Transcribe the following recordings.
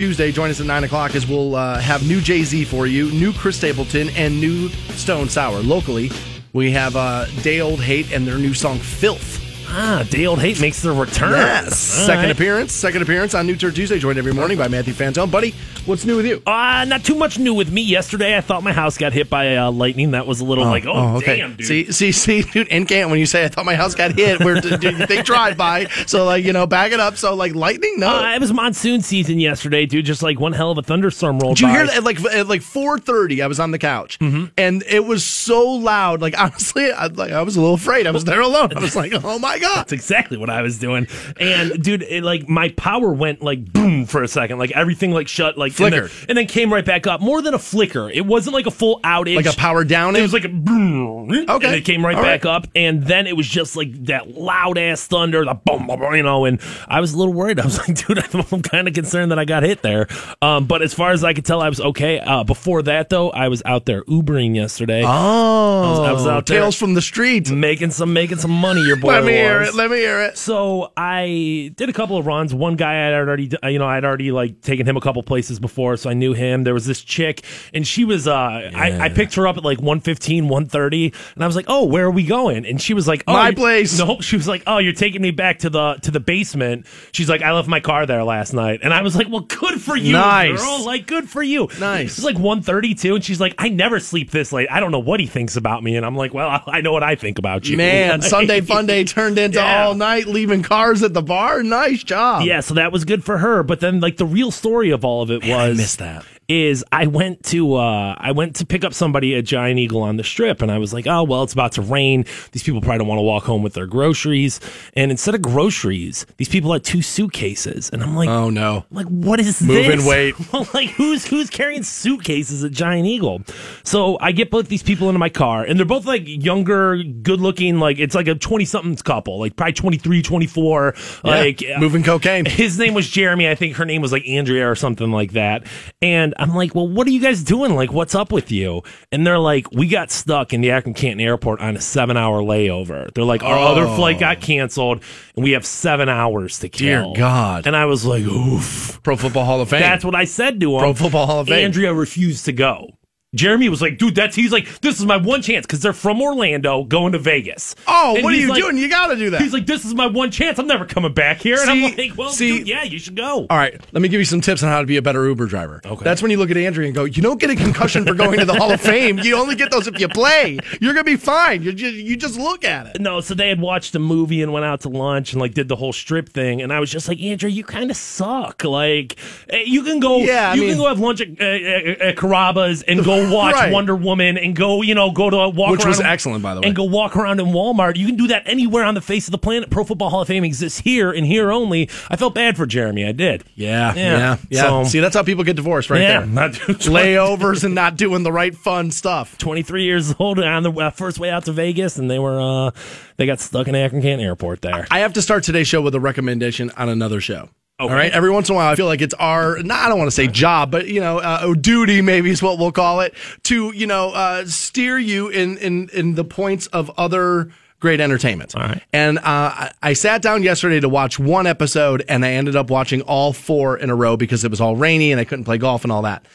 Tuesday, join us at 9 o'clock as we'll uh, have new Jay Z for you, new Chris Stapleton, and new Stone Sour. Locally, we have uh, Day Old Hate and their new song Filth. Ah, Day Old Hate makes their return. Yes. All second right. appearance. Second appearance on New Turd Tuesday, joined every morning by Matthew Fantone. Buddy, what's new with you? Uh, not too much new with me. Yesterday, I thought my house got hit by uh, lightning. That was a little like, oh, damn, dude. See, see, see, dude, and can't when you say I thought my house got hit, where you think drive by? So like, you know, back it up. So like lightning, no. Uh, it was monsoon season yesterday, dude. Just like one hell of a thunderstorm rolled Did you by. hear that? At like at like four thirty, I was on the couch, Mm-hmm. and it was so loud. Like honestly, I, like I was a little afraid. I was there alone. I was like, oh my god. That's exactly what I was doing. And dude, it, like my power went like boom for a second. Like everything like shut, like and then- and then, came right back up. More than a flicker. It wasn't like a full outage. Like a power down. It was like a boom. Okay. And it came right All back right. up. And then it was just like that loud ass thunder, the boom, boom, boom, you know. And I was a little worried. I was like, dude, I'm kind of concerned that I got hit there. Um, but as far as I could tell, I was okay. Uh, before that, though, I was out there Ubering yesterday. oh, I was out there. tales from the street. Making some, making some money. Your boy Let me hear it. Let me hear it. So I did a couple of runs. One guy I had already, you know, I'd already like taken him a couple places before, so I knew him. There was this chick, and she was, uh, I, I picked her up at like 115, 130, and I was like, oh, where are we going? And she was like, oh, My place. No, she was like, oh, you're taking me back to the to the basement. She's like, I left my car there last night, and I was like, well, good for you, Nice. girl. Like, good for you. Nice. It's like 132, and she's like, I never sleep this late. I don't know what he thinks about me, and I'm like, well, I, I know what I think about you, Man, Sunday fun day turned into Yeah. all night leaving cars at the bar. Nice job. Yeah, so that was good for her. But then, like the real story of all of it was, I missed that. Is I went to uh, I went to pick up somebody at Giant Eagle on the strip, and I was like, oh well, it's about to rain. These people probably don't want to walk home with their groceries, and instead of groceries, these people had two suitcases, and I'm like, Oh no. like what is Moving this? weight. Well, like who's who's carrying suitcases at Giant Eagle? So I get both these people into my car, and they're both like younger, good looking. Like it's like a twenty somethings couple, like probably 23, 24. Like Yeah, moving cocaine. his name was Jeremy. I think her name was like Andrea or something like that. And I'm like, well, what are you guys doing? Like, what's up with you? And they're like, we got stuck in the Akron Canton airport on a seven hour layover. They're like, our other flight oh. got canceled and we have seven hours to Dear. God. And I was like, oof. Pro Football Hall of Fame. That's what I said to him. Pro Football Hall of Fame. Andrea refused to go. Jeremy was like, dude, that's he's like, this is my one chance because they're from Orlando going to Vegas. oh, And what are you like- doing? You got to do that. He's like, this is my one chance. I'm never coming back here. And I'm like, well, see- dude, yeah, you should go. All right, let me give you some tips on how to be a better Uber driver. Okay. That's when you look at Andrea and go, you don't get a concussion for going to the Hall of Fame. You only get those if you play. You're gonna be fine. You just you just look at it. No, so they had watched a movie and went out to lunch and like did the whole strip thing, and I was just like, Andrew, you kind of suck. Like, eh, you can go, Yeah, I you mean- can go have lunch at, at, at Carrabba's and go watch Right. Wonder Woman and go, you know, go to a walk Which was excellent, by the way. and go walk around in Walmart. You can do that anywhere on the face of the planet. Pro Football Hall of Fame exists here and here only. I felt bad for Jeremy. I did. Yeah, Yeah. yeah, yeah. So- See, that's how people get divorced, right yeah, there. not Layovers and not doing the right fun stuff. 23 years old on the uh, first way out to Vegas, and they were uh, they got stuck in Akron Canton Airport there. I have to start today's show with a recommendation on another show. Okay. All right. Every once in a while, I feel like it's our, not, I don't want to say job, but you know, uh, duty maybe is what we'll call it to, you know, uh, steer you in, in, in the points of other great entertainment. All right. And, uh, I, I sat down yesterday to watch one episode and I ended up watching all four in a row because it was all rainy and I couldn't play golf and all that.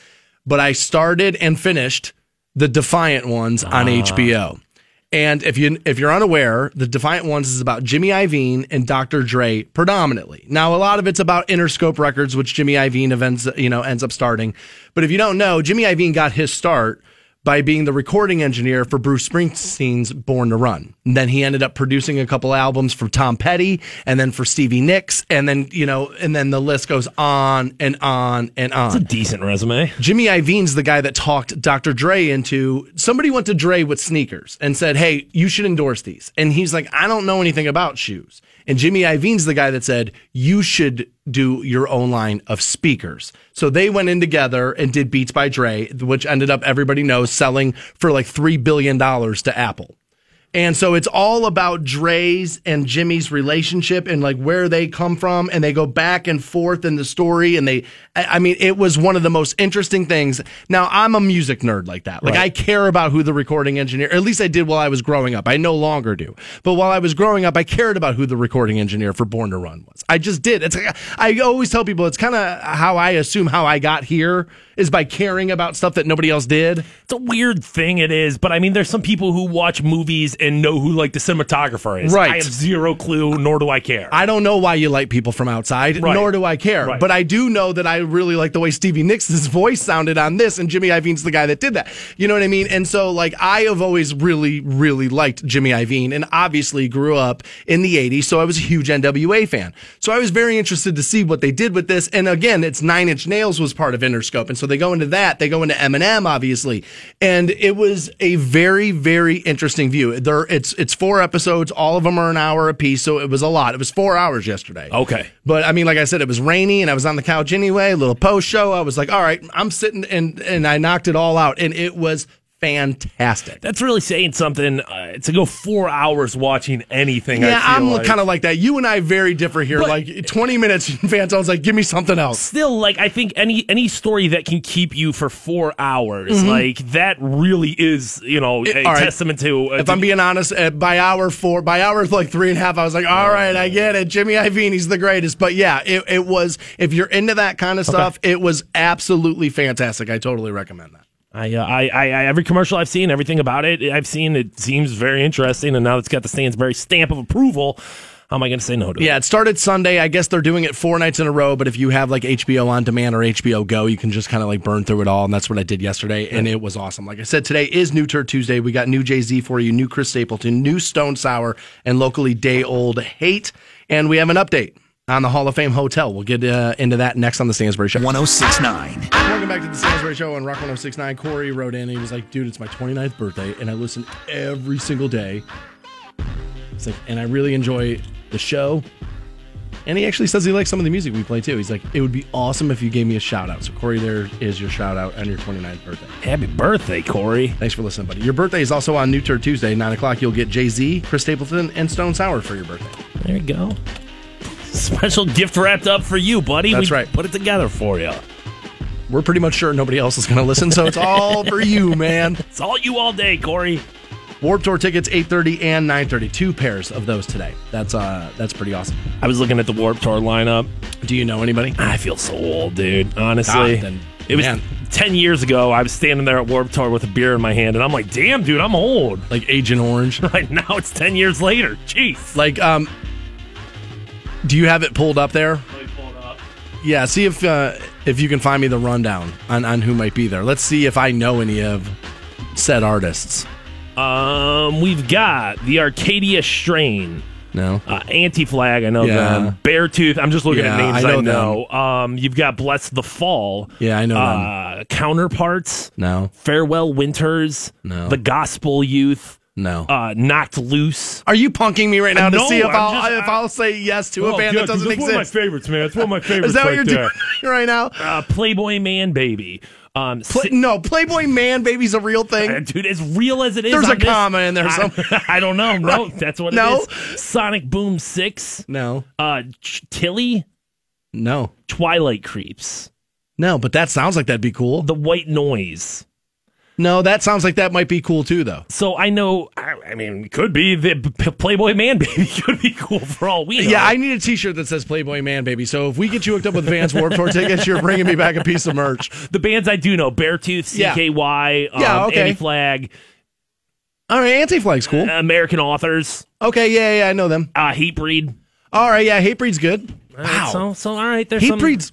But I started and finished the Defiant ones on HBO. And if you if you're unaware, the Defiant Ones is about Jimmy Iovine and Dr. Dre predominantly. Now, a lot of it's about Interscope Records, which Jimmy Iovine events you know ends up starting. But if you don't know, Jimmy Iovine got his start by being the recording engineer for Bruce Springsteen's Born to Run. And then he ended up producing a couple albums for Tom Petty and then for Stevie Nicks, and then you know, and then the list goes on and on and on. It's a decent resume. Jimmy Iovine's the guy that talked Dr. Dre into somebody went to Dre with sneakers and said, Hey, you should endorse these. And he's like, I don't know anything about shoes. And Jimmy Iovine's the guy that said, You should do your own line of speakers. So they went in together and did Beats by Dre, which ended up, everybody knows, selling for like $3 billion to Apple. And so it's all about Dre's and Jimmy's relationship and like where they come from. And they go back and forth in the story. And they, I mean, it was one of the most interesting things. Now, I'm a music nerd like that. Like, Right. I care about who the recording engineer, at least I did while I was growing up. I no longer do. But while I was growing up, I cared about who the recording engineer for Born to Run was. I just did. It's, I always tell people it's kind of how I assume how I got here is by caring about stuff that nobody else did. It's a weird thing, it is. But I mean, there's some people who watch movies and know who like the cinematographer is. Right. I have zero clue, nor do I care. I don't know why you like people from outside, Right. nor do I care. Right. But I do know that I really like the way Stevie Nicks' voice sounded on this, and Jimmy Iovine's the guy that did that. You know what I mean? And so, like, I have always really, really liked Jimmy Iovine, and obviously grew up in the 80s, so I was a huge NWA fan. So I was very interested to see what they did with this. And again, it's Nine Inch Nails was part of Interscope, and so they go into that. They go into Eminem, obviously, and it was a very, very interesting view. There, it's it's four episodes. All of them are an hour apiece, so it was a lot. It was four hours yesterday. Okay. But I mean, like I said, it was rainy and I was on the couch anyway, a little post show. I was like, all right, I'm sitting and, and I knocked it all out and it was fantastic. That's really saying something uh, to go four hours watching anything. Yeah, I'm like. kind of like that. You and I very differ here. But- like 20 minutes, Fantone's like, give me something else. still like I think any any story that can keep you for four hours, like that really is you know a Mm-hmm. all right. testament to. Uh, If I'm being honest, uh, by hour four, by hour like three and a half, I was like, all right, I get it. Jimmy Iovine, he's the greatest. But yeah, it, it was, if you're into that kind of stuff, it was absolutely fantastic. I totally recommend that. I, uh, I, I, every commercial I've seen, everything about it, I've seen, it seems very interesting, and now it's got the Stansbury stamp of approval. How am I going to say no to it? Yeah, it started Sunday. I guess they're doing it four nights in a row. But if you have like HBO on demand or HBO Go, you can just kind of like burn through it all. And that's what I did yesterday. And it was awesome. Like I said, today is New Turd Tuesday. We got new Jay Z for you, new Chris Stapleton, new Stone Sour, and locally day old hate. And we have an update on the Hall of Fame Hotel. We'll get uh, into that next on the Stansbury Show. 1069. Welcome back to the Stansbury Show on Rock 1069. Corey wrote in and he was like, dude, it's my 29th birthday and I listen every single day. It's like, and I really enjoy the show. And he actually says he likes some of the music we play too. He's like, it would be awesome if you gave me a shout out. So, Corey, there is your shout out on your 29th birthday. Happy birthday, Corey. Thanks for listening, buddy. Your birthday is also on New Turd Tuesday, 9 o'clock. You'll get Jay Z, Chris Stapleton, and Stone Sour for your birthday. There you go. Special gift wrapped up for you, buddy. That's we right. Put it together for you. We're pretty much sure nobody else is going to listen, so it's all for you, man. It's all you all day, Corey. Warped Tour tickets 8:30 and 9:30. Two pairs of those today. That's uh that's pretty awesome. I was looking at the Warped Tour lineup. Do you know anybody? I feel so old, dude. Honestly, Ah, then, it was man. ten years ago. I was standing there at Warped Tour with a beer in my hand, and I'm like, "Damn, dude, I'm old." Like Agent Orange. Right now, it's ten years later. Jeez. Like um Do you have it pulled up there? Yeah, see if uh if you can find me the rundown on on who might be there. Let's see if I know any of said artists. Um, we've got the Acacia Strain, No. uh, Anti Flag. I know Yeah. them. Beartooth. I'm just looking Yeah, at names I I know know. Um, you've got Bless the Fall. Yeah, I know them. Uh, Counterparts. No. Farewell Winters. No. The Gospel Youth. No. Uh, Knocked Loose. Are you punking me right now to No, see if I'm I'll just- if I'll say yes to a band that doesn't that's one of my exist? favorites, man. It's one of my favorites. Is that what right you're there. doing right now? Uh, Playboy Man Baby. Um, Pla- si- no, Playboy Man Baby's a real Uh, thing. Dude, as real as it is, There's a this- comma in there I, somewhere. I don't know. No, that's what No? it is. Sonic Boom Six, No. uh, Ch- Tilly, No. Twilight Creeps, No, but that sounds like that'd be cool. The White Noise. No, that sounds like that might be cool too, though. So I know. I, I mean, could be the Playboy Man Baby could be cool for all we know. Yeah, I need a T-shirt that says Playboy Man Baby. So if we get you hooked up with Vans Warped Tour tickets, you're bringing me back a piece of merch. the bands I do know: Beartooth, Yeah. CKY, um, Yeah, okay. Anti Flag, All right, Anti Flag's cool. American Authors, Okay, yeah, yeah, I know them. uh, Hatebreed. All right, yeah, Hatebreed's good. Wow, So, so all right. There's some- Hatebreed's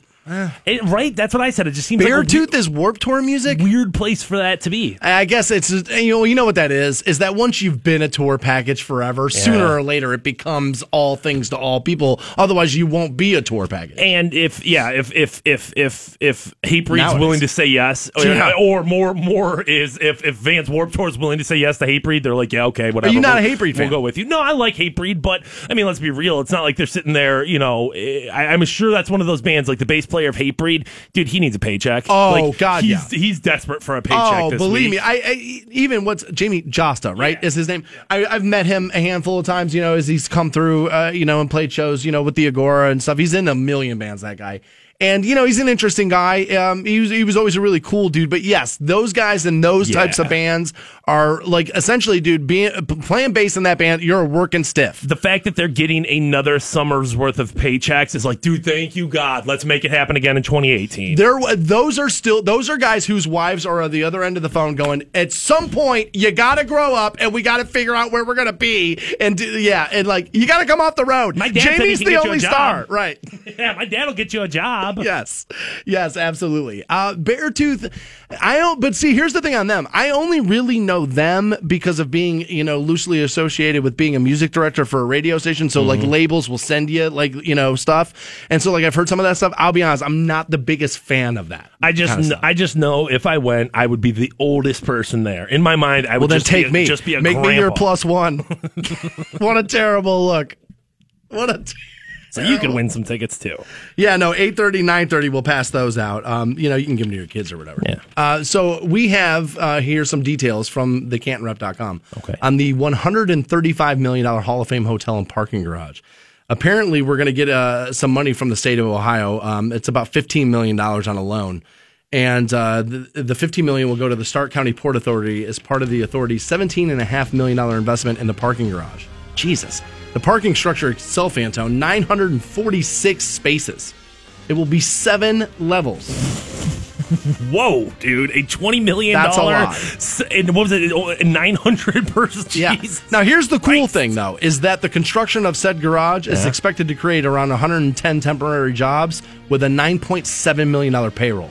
It, right, that's what I said. It just seems like a Beartooth is Warped Tour music. weird, place for that to be. I guess it's you know you know what that is is that once you've been a tour package forever, sooner or later it becomes all things to all people. Otherwise, you won't be a tour package. And if yeah, if if if if if it willing to say yes, or, Yeah. or more more is if if Vans Warped Tour is willing to say yes to Hatebreed, they're like, yeah, okay, whatever. you not we'll, a Hatebreed fan? We'll go with you. No, I like Hatebreed, but I mean, let's be real. It's not like they're sitting there. You know, eh, I, I'm sure that's one of those bands like the bass player player of Hatebreed, dude, he needs a paycheck. Oh, Like, God, he's yeah. he's desperate for a paycheck. Oh, believe week. me, I, I even what's Jamey Jasta, right? Yeah. Is his name? I, I've met him a handful of times. You know, as he's come through, uh, you know, and played shows, you know, with the Agora and stuff. He's in a million bands. That guy. And you know he's an interesting guy. Um, he was he was always a really cool dude. But yes, those guys and those Yeah. types of bands are like essentially, dude, being playing bass in that band, you're working stiff. the fact that they're getting another summer's worth of paychecks is like, dude, thank you God. Let's make it happen again in 2018. There, those are still those are guys whose wives are on the other end of the phone, going. At some point, you got to grow up, and we got to figure out where we're gonna be. And do, yeah, and like you got to come off the road. My dad Jamie's the get you a only star, right? yeah, my dad will get you a job. yes, yes, absolutely. Uh, Beartooth, I don't. But see, here's the thing on them. I only really know them because of being, you know, loosely associated with being a music director for a radio station. So like Mm-hmm. labels will send you like you know stuff, and so like I've heard some of that stuff. I'll be honest, I'm not the biggest fan of that. I just, kinda kn- I just know if I went, I would be the oldest person there. In my mind, I would Well, then just take be a, me. just be a Make me your plus one. what a terrible look. What a. T- So you could win some tickets too. yeah, no, 8.30, 9.30, we'll pass those out. Um, you know, you can give them to your kids or whatever. Yeah. Uh, so we have uh, here some details from the CantonRep.com Okay. on the $135 million Hall of Fame hotel and parking garage. Apparently, we're going to get uh, some money from the state of Ohio. Um, it's about $15 million on a loan. And uh, the, the 15 million will go to the Stark County Port Authority as part of the authority's $17.5 million investment in the parking garage. Jesus. The parking structure itself, Anton, 946 spaces. It will be seven levels. Whoa, dude! A twenty million That's a dollar. And what was it? Oh, nine hundred person. Yeah. Jeez. Now, here's the cool Christ. thing, though, is that the construction of said garage is expected to create around 110 temporary jobs with a 9.7 million dollar payroll.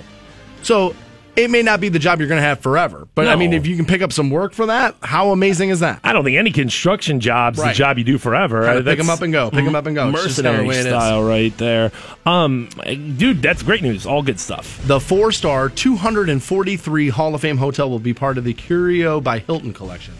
So it may not be the job you're going to have forever, but I mean, if you can pick up some work for that, how amazing is that? I don't think any construction job's Right. the job you do forever. Kinda pick That's 'em up and go, pick 'em up and go. It's just kinda Mercenary it is. style, right there. Um, dude, that's great news. All good stuff. The four star, 243 Hall of Fame hotel will be part of the Curio by Hilton collection.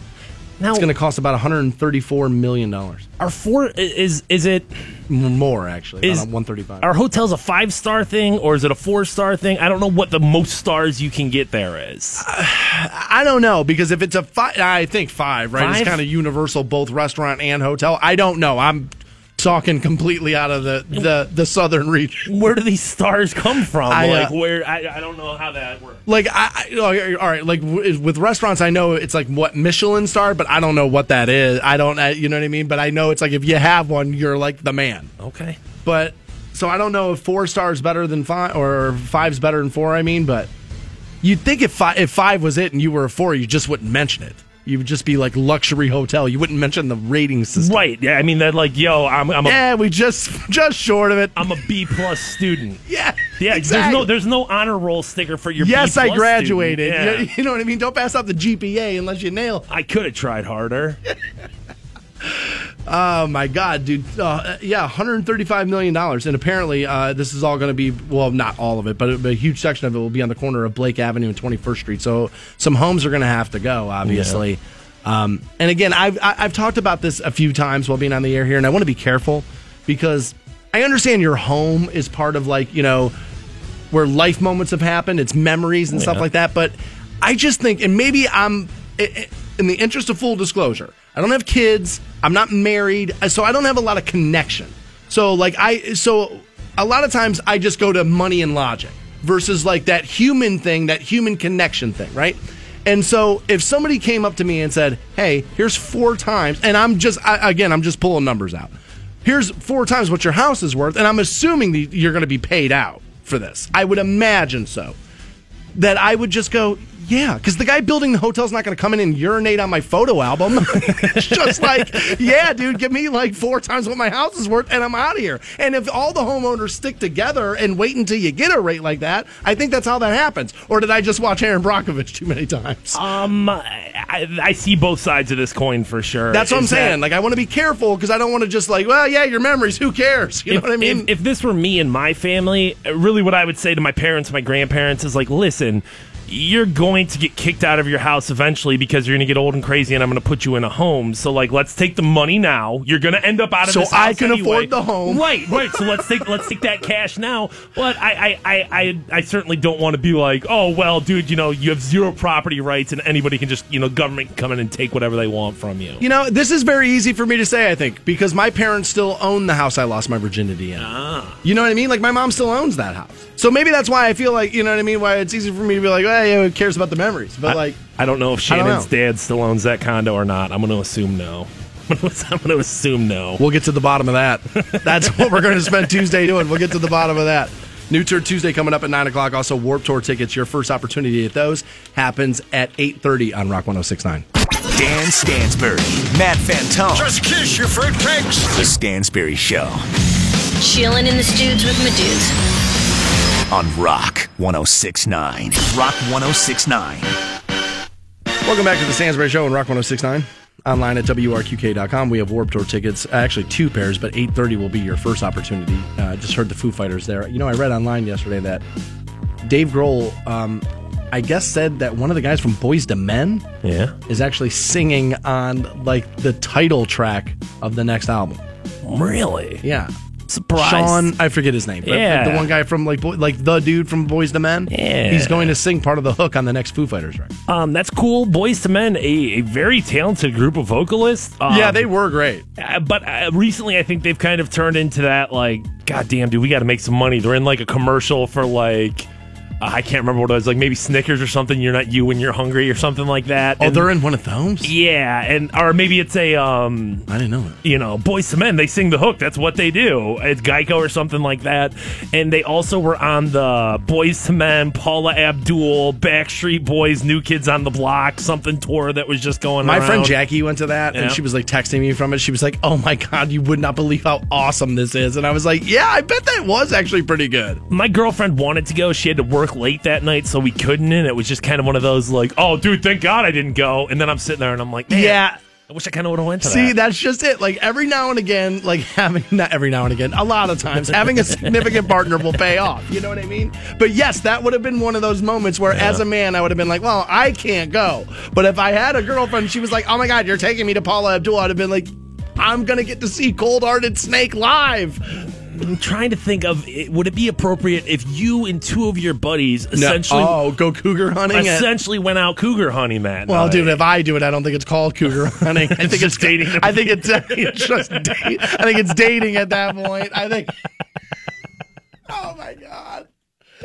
Now, It's going to cost about 134 million dollars are four is is it more actually. Is- 135. are hotels a five star thing or is it a four star thing? I don't know what the most stars you can get there is. I don't know because if it's a five, I think five, right? It's kind of universal, both restaurant and hotel. I don't know. I'm talking completely out of the the, the southern region. Where do these stars come from? I, uh, like where? I, I don't know how that works. Like I, I all right, like w- with restaurants, I know it's like what Michelin star, but I don't know what that is. I don't, I, you know what I mean? But I know it's like if you have one, you're like the man. Okay. But so I don't know if four stars better than five or five's better than four. I mean, but you'd think if five, if five was it and you were a four, you just wouldn't mention it. You would just be like luxury hotel. You wouldn't mention the rating system. Right. Yeah. I mean, that like, yo, I'm I'm a Yeah, we just just short of it. I'm a B plus student. yeah, Yeah. exactly. There's no there's no honor roll sticker for your. yes, I graduated. Yeah. You, you know what I mean? Don't pass out the GPA unless you nail. I could have tried harder. Oh my God, dude! Uh, yeah, 135 million dollars, and apparently uh, this is all going to be well, not all of it, but a, a huge section of it will be on the corner of Blake Avenue and 21st Street. So some homes are going to have to go, obviously. Um, and again, I've I- I've talked about this a few times while being on the air here, and I want to be careful because I understand your home is part of like you know where life moments have happened, it's memories and stuff like that. But I just think, and maybe I'm, i- i- in the interest of full disclosure, I don't have kids, I'm not married, uh, so I don't have a lot of connection. So, like, I, so a lot of times I just go to money and logic versus like that human thing, that human connection thing, right? And so if somebody came up to me and said, hey, here's four times, and I'm just, I, again, I'm just pulling numbers out here's four times what your house is worth, and I'm assuming you're going to be paid out for this. I would imagine so. That I would just go, yeah, because the guy building the hotel's not going to come in and urinate on my photo album. it's just like, yeah, dude, give me like four times what my house is worth, and I'm out of here. And if all the homeowners stick together and wait until you get a rate like that, I think that's how that happens. Or did I just watch Erin Brockovich too many times? Um, I, I see both sides of this coin for sure. That's what I'm Is that- saying. Like, I want to be careful because I don't want to just like, well, yeah, your memories. Who cares? You know what I mean? If, if this were me and my family, really what I would say to my parents, my grandparents is like, listen, you're going to get kicked out of your house eventually because you're going to get old and crazy, and I'm going to put you in a home. So like, let's take the money now. You're going to end up out of. So this I can anyway. afford the home. Right, right. So let's take let's take that cash now. But I I, I, I I certainly don't want to be like, oh well, dude, you know, you have zero property rights, and anybody can just you know, government can come in and take whatever they want from you. You know, this is very easy for me to say, I think, because my parents still own the house I lost my virginity in. Ah. You know what I mean? Like, my mom still owns that house. So maybe that's why I feel like, you know what I mean? Why it's easy for me to be like, well, yeah, who cares about the memories? But, like, I don't know if Shannon's know. dad still owns that condo or not. I'm going to assume no. I'm going to assume no. we'll get to the bottom of that. That's what we're going to spend Tuesday doing. We'll get to the bottom of that. New Tour Tuesday coming up at 9 o'clock. Also, Warped Tour tickets. Your first opportunity at those happens at 8.30 on Rock 1069. Dan Stansbury, Matt Fantone. Just kiss your fruitcakes. The Stansbury Show Chilling in the studs with my dudes. On Rock 1069. Rock 1069. Welcome back to the Stansbury Show on Rock 1069. Online at WRQK.com. We have Warped Tour tickets. Uh, Actually, two pairs, but 8.30 will be your first opportunity. Uh, just heard the Foo Fighters there. You know, I read online yesterday that Dave Grohl, um, I guess, said that one of the guys from Boyz II Men Yeah. is actually singing on, like, the title track of the next album. Really? Yeah. Surprise. Sean, I forget his name. but Yeah. The one guy from, like, like the dude from Boyz II Men. Yeah. He's going to sing part of the hook on the next Foo Fighters record. Um, that's cool. Boyz II Men, a, a very talented group of vocalists. Um, yeah, they were great. uh, but uh, recently, I think they've kind of turned into that like, goddamn, dude, we got to make some money. They're in like a commercial for like, I can't remember what it was, like maybe Snickers or something. You're not you when you're hungry or something like that. Oh, And- they're in one of those? yeah, and or maybe it's a um, I didn't know you know, Boyz II Men, they sing the hook. That's what they do. It's Geico or something like that. And they also were on the Boyz II Men, Paula Abdul, Backstreet Boys, New Kids on the Block, something tour that was just going on. My around. friend Jackie went to that Yeah. and she was like texting me from it. She was like, "Oh my god, you would not believe how awesome this is." And I was like, "Yeah, I bet that was actually pretty good." My girlfriend wanted to go. She had to work late that night, so we couldn't. And it was just kind of one of those like, oh, dude, thank God I didn't go. And then I'm sitting there and I'm like, Yeah. I wish I kind of would have went to See, that. that's just it. Like every now and again, like having not every now and again, a lot of times having a significant partner will pay off. You know what I mean? But yes, that would have been one of those moments where, as a man, I would have been like, "Well, I can't go." But if I had a girlfriend, she was like, "Oh my god, you're taking me to Paula Abdul," I'd have been like, "I'm gonna get to see Cold Hearted Snake live." I'm trying to think of would it be appropriate if you and two of your buddies essentially oh, go cougar hunting. at- essentially went out cougar hunting that Well, night? dude, if I do it, I don't think it's called cougar hunting. I think it's dating. I think it's, it's just date. I think it's dating at that point. I think. Oh my god,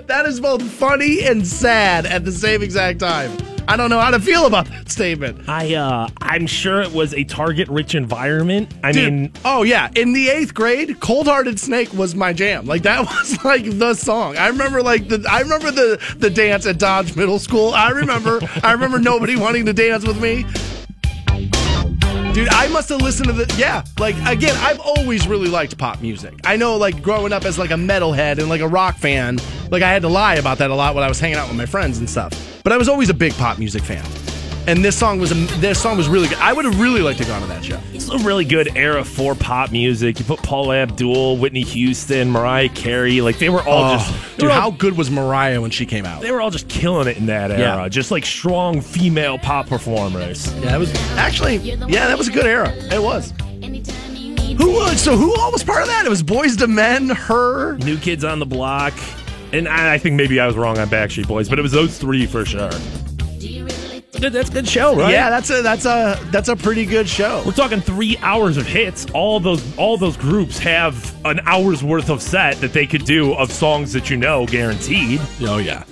that is both funny and sad at the same exact time. I don't know how to feel about that statement. I uh I'm sure it was a target rich environment. I Dude, mean, oh yeah, in the eighth grade, "Cold Hearted Snake" was my jam. Like that was like the song. I remember like the I remember the the dance at Dodge Middle School. I remember I remember nobody wanting to dance with me. Dude, I must have listened to the yeah. Like again, I've always really liked pop music. I know, like growing up as like a metalhead and like a rock fan, like I had to lie about that a lot when I was hanging out with my friends and stuff. But I was always a big pop music fan, and this song was this song was really good. I would have really liked to go to that show. it's a really good era for pop music. You put Paula Abdul, Whitney Houston, Mariah Carey, like they were all oh, just Oh, dude, all- how good was Mariah when she came out? they were all just killing it in that era. Yeah. Just like strong female pop performers. Yeah, that was actually yeah, that was a good era. It was. Who was so? Who all was part of that? It was Boyz II Men, her. New Kids on the Block. And I, I think maybe I was wrong on Backstreet Boys, but it was those three for sure. Good, that's a good show, right? Yeah, that's a that's a that's a pretty good show. We're talking three hours of hits. All those all those groups have an hour's worth of set that they could do of songs that you know, guaranteed. Oh yeah.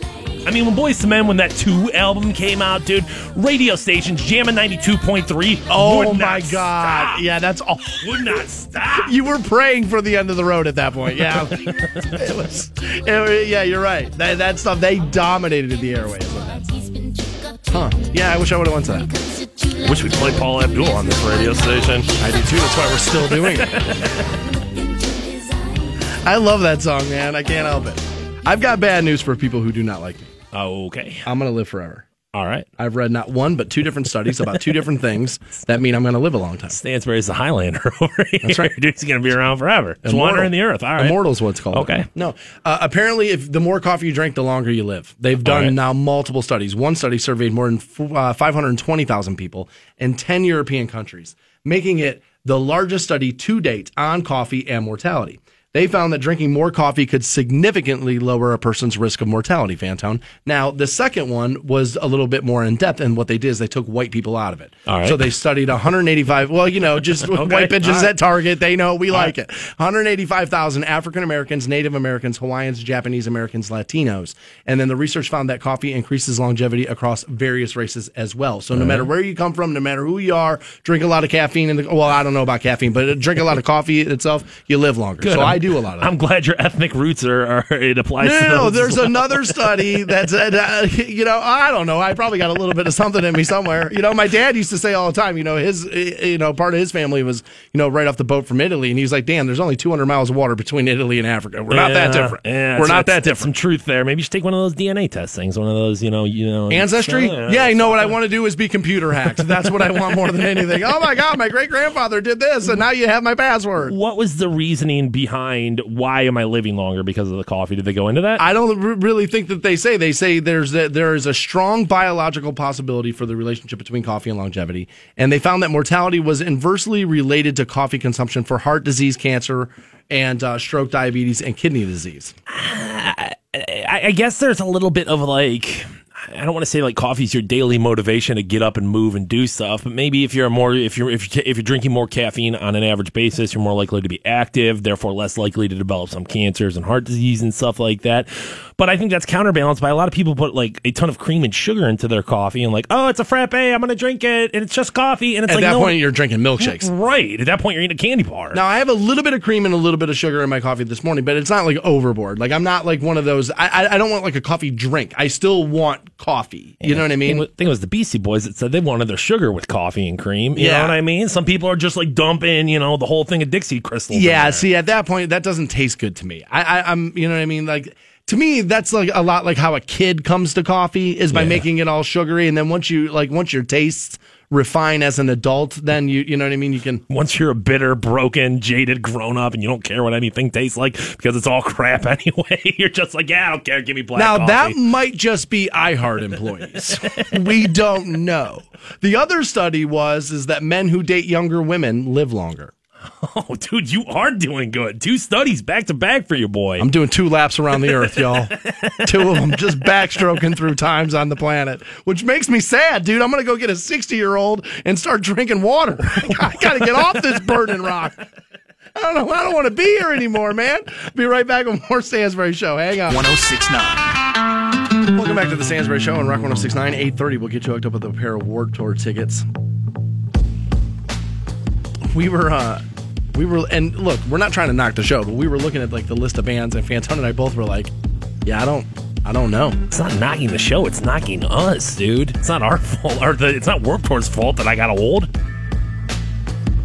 I mean, when Boyz II Men, when that two album came out, dude, radio stations jamming ninety two point three. Oh my god. Yeah, that's all. would not stop. You were praying for the end of the road at that point. Yeah, it was. it- yeah, you're right. That, that stuff they dominated the airways. Huh? Yeah, I wish I would have went to that. Wish we'd play Paula Abdul on this radio station. I do too. That's why we're still doing it. I love that song, man. I can't help it. I've got bad news for people who do not like me. Okay. I'm gonna live forever. All right. I've read not one but two different studies about two different things that mean I'm going to live a long time. Stansbury's the Highlander over here. That's right. Dude's going to be around forever. Just wandering the earth. All right. Immortal's what it's called. Okay. No. Uh, apparently, if the more coffee you drink, the longer you live. They've done right. now multiple studies. One study surveyed more than uh, 520,000 people in 10 European countries, making it the largest study to date on coffee and mortality. They found that drinking more coffee could significantly lower a person's risk of mortality, Fantone. Now, the second one was a little bit more in depth, and what they did is they took white people out of it. All right. So they studied 185, well, you know, just white bitches All right. at Target. They know we like it. 185,000 African Americans, Native Americans, Hawaiians, Japanese Americans, Latinos. And then the research found that coffee increases longevity across various races as well. So no matter where you come from, no matter who you are, drink a lot of caffeine. In the, well, I don't know about caffeine, but drink a lot of coffee itself, you live longer. So I do a lot of that. I'm glad your ethnic roots are, are it applies No, to no, no, those there's well. another study that's, uh, you know, I don't know. I probably got a little bit of something in me somewhere. You know, my dad used to say all the time, you know, his, uh, you know, part of his family was, you know, right off the boat from Italy. And he was like, Dan, there's only 200 miles of water between Italy and Africa. We're not that different. Yeah, We're not that that's Some different. truth there. Maybe you should take one of those DNA test things. One of those, you know, you know, Ancestry? Yeah, Yeah, you know what I want to do is be computer hacked. That's what I want more than anything. Oh my God, my great grandfather did this, and now you have my password. What was the reasoning behind why am I living longer because of the coffee? Did they go into that? I don't r- really think that they say. They say there's a, there is a strong biological possibility for the relationship between coffee and longevity, and they found that mortality was inversely related to coffee consumption for heart disease, cancer, and uh, stroke, diabetes, and kidney disease. I, I guess there's a little bit of like I don't want to say like coffee's your daily motivation to get up and move and do stuff, but maybe if you're more if you're if you're, if you're drinking more caffeine on an average basis, you're more likely to be active, therefore less likely to develop some cancers and heart disease and stuff like that. But I think that's counterbalanced by a lot of people put like a ton of cream and sugar into their coffee and like, oh, it's a frappe, I'm gonna drink it, and it's just coffee, and it's like At like that no, point, you're drinking milkshakes. right. At that point, you're eating a candy bar. Now I have a little bit of cream and a little bit of sugar in my coffee this morning, but it's not like overboard. Like I'm not like one of those. I I, I don't want like a coffee drink. I still want coffee. You know what I I mean? think it was the Beastie Boys that said they wanted their sugar with coffee and cream. You Yeah. know what I mean? Some people are just like dumping, you know, the whole thing of Dixie crystals. Yeah, see, at that point, that doesn't taste good to me. I, I, I'm, you know what I mean? Like, to me, that's like a lot like how a kid comes to coffee is by Yeah. making it all sugary, and then once you like once your tastes refine as an adult, then you, you know what I mean? You can. Once you're a bitter, broken, jaded grown up and you don't care what anything tastes like because it's all crap anyway, you're just like, yeah, I don't care. Give me black Now coffee. that might just be iHeart employees. we don't know. The other study was is that men who date younger women live longer. oh, dude, you are doing good. Two studies back to back for you, boy. I'm doing two laps around the earth, y'all. two of them just backstroking through times on the planet, which makes me sad, dude. I'm gonna go get a 60 year old and start drinking water. I gotta get off this burning rock. I don't know. I don't want to be here anymore, man. Be right back with more Stansbury Show. Hang on. 1069. Welcome back to the Stansbury Show on Rock 1069, 830. We'll get you hooked up with a pair of Warped Tour tickets. We were, uh, we were, and look, we're not trying to knock the show, but we were looking at like the list of bands, and Fantone and I both were like, yeah, I don't, I don't know. it's not knocking the show. It's knocking us, dude. It's not our fault. Or the, it's not Warped Tour's fault that I got old.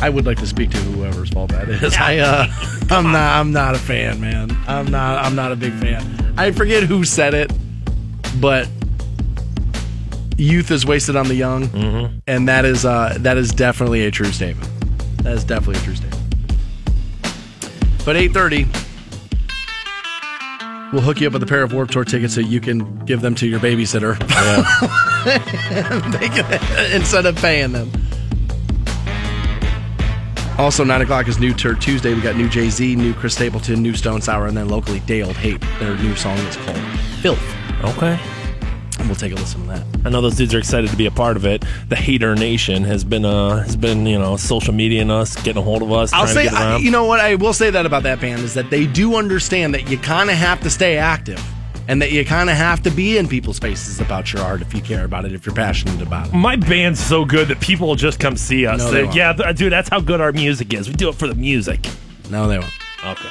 I would like to speak to whoever's fault that is. I, uh, I'm not, I'm not a fan, man. I'm not, I'm not a big fan. I forget who said it, but youth is wasted on the young, and that is, uh, that is definitely a true statement. That is definitely a true statement. But 8:30, we'll hook you up with a pair of Warped Tour tickets so you can give them to your babysitter. They can- uh, instead of paying them. Also, 9 o'clock is New Tour Tuesday. We got new Jay Z, new Chris Stapleton, new Stone Sour, and then locally Day Old Hate. Their new song is called Filth. Okay. And we'll take a listen to that. I know those dudes are excited to be a part of it. The Hater Nation has been uh has been you know social media and us getting a hold of us. I'll say, to get I, you know what, I will say that about that band is that they do understand that you kind of have to stay active and that you kind of have to be in people's faces about your art if you care about it, if you're passionate about it. my band's so good that people will just come see us. No, They- they won't. yeah, th- dude, that's how good our music is. We do it for the music. No, they won't. Okay.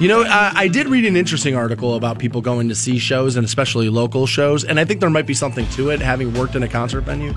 You know, I did read an interesting article about people going to see shows and especially local shows, and I think there might be something to it. Having worked in a concert venue,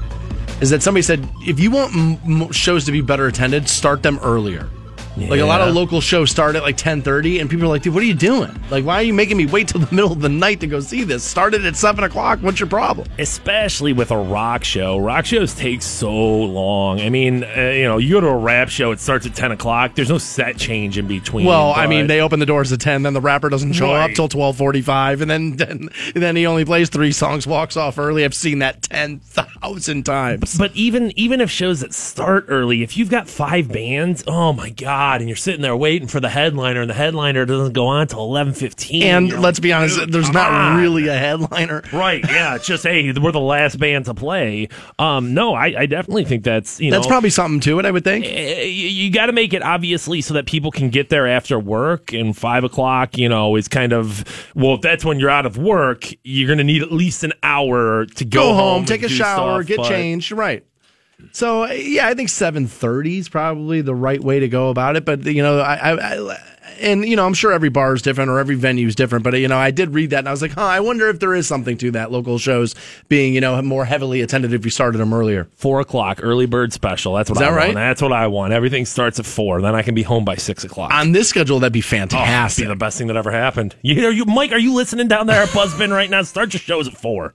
is that somebody said if you want m- m- shows to be better attended, start them earlier. Like a lot of local shows start at like ten thirty, and people are like, "Dude, what are you doing? Like, why are you making me wait till the middle of the night to go see this? Started at seven o'clock. What's your problem?" especially with a rock show. Rock shows take so long. I mean, uh, you know, you go to a rap show, it starts at 10 o'clock. There's no set change in between. Well, I mean, they open the doors at ten, then the rapper doesn't show up till twelve forty-five, and then then then he only plays three songs, walks off early. I've seen that ten thousand times. But even even if shows that start early, if you've got five bands, oh my god, and you're sitting there waiting for the headliner, and the headliner doesn't go on until eleven fifteen. And let's be honest, there's not really a headliner. Right, yeah, it's just hey, we're the last band to play. Um, no, I, I definitely think that's you know That's probably something to it, I would think. eh, you, you got to make it obviously so that people can get there after work and five o'clock you know is kind of well if that's when you're out of work you're gonna need at least an hour to go, Go home, and take a shower, stuff, get but- changed. Right. So yeah, I think seven thirty is probably the right way to go about it. But you know, I, I, I and you know, I'm sure every bar is different or every venue is different. But you know, I did read that and I was like, huh, I wonder if there is something to that. Local shows being you know more heavily attended if you started them earlier. Four o'clock, early bird special. That's what Is that I right? want. That's what I want. Everything starts at four. Then I can be home by six o'clock. On this schedule, that'd be Oh, it'd fantastic. be the best thing that ever happened. You hear you, Mike? Are you listening down there at Buzzbin right now? Start your shows at four.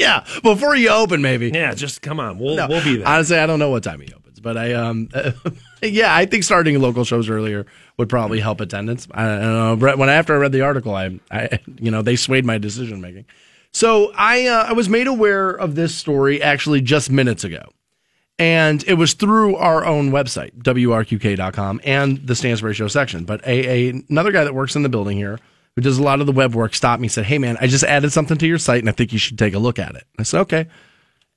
Yeah, before you open, maybe. Yeah, just come on. We'll No, we'll be there. Honestly, I don't know what time he opens, but I um, yeah, I think starting local shows earlier would probably help attendance. I, I don't know. When after I read the article, I, I you know, they swayed my decision making. So I uh, I was made aware of this story actually just minutes ago. And it was through our own website, WRQK.com, and the Stansbury Show section. But a, a another guy that works in the building here, who does a lot of the web work, stopped me and said, Hey man, I just added something to your site and I think you should take a look at it. I said, Okay.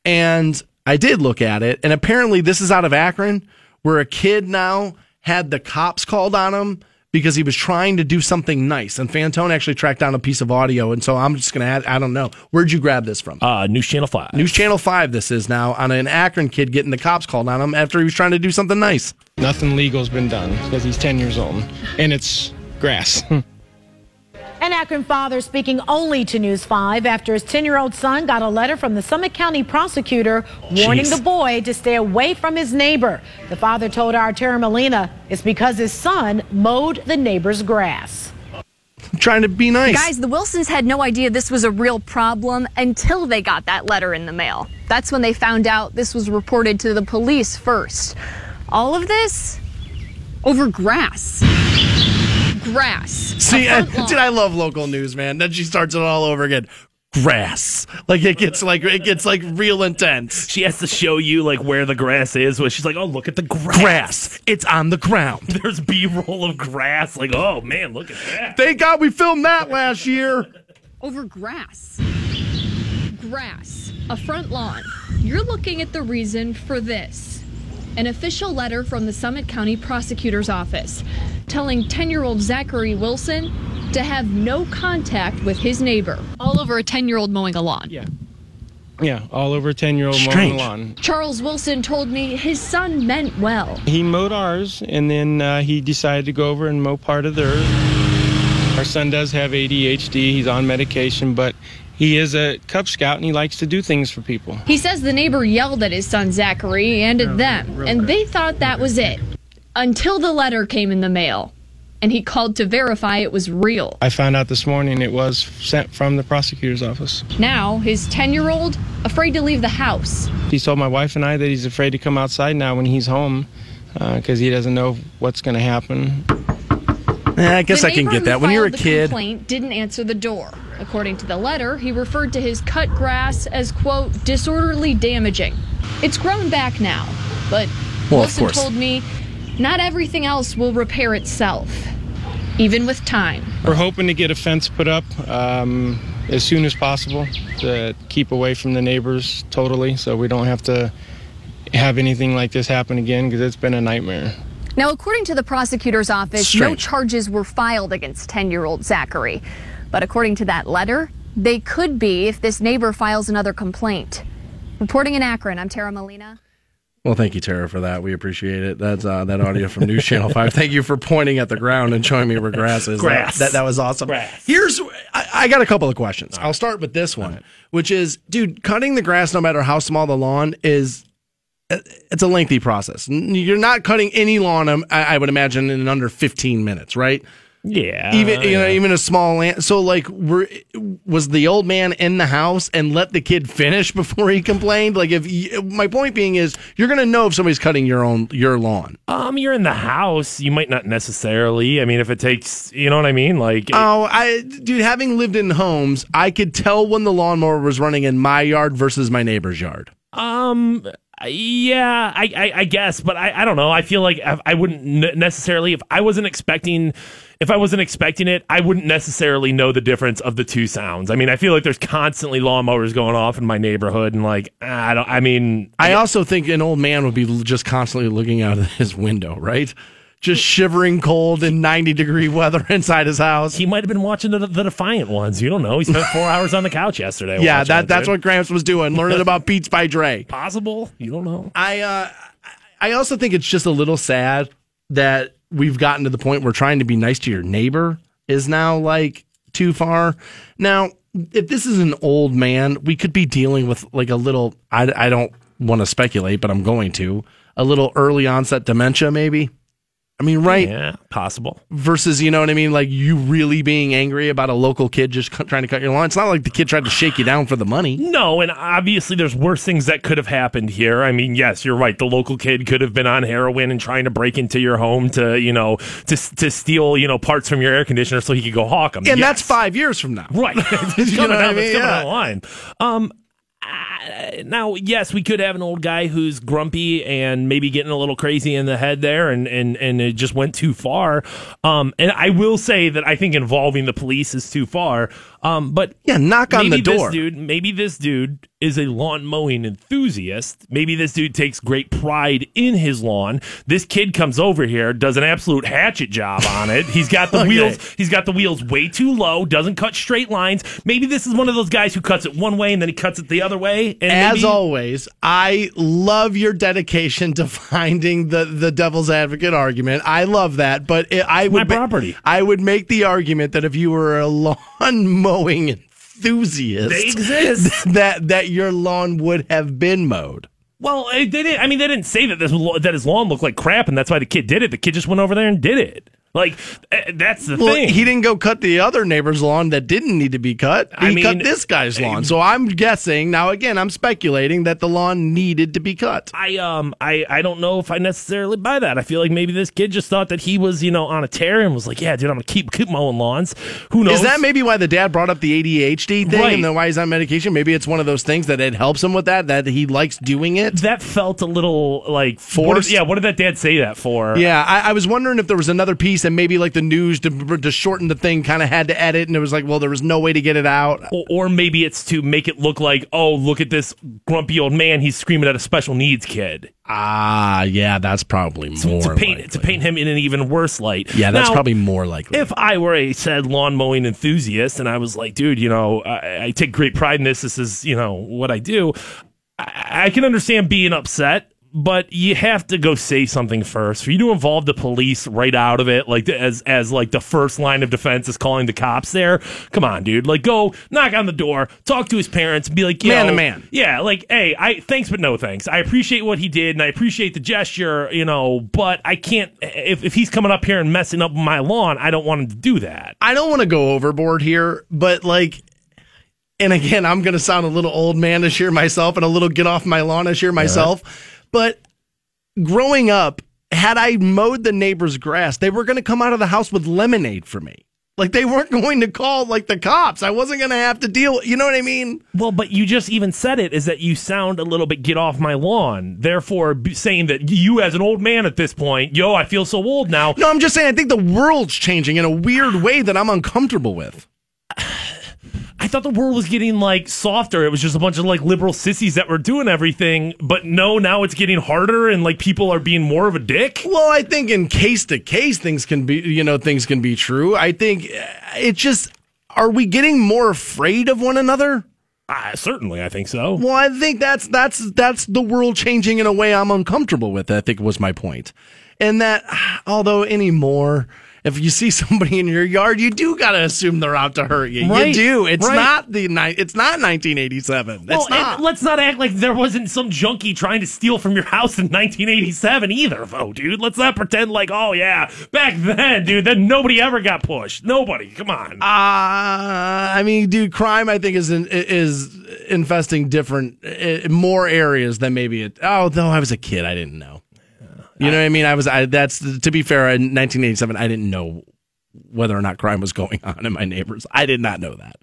And I did look at it, and apparently this is out of Akron, where a kid now had the cops called on him because he was trying to do something nice. And Fantone actually tracked down a piece of audio, and so I'm just gonna add. I don't know where'd you grab this from? uh, News Channel Five. News Channel Five. This is now on an Akron kid getting the cops called on him after he was trying to do something nice. Nothing legal's been done because he's 10 years old. And it's grass. An Akron father speaking only to News 5 after his 10 year old son got a letter from the Summit County prosecutor warning Jeez. the boy to stay away from his neighbor. The father told our Tara Molina it's because his son mowed the neighbor's grass. trying to be nice. Guys, the Wilsons had no idea this was a real problem until they got that letter in the mail. That's when they found out this was reported to the police first. All of this over grass. Grass. See, A I, front dude, I love local news, man. Then she starts it all over again. Grass, like it gets like it gets like real intense. She has to show you like where the grass is. Where she's like, "Oh, look at the grass. Grass, it's on the ground. There's B-roll of grass. Like, oh man, look at that. Thank God we filmed that last year. over grass. Grass, a front lawn. You're looking at the reason for this. An official letter from the Summit County Prosecutor's Office telling 10 year old Zachary Wilson to have no contact with his neighbor. All over a 10 year old mowing a lawn. yeah. Yeah, all over a 10 year old mowing Strange. the lawn. Charles Wilson told me his son meant well. He mowed ours, and then uh, he decided to go over and mow part of theirs. Our son does have ADHD. He's on medication, but he is a Cub Scout and he likes to do things for people. He says the neighbor yelled at his son Zachary and at them, and they thought that was it. Until the letter came in the mail, and he called to verify it was real. I found out this morning it was sent from the prosecutor's office. Now, his 10 year old, afraid to leave the house. He told my wife and I that he's afraid to come outside now when he's home uh, because he doesn't know what's going to happen. Yeah, I guess The I can get that. When you're a filed the kid, complaint didn't answer the door. According to the letter, he referred to his cut grass as, quote, disorderly damaging. It's grown back now, but Well, Wilson told me not everything else will repair itself, even with time. We're hoping to get a fence put up um, as soon as possible to keep away from the neighbors totally so we don't have to have anything like this happen again because it's been a nightmare. Now, according to the prosecutor's office, no charges were filed against 10 year old Zachary. But according to that letter, they could be if this neighbor files another complaint. Reporting in Akron, I'm Tara Molina. Well, thank you, Tara, for that. We appreciate it. That's uh, that audio from News Channel Five. Thank you for pointing at the ground and showing me where grass is. Grass. That, that, that was awesome. Grass. Here's I, I got a couple of questions. I'll start with this one, which is, dude, cutting the grass, no matter how small the lawn, is it's a lengthy process. You're not cutting any lawn, um, I, I would imagine, in under 15 minutes, right? Yeah. even you know yeah. even a small land so like were was the old man in the house and let the kid finish before he complained like if you, my point being is you're gonna know if somebody's cutting your own your lawn Um, you're in the house. You might not necessarily. I mean, if it takes, you know what I mean? Like, oh i dude having lived in homes i could tell when the lawnmower was running in my yard versus my neighbor's yard um, yeah, I, I, I guess, but I, I don't know. I feel like I, I wouldn't necessarily if I wasn't expecting. If I wasn't expecting it, I wouldn't necessarily know the difference of the two sounds. I mean, I feel like there's constantly lawnmowers going off in my neighborhood, and like I don't. I mean, i also think an old man would be just constantly looking out of his window right just shivering cold in 90 degree weather inside his house he might have been watching the, the Defiant ones. You don't know. He spent four hours on the couch yesterday. yeah that it, that's dude. what gramps was doing learning about beats by dre possible. You don't know. I uh, I also think it's just a little sad that we've gotten to the point where trying to be nice to your neighbor is now like too far. Now, if this is an old man, we could be dealing with like a little. I I don't want to speculate, but I'm going to a little early onset dementia, maybe. I mean, right? Yeah, possible. Versus, you know what I mean? Like you really being angry about a local kid just cu- trying to cut your lawn. It's not like the kid tried to shake you down for the money. No, and obviously there's worse things that could have happened here. I mean, yes, you're right. The local kid could have been on heroin and trying to break into your home to, you know, to to steal, you know, parts from your air conditioner so he could go hawk them. And that's five years from now. right. it's You coming know what I down, it's coming Yeah. down the line. Um, uh, now, yes, we could have an old guy who's grumpy and maybe getting a little crazy in the head there, and and and it just went too far. Um, and I will say that I think involving the police is too far. Um, but Yeah, knock on the door. This dude, maybe this dude is a lawn mowing enthusiast. Maybe this dude takes great pride in his lawn. This kid comes over here, does an absolute hatchet job on it. He's got the Okay. wheels. He's got the wheels way too low. Doesn't cut straight lines. Maybe this is one of those guys who cuts it one way and then he cuts it the other way. And As maybe- always, I love your dedication to finding the, the devil's advocate argument. I love that, but it, I would my property. I would make the argument that if you were a lawn mowing enthusiast, They exist. that that your lawn would have been mowed. Well, they didn't. I mean, they didn't say that this that his lawn looked like crap, and that's why the kid did it. The kid just went over there and did it. Like eh, that's the Well, thing. he didn't go cut the other neighbor's lawn that didn't need to be cut. He I mean, cut this guy's lawn. So I'm guessing now. Again, I'm speculating that the lawn needed to be cut. I um I I don't know if I necessarily buy that. I feel like maybe this kid just thought that he was you know on a tear and was like, yeah, dude, I'm gonna keep keep mowing lawns. Who knows? Is that maybe why the dad brought up the ADHD thing Right. and then why he's on medication? Maybe it's one of those things that it helps him with that, that he likes doing it. that felt a little like Forced? What did, yeah, what did that dad say that for? Yeah, I, I was wondering if there was another piece and maybe like the news to, to shorten the thing kind of had to edit and it was like, well, there was no way to get it out. Or, or maybe it's to make it look like, oh, look at this grumpy old man. He's screaming at a special needs kid. Ah, yeah, that's probably more to paint likely. to paint him in an even worse light. Yeah, that's Now, probably more likely. If I were a said lawn mowing enthusiast and I was like, dude, you know, I, I take great pride in this. This is, you know, what I do. I, I can understand being upset, but you have to go say something first. For you to involve the police right out of it, like as as like the first line of defense is calling the cops there. Come on, dude. Like go knock on the door, talk to his parents, and be like, Man to man. Yeah, like, hey, I thanks but no thanks. I appreciate what he did and I appreciate the gesture, you know, but I can't if if he's coming up here and messing up my lawn, I don't want him to do that. I don't want to go overboard here, but like, and again, I'm going to sound a little old manish here myself and a little get off my lawnish here myself. But growing up, had I mowed the neighbor's grass, they were going to come out of the house with lemonade for me. Like they weren't going to call like the cops. I wasn't going to have to deal. You know what I mean? Well, but you just even said it is that you sound a little bit get off my lawn. Therefore, saying that you as an old man at this point, yo, I feel so old now. No, I'm just saying. I think the world's changing in a weird way that I'm uncomfortable with. I thought the world was getting like softer. It was just a bunch of like liberal sissies that were doing everything. But no, now it's getting harder and like people are being more of a dick. Well, I think in case to case things can be, you know, things can be true. I think uh, it just are we getting more afraid of one another? Uh, certainly, I think so. Well, I think that's that's that's the world changing in a way I'm uncomfortable with. I think was my point, and that although anymore, if you see somebody in your yard, you do got to assume they're out to hurt you. Right, You do. It's right. not the ni- It's not 1987. That's well, not. let's not act like there wasn't some junkie trying to steal from your house in 1987 either, though, dude. Let's not pretend like, oh yeah, back then, dude, then nobody ever got pushed. Nobody. Come on. Uh, I mean, dude, crime I think is in, is infesting different uh, more areas than maybe it. Oh, though I was a kid, I didn't know. You know what I mean? I was. I, that's to be fair. In 1987, I didn't know whether or not crime was going on in my neighbors. I did not know that.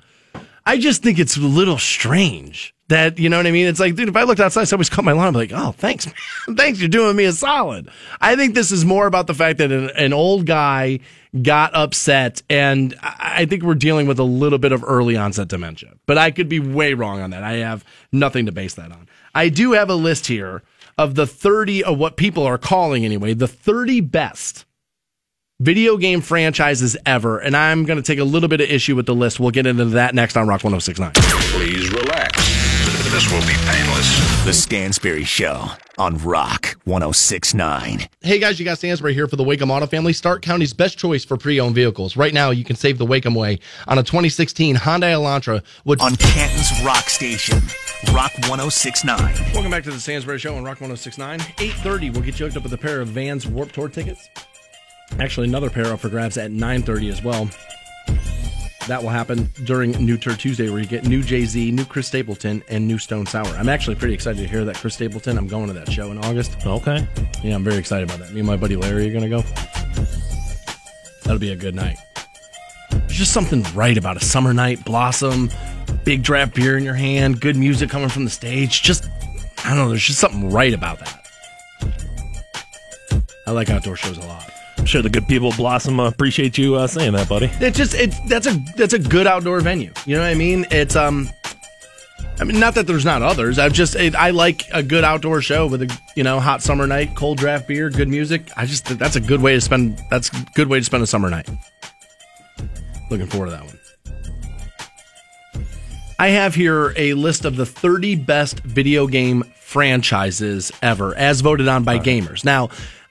I just think it's a little strange that you know what I mean. It's like, dude, if I looked outside, somebody's cut my lawn. I'm like, oh, thanks, man. thanks, you're doing me a solid. I think this is more about the fact that an, an old guy got upset, and I I think we're dealing with a little bit of early onset dementia. But I could be way wrong on that. I have nothing to base that on. I do have a list here of the 30 of what people are calling anyway, the 30 best video game franchises ever. And I'm going to take a little bit of issue with the list. We'll get into that next on Rock 1069. Please relax. This will be painless. The Stansbury Show on Rock 1069. Hey guys, you got Stansbury here for the Waikem Auto Family, Stark County's best choice for pre-owned vehicles. Right now, you can save the Waikem way on a 2016 Hyundai Elantra. Which On Canton's Rock Station, Rock 1069. Welcome back to the Stansbury Show on Rock 1069. 8:30, we'll get you hooked up with a pair of Vans Warped Tour tickets. Actually, another pair up for grabs at 9:30 as well. That will happen during New Tour Tuesday, where you get new Jay Z, new Chris Stapleton, and new Stone Sour. I'm actually pretty excited to hear that Chris Stapleton. I'm going to that show in August. Okay. Yeah, I'm very excited about that. Me and my buddy Larry are going to go. That'll be a good night. There's just something right about a summer night, blossom, big draft beer in your hand, good music coming from the stage. Just, I don't know, there's just something right about that. I like outdoor shows a lot. I'm sure the good people Blossom uh, appreciate you uh, saying that, buddy. It's just it's that's a that's a good outdoor venue. You know what I mean? It's um I mean not that there's not others. I've just it, I like a good outdoor show with a you know hot summer night, cold draft beer, good music. I just that's a good way to spend that's a good way to spend a summer night. Looking forward to that one. I have here a list of the 30 best video game franchises ever, as voted on by gamers. Now,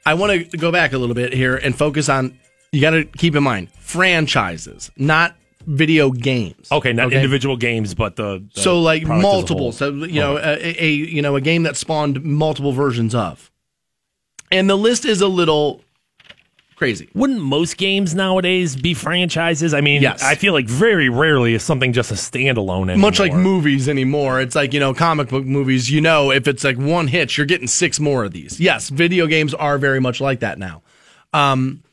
I want to go back a little bit here and focus on. You got to keep in mind franchises, not video games. Okay, not individual games, but the, the So like product as a multiple. So you know a, a you know a game that spawned multiple versions of. And the list is a little crazy. Wouldn't most games nowadays be franchises? I mean, Yes. I feel like very rarely is something just a standalone anymore. Much like movies anymore. It's like, you know, comic book movies, you know, if it's like one hit, you're getting six more of these. Yes, video games are very much like that now. Um,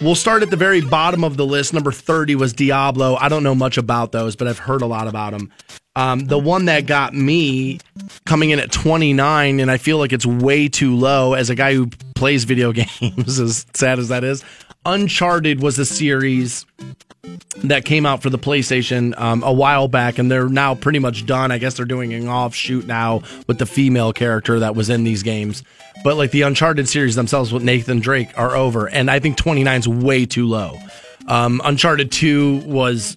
we'll start at the very bottom of the list. Number 30 was Diablo. I don't know much about those, but I've heard a lot about them. Um, the one that got me coming in at 29, and I feel like it's way too low as a guy who plays video games, as sad as that is. Uncharted was a series that came out for the PlayStation um, a while back, and they're now pretty much done. I guess they're doing an offshoot now with the female character that was in these games. But like the Uncharted series themselves with Nathan Drake are over, and I think 29 is way too low. Um, Uncharted 2 was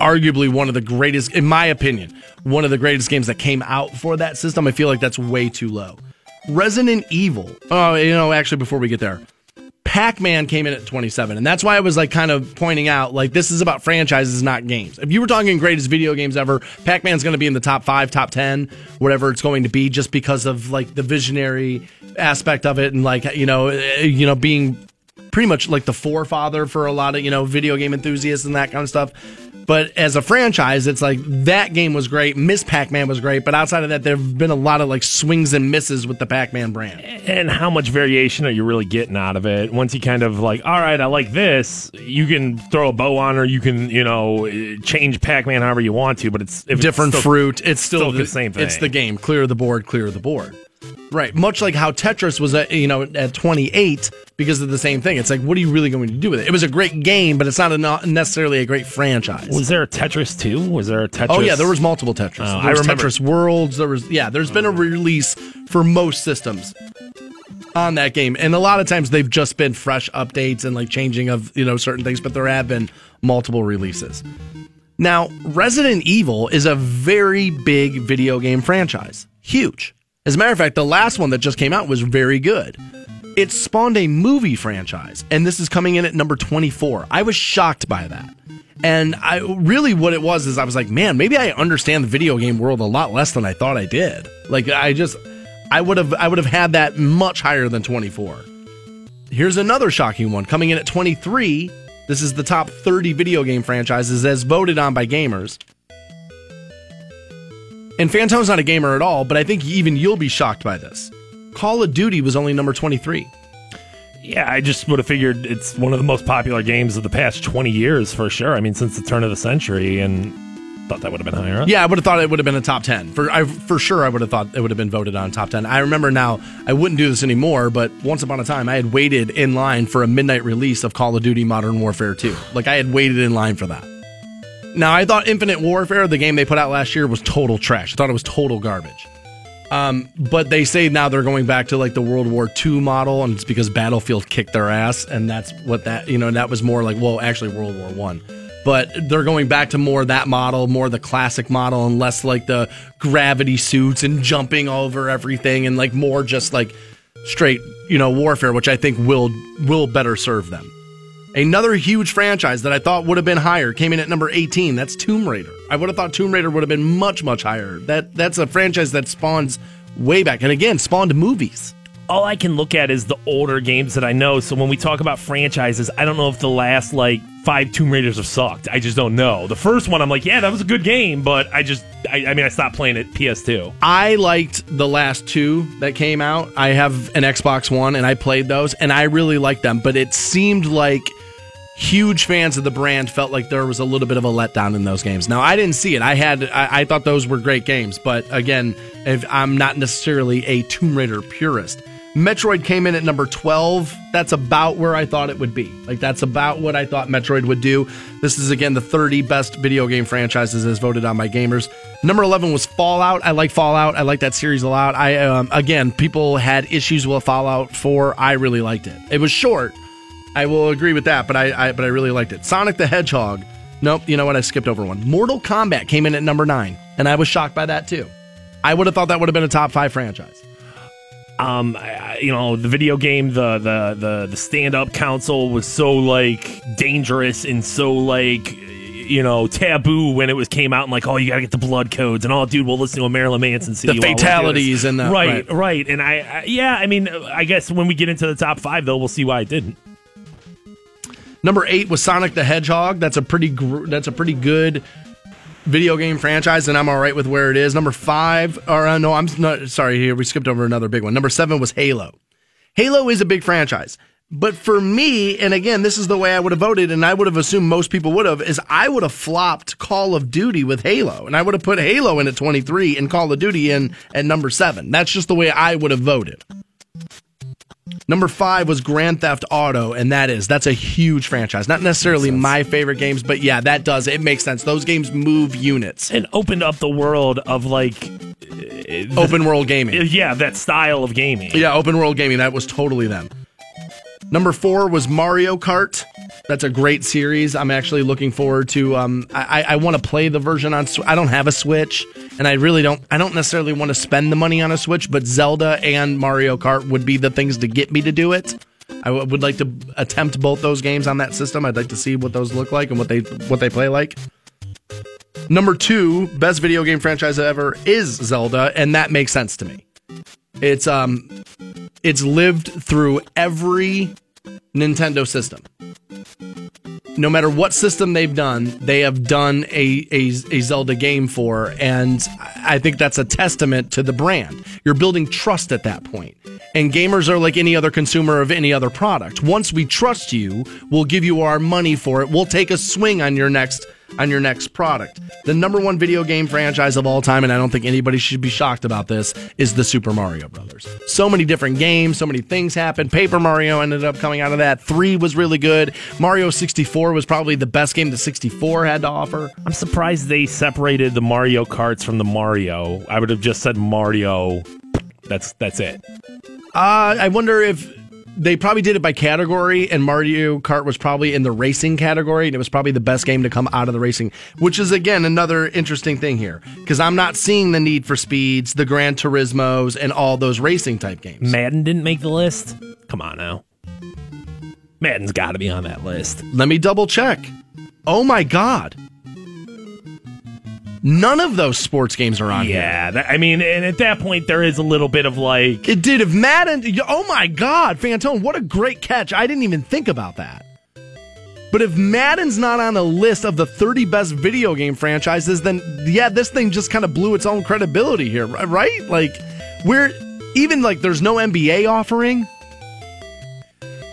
arguably one of the greatest, in my opinion, one of the greatest games that came out for that system. I feel like that's way too low. Resident Evil. Oh, you know, actually, before we get there, Pac Man came in at 27. And that's why I was like kind of pointing out, like, this is about franchises, not games. If you were talking greatest video games ever, Pac Man's going to be in the top five, top 10, whatever it's going to be, just because of like the visionary aspect of it and like, you know, eh, you know, being pretty much like the forefather for a lot of, you know, video game enthusiasts and that kind of stuff. But as a franchise, it's like that game was great. Miss Pac Man was great. But outside of that, there have been a lot of like swings and misses with the Pac Man brand. and how much variation are you really getting out of it? Once you kind of like, all right, I like this, you can throw a bow on, or you can, you know, change Pac-Man however you want to, but it's if it's different still- fruit. It's still, still the same thing. It's the game. Clear the board. Clear the board. Right. Much like how Tetris was at you know at 28 because of the same thing. It's like, what are you really going to do with it? It was a great game, but it's not a, not necessarily a great franchise. Was there a Tetris 2? Was there a Tetris? Oh yeah, there was multiple Tetris. Oh, I remember- Tetris Worlds. There was yeah. There's been a release for most systems on that game, and a lot of times they've just been fresh updates and like changing of you know certain things, but there have been multiple releases. Now, Resident Evil is a very big video game franchise, huge. As a matter of fact, the last one that just came out was very good. it spawned a movie franchise, and this is coming in at number 24. I was shocked by that. And I really what it was is I was like, man, maybe I understand the video game world a lot less than I thought I did. Like I just I would have I would have had that much higher than 24. Here's another shocking one coming in at 23. This is the top 30 video game franchises as voted on by gamers. And Fantone's not a gamer at all, but I think even you'll be shocked by this. Call of Duty was only number 23. Yeah, I just would have figured it's one of the most popular games of the past 20 years for sure. I mean, since the turn of the century, and thought that would have been higher. Up. Yeah, I would have thought it would have been a top 10. For I, for sure, I would have thought it would have been voted on top 10. I remember now, I wouldn't do this anymore, but once upon a time, I had waited in line for a midnight release of Call of Duty Modern Warfare 2. Like, I had waited in line for that. Now, I thought Infinite Warfare, the game they put out last year, was total trash. I thought it was total garbage. Um, but they say now they're going back to like the World War II model, and it's because Battlefield kicked their ass, and that's what that you know, that was more like well, actually World War One. But they're going back to more that model, more the classic model, and less like the gravity suits and jumping over everything, and like more just like straight you know warfare, which I think will will better serve them. Another huge franchise that I thought would have been higher came in at number 18. That's Tomb Raider. I would have thought Tomb Raider would have been much, much higher. That that's a franchise that spawns way back and again spawned movies. all I can look at is the older games that I know. So when we talk about franchises, I don't know if the last like five Tomb Raiders have sucked. I just don't know. The first one, I'm like, yeah, that was a good game, but I just, I, I mean, I stopped playing it PS2. I liked the last two that came out. I have an Xbox One and I played those and I really liked them, but it seemed like huge fans of the brand felt like there was a little bit of a letdown in those games. Now I didn't see it. I had I, I thought those were great games, but again, if I'm not necessarily a Tomb Raider purist. Metroid came in at number 12. That's about where I thought it would be. Like that's about what I thought Metroid would do. This is again the 30 best video game franchises as voted on by gamers. Number 11 was Fallout. I like Fallout. I like that series a lot. I um, again, people had issues with Fallout 4. I really liked it. It was short. I will agree with that, but I, I but I really liked it. Sonic the Hedgehog. Nope, you know what? I skipped over one. Mortal Kombat came in at number 9, and I was shocked by that too. I would have thought that would have been a top 5 franchise. Um, I, you know, the video game, the the the the stand up console was so like dangerous and so like you know taboo when it was came out and like oh you gotta get the blood codes and oh dude we'll listen to a Marilyn Manson CD The fatalities and the- right, right. right and I, I yeah I mean I guess when we get into the top five though we'll see why it didn't. Number eight was Sonic the Hedgehog. That's a pretty gr- that's a pretty good video game franchise, and I'm all right with where it is. Number five, or uh, no, I'm not sorry. Here we skipped over another big one. Number seven was Halo. Halo is a big franchise, but for me, and again, this is the way I would have voted, and I would have assumed most people would have, is I would have flopped Call of Duty with Halo, and I would have put Halo in at 23 and Call of Duty in at number seven. That's just the way I would have voted. Number five was Grand Theft Auto, and that is that's a huge franchise. Not necessarily my favorite games, but yeah, that does it makes sense. Those games move units. And opened up the world of like Open world gaming. yeah that style of gaming. Yeah, open world gaming. That was totally them. Number four was Mario Kart. That's a great series. I'm actually looking forward to. Um, I, I want to play the version on. I don't have a Switch, and I really don't. I don't necessarily want to spend the money on a Switch, but Zelda and Mario Kart would be the things to get me to do it. I w- would like to attempt both those games on that system. I'd like to see what those look like and what they what they play like. Number two, best video game franchise ever is Zelda, and that makes sense to me. It's um it's lived through every Nintendo system. No matter what system they've done, they have done a, a, a Zelda game for, and I think that's a testament to the brand. You're building trust at that point. And gamers are like any other consumer of any other product. Once we trust you, we'll give you our money for it. We'll take a swing on your next on your next product. The number one video game franchise of all time, and I don't think anybody should be shocked about this, is the Super Mario Brothers. So many different games, so many things happened. Paper Mario ended up coming out of that. Three was really good. Mario 64 was probably the best game the 64 had to offer. I'm surprised they separated the Mario Karts from the Mario. I would have just said Mario. That's that's it. Uh, I wonder if they probably did it by category, and Mario Kart was probably in the racing category, and it was probably the best game to come out of the racing, which is again another interesting thing here because I'm not seeing the need for speeds, the Gran Turismos, and all those racing type games. Madden didn't make the list. Come on now. Madden's got to be on that list. Let me double check. Oh my god. None of those sports games are on here. Yeah, that, I mean, and at that point, there is a little bit of like, It did. If Madden, oh my God, Fantone, what a great catch. I didn't even think about that. But if Madden's not on the list of the 30 best video game franchises, then yeah, this thing just kind of blew its own credibility here, right? Like, we're even like there's no NBA offering.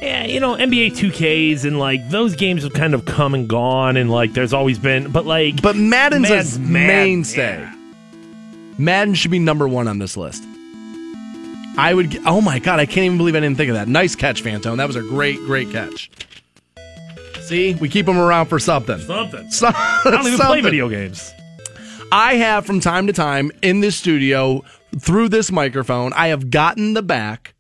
Yeah, you know, NBA 2Ks and like those games have kind of come and gone, and like there's always been, but like, But Madden's Madden's a Madden, mainstay. yeah. Madden should be number one on this list. I would. Oh my god! I can't even believe I didn't think of that. Nice catch, Fantone. That was a great, great catch. See, we keep them around for something. something. So- I don't even play video games. I have from time to time in this studio through this microphone, I have gotten the back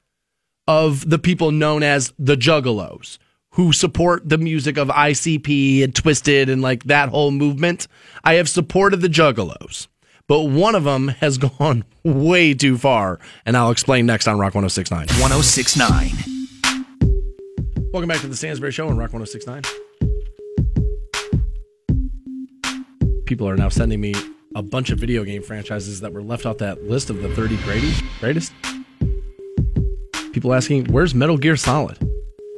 of the people known as the Juggalos who support the music of ICP and Twiztid and like that whole movement. I have supported the Juggalos, but one of them has gone way too far, and I'll explain next on Rock 1069. 1069. Welcome back to the Stansbury Show on Rock 1069. People are now sending me a bunch of video game franchises that were left off that list of the 30 greatest. greatest. People asking, where's Metal Gear Solid?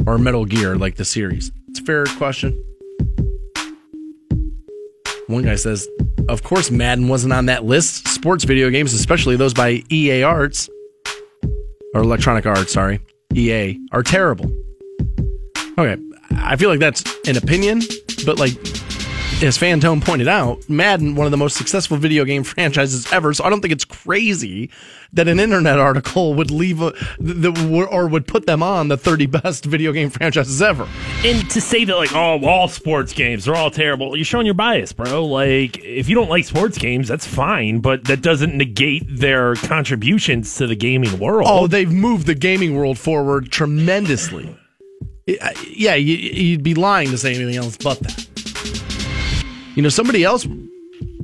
Or Metal Gear, like the series? It's a fair question. One guy says, of course, Madden wasn't on that list. Sports video games, especially those by EA Arts, or Electronic Arts, sorry, EA, are terrible. Okay, I feel like that's an opinion, but like as Fantone pointed out, Madden, one of the most successful video game franchises ever. So I don't think it's crazy that an internet article would leave a, the, or would put them on the 30 best video game franchises ever. And to say that, like, oh, all sports games are all terrible, you're showing your bias, bro. Like, if you don't like sports games, that's fine, but that doesn't negate their contributions to the gaming world. Oh, they've moved the gaming world forward tremendously. Yeah, Yeah, you- you'd be lying to say anything else but that. You know, somebody else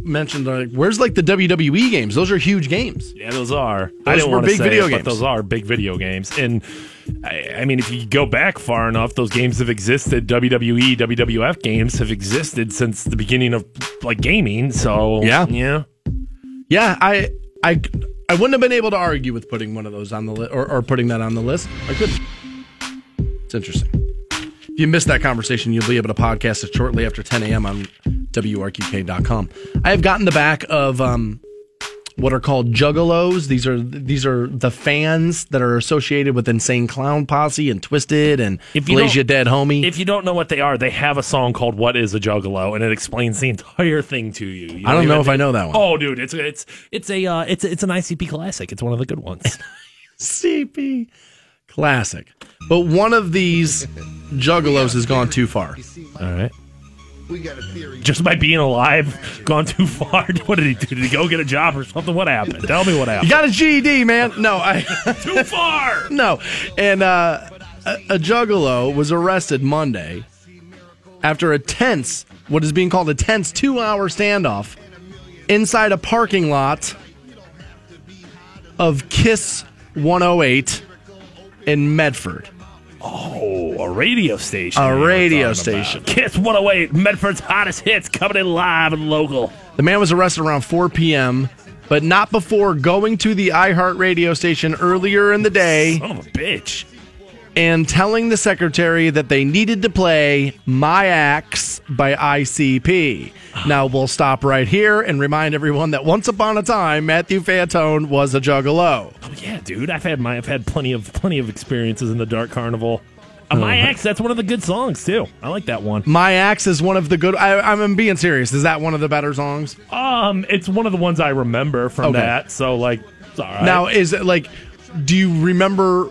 mentioned like, where's like the WWE games? Those are huge games. yeah, those are. I Those didn't were want to big say video it, games. but those are big video games. And I, I mean, if you go back far enough, those games have existed. WWE, WWF games have existed since the beginning of like gaming. So Yeah. yeah. Yeah, I, I, I wouldn't have been able to argue with putting one of those on the list or, or putting that on the list. I couldn't. It's interesting. If you missed that conversation, you'll be able to podcast it shortly after 10 a.m. on WRQK.com. I have gotten the back of um, what are called juggalos. These are these are the fans that are associated with Insane Clown Posse and Twiztid and If you Blaze Dead Homie. If you don't know what they are, they have a song called "What Is a Juggalo," and it explains the entire thing to you. You I don't know if I know that one. Oh, dude, it's it's it's a uh, it's it's an ICP classic. It's one of the good ones. CP classic. But one of these juggalos has gone too far. All right. Just by being alive, gone too far. What did he do? Did he go get a job or something? What happened? Tell me what happened. You happened. got a GED, man. No, I too far. no. And uh, a, a juggalo was arrested Monday after a tense, what is being called a tense two-hour standoff inside a parking lot of Kiss 108 in Medford. Oh, a radio station. A you know what I'm radio talking about. station. Kiss 108, Medford's hottest hits coming in live and local. The man was arrested around 4 p.m., but not before going to the iHeart radio station earlier in the day. Son of a bitch. And telling the secretary that they needed to play My Axe by ICP. Now we'll stop right here and remind everyone that once upon a time Matthew Fantone was a juggalo. Oh, yeah, dude. I've had my I've had plenty of plenty of experiences in the Dark Carnival. Uh, my axe, that's one of the good songs too. I like that one. My Axe is one of the good. I, I'm being serious. Is that one of the better songs? Um, it's one of the ones I remember from Okay. that. So like, it's all right. Now, is it like? Do you remember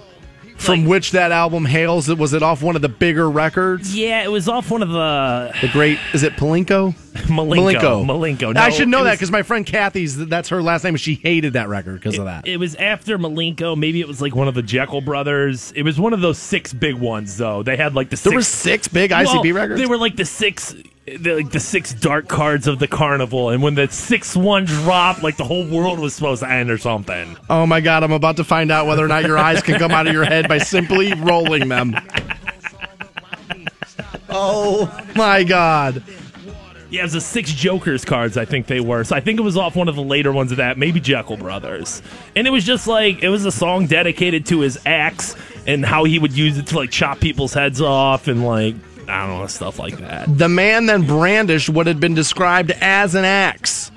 from Like- which that album hails? Was it off one of the bigger records? yeah, it was off one of the. The great is it Palinko? Milenko. Milenko. No, I should know it that because my friend Kathy's that's her last name. She hated that record because of that. It was after Milenko. Maybe it was like one of the Jeckel brothers. It was one of those six big ones, though. They had like the there six, were six big ICP Well, records. They were like the six, the, like the six dark cards of the carnival, and when the sixth one dropped, like the whole world was supposed to end or something. oh my god! I'm about to find out whether or not your eyes can come out of your head by simply rolling them. Oh my god! Yeah, it was the six Jokers cards. I think they were. So I think it was off one of the later ones of that, maybe Jeckel Brothers. And it was just like it was a song dedicated to his axe and how he would use it to like chop people's heads off and like I don't know stuff like that. The man then brandished what had been described as an axe.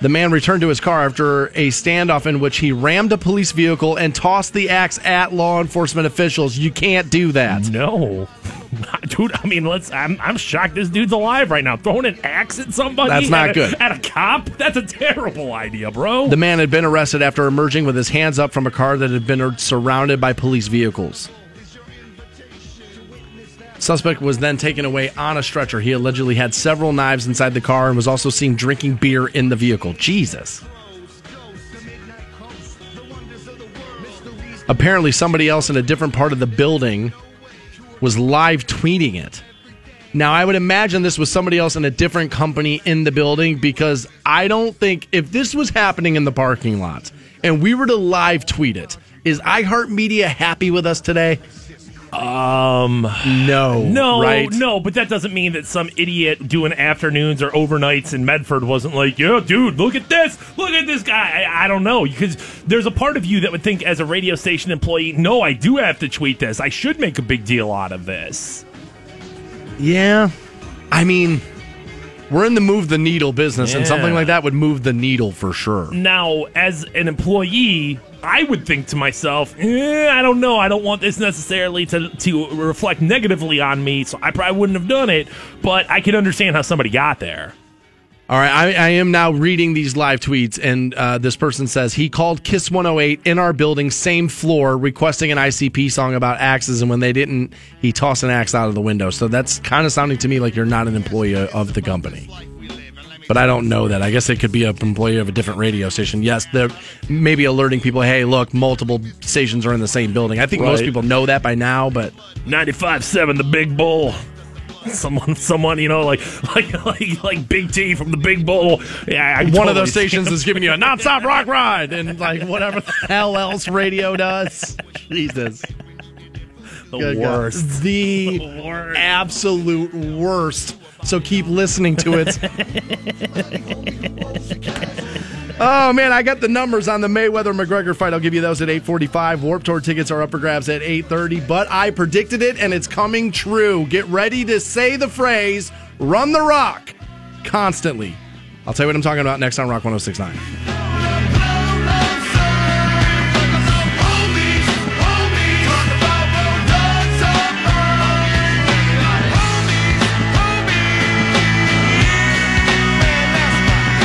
The man returned to his car after a standoff in which he rammed a police vehicle and tossed the axe at law enforcement officials. You can't do that. No, dude. I mean, let's. I'm, I'm shocked this dude's alive right now. Throwing an axe at somebody. That's not at a- good. At a cop. That's a terrible idea, bro. The man had been arrested after emerging with his hands up from a car that had been surrounded by police vehicles. Suspect was then taken away on a stretcher. He allegedly had several knives inside the car and was also seen drinking beer in the vehicle. Jesus. Apparently, somebody else in a different part of the building was live tweeting it. Now, I would imagine this was somebody else in a different company in the building because I don't think if this was happening in the parking lot and we were to live tweet it, is iHeartMedia happy with us today? Um. No. No, right? no, but that doesn't mean that some idiot doing afternoons or overnights in Medford wasn't like, yeah, dude, look at this, look at this guy. I, I don't know because there's a part of you that would think, as a radio station employee, no, I do have to tweet this. I should make a big deal out of this. Yeah. I mean, we're in the move the needle business, and something like that would move the needle for sure. Now, as an employee, I would think to myself, eh, I don't know. I don't want this necessarily to, to reflect negatively on me, so I probably wouldn't have done it. But I can understand how somebody got there. All right, I, I am now reading these live tweets, and uh, this person says he called Kiss 108 in our building, same floor, requesting an ICP song about axes, and when they didn't, he tossed an axe out of the window. So that's kind of sounding to me like you're not an employee of the company. But I don't know that. I guess it could be an employee of a different radio station. Yes, they're maybe alerting people, hey, look, multiple stations are in the same building. I think most people know that by now, but 95.7, the Big Bull. Someone, someone, you know, like, like, like, like Big T from the Big Bull. Yeah, I one of those stations is giving you a non-stop rock ride and like whatever the hell else radio does. Jesus. the Good God. worst. The The worst. absolute worst. So keep listening to it. oh man, I got the numbers on the Mayweather McGregor fight. I'll give you those at 8:45. Warped Tour tickets are up for grabs at 8:30, but I predicted it and it's coming true. Get ready to say the phrase "Run the Rock" constantly. I'll tell you what I'm talking about next on Rock 1069.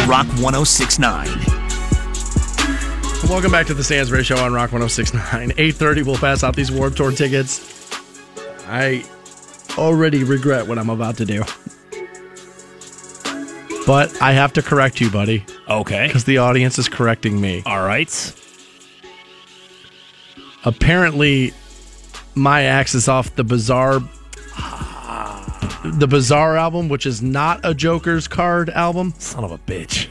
Rock 1069. Welcome back to the Stansbury Show on Rock 1069. 8.30, we'll pass out these Warped Tour tickets. I already regret what I'm about to do. But I have to correct you, buddy, Okay. because the audience is correcting me. All right. Apparently, my axe is off the Bizarre... The Bizarre album, which is not a Joker's card album. Son of a bitch.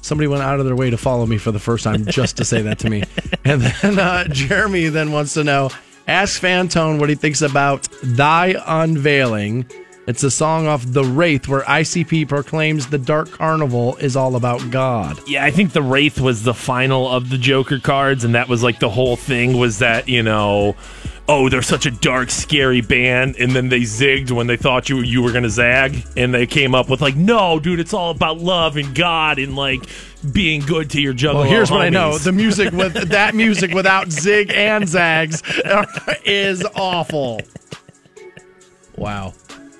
Somebody went out of their way to follow me for the first time just to say that to me. And then uh, Jeremy then wants to know ask Fantone what he thinks about Thy Unveiling. It's a song off The Wraith where ICP proclaims the Dark Carnival is all about God. Yeah, I think the Wraith was the final of the Joker cards, and that was like the whole thing was that, you know, oh, they're such a dark, scary band, and then they zigged when they thought you you were gonna zag, and they came up with like, no, dude, it's all about love and God and like being good to your juggalo Well, here's what I know: the music with that music without zig and zags is awful. Wow,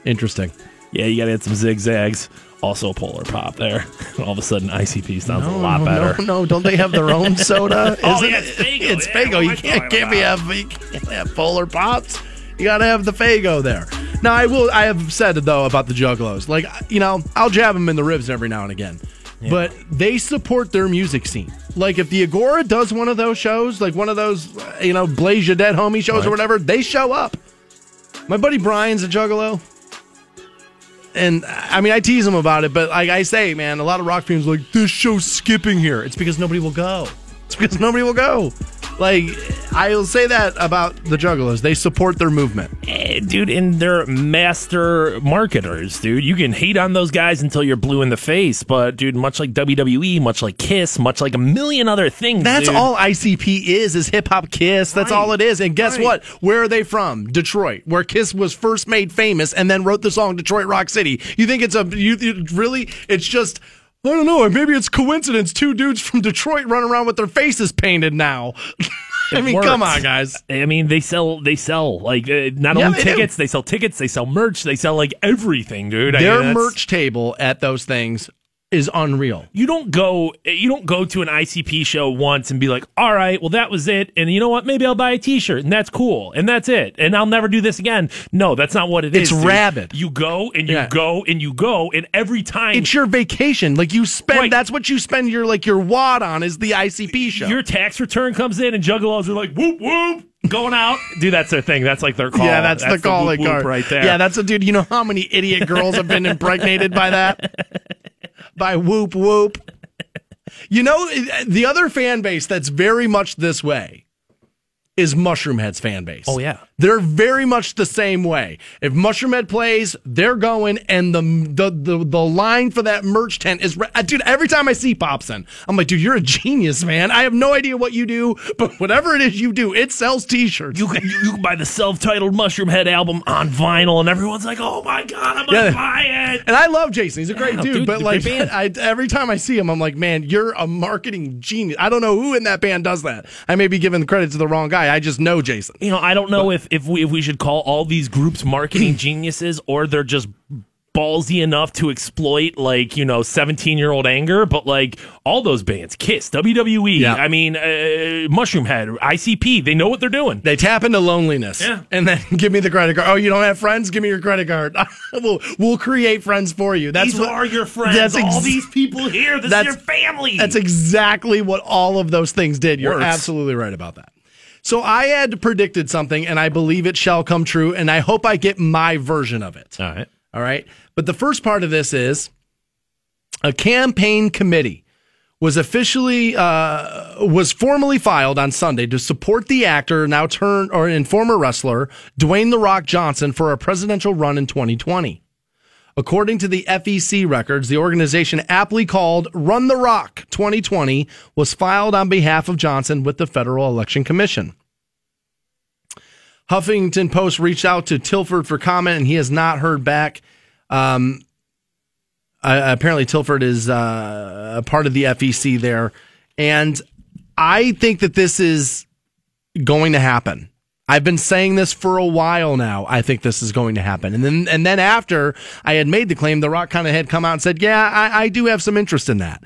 interesting. yeah, you gotta add some zigzags. Also, Polar Pop there. All of a sudden, ICP sounds a lot better. No, no, don't they have their own soda? Oh, Isn't yeah, it- it's Faygo. It's Yeah, Faygo. You can't, can't be have you can't have Polar Pops. You got to have the Faygo there. Now I will. I have said though about the Juggalos, like you know, I'll jab them in the ribs every now and again, but they support their music scene. Like if the Agora does one of those shows, like one of those, you know, Blaze Your Dead Homie shows or whatever, they show up. My buddy Brian's a Juggalo. And I mean, I tease him about it, but like I say, man, a lot of rock fans like this show's skipping here. It's because nobody will go. It's because nobody will go. Like I'll say that about the Juggalos. They support their movement. Eh, dude, and they're master marketers, dude. You can hate on those guys until you're blue in the face, but dude, much like WWE, much like Kiss, much like a million other things. That's dude. all ICP is, is hip hop Kiss. That's all it is. And guess Right. what? Where are they from? Detroit, where Kiss was first made famous and then wrote the song Detroit Rock City. You think it's a, you, you really, it's just, I don't know, maybe it's coincidence two dudes from Detroit run around with their faces painted now. I mean, come on, guys. I mean, they sell, they sell like uh, not Yeah, only they do. tickets, they sell tickets, they sell merch, they sell like everything, dude. I mean, Their merch table at those things is unreal. You don't go, you don't go to an ICP show once and be like, all right, well that was it, and you know what? Maybe I'll buy a T-shirt, and that's cool, and that's it, and I'll never do this again. No, that's not what it is. It's rabid. You go and you Yeah. go and you go, and every time It's your vacation. Like you spend, Right. that's what you spend your, like your wad on is the ICP show. your tax return comes in and juggalos are like whoop whoop going out dude that's their thing that's like their call Yeah, that's, the calling whoop, whoop card right there Yeah, that's a dude. You know how many idiot girls have been impregnated by that? by whoop whoop. You know, the other fan base that's very much this way is Mushroomhead's fan base. Oh, yeah. They're very much the same way. If Mushroomhead plays, they're going, and the the the, the line for that merch tent is, re- uh, dude. Every time I see Popson, I'm like, dude, you're a genius, man. I have no idea what you do, but whatever it is you do, it sells T-shirts. you can, you can buy the self-titled Mushroomhead album on vinyl and everyone's like oh my god i'm gonna Yeah. buy it And I love Jason. He's a great Yeah, dude, dude, but like great I, every time I see him, I'm like, man, you're a marketing genius. I don't know who in that band does that. I may be giving credit to the wrong guy. I just know Jason. you know i don't know if, if we if we should call all these groups marketing geniuses or they're just ballsy enough to exploit like you know 17 year old anger but like all those bands kiss wwe Yeah. i mean uh, Mushroomhead icp they know what they're doing They tap into loneliness, Yeah. and then give me the credit card. Oh, you don't have friends? Give me your credit card. we'll we'll create friends for you. That's these what, are your friends That's all these people here this is your family That's exactly what all of those things did. You're Works. absolutely right about that. So I had predicted something, and I believe it shall come true, and I hope I get my version of it. all right All right. But the first part of this is a campaign committee was officially uh, was formally filed on Sunday to support the actor now turned or and former wrestler Dwayne the Rock Johnson for a presidential run in 2020. According to the FEC records, the organization aptly called Run the Rock 2020 was filed on behalf of Johnson with the Federal Election Commission. Huffington Post reached out to Tilford for comment, and he has not heard back. Um, apparently, Tilford is uh, a part of the FEC there, and I think that this is going to happen. I've been saying this for a while now. I think this is going to happen, and then and then after I had made the claim, The Rock kind of had come out and said, "Yeah, I, I do have some interest in that."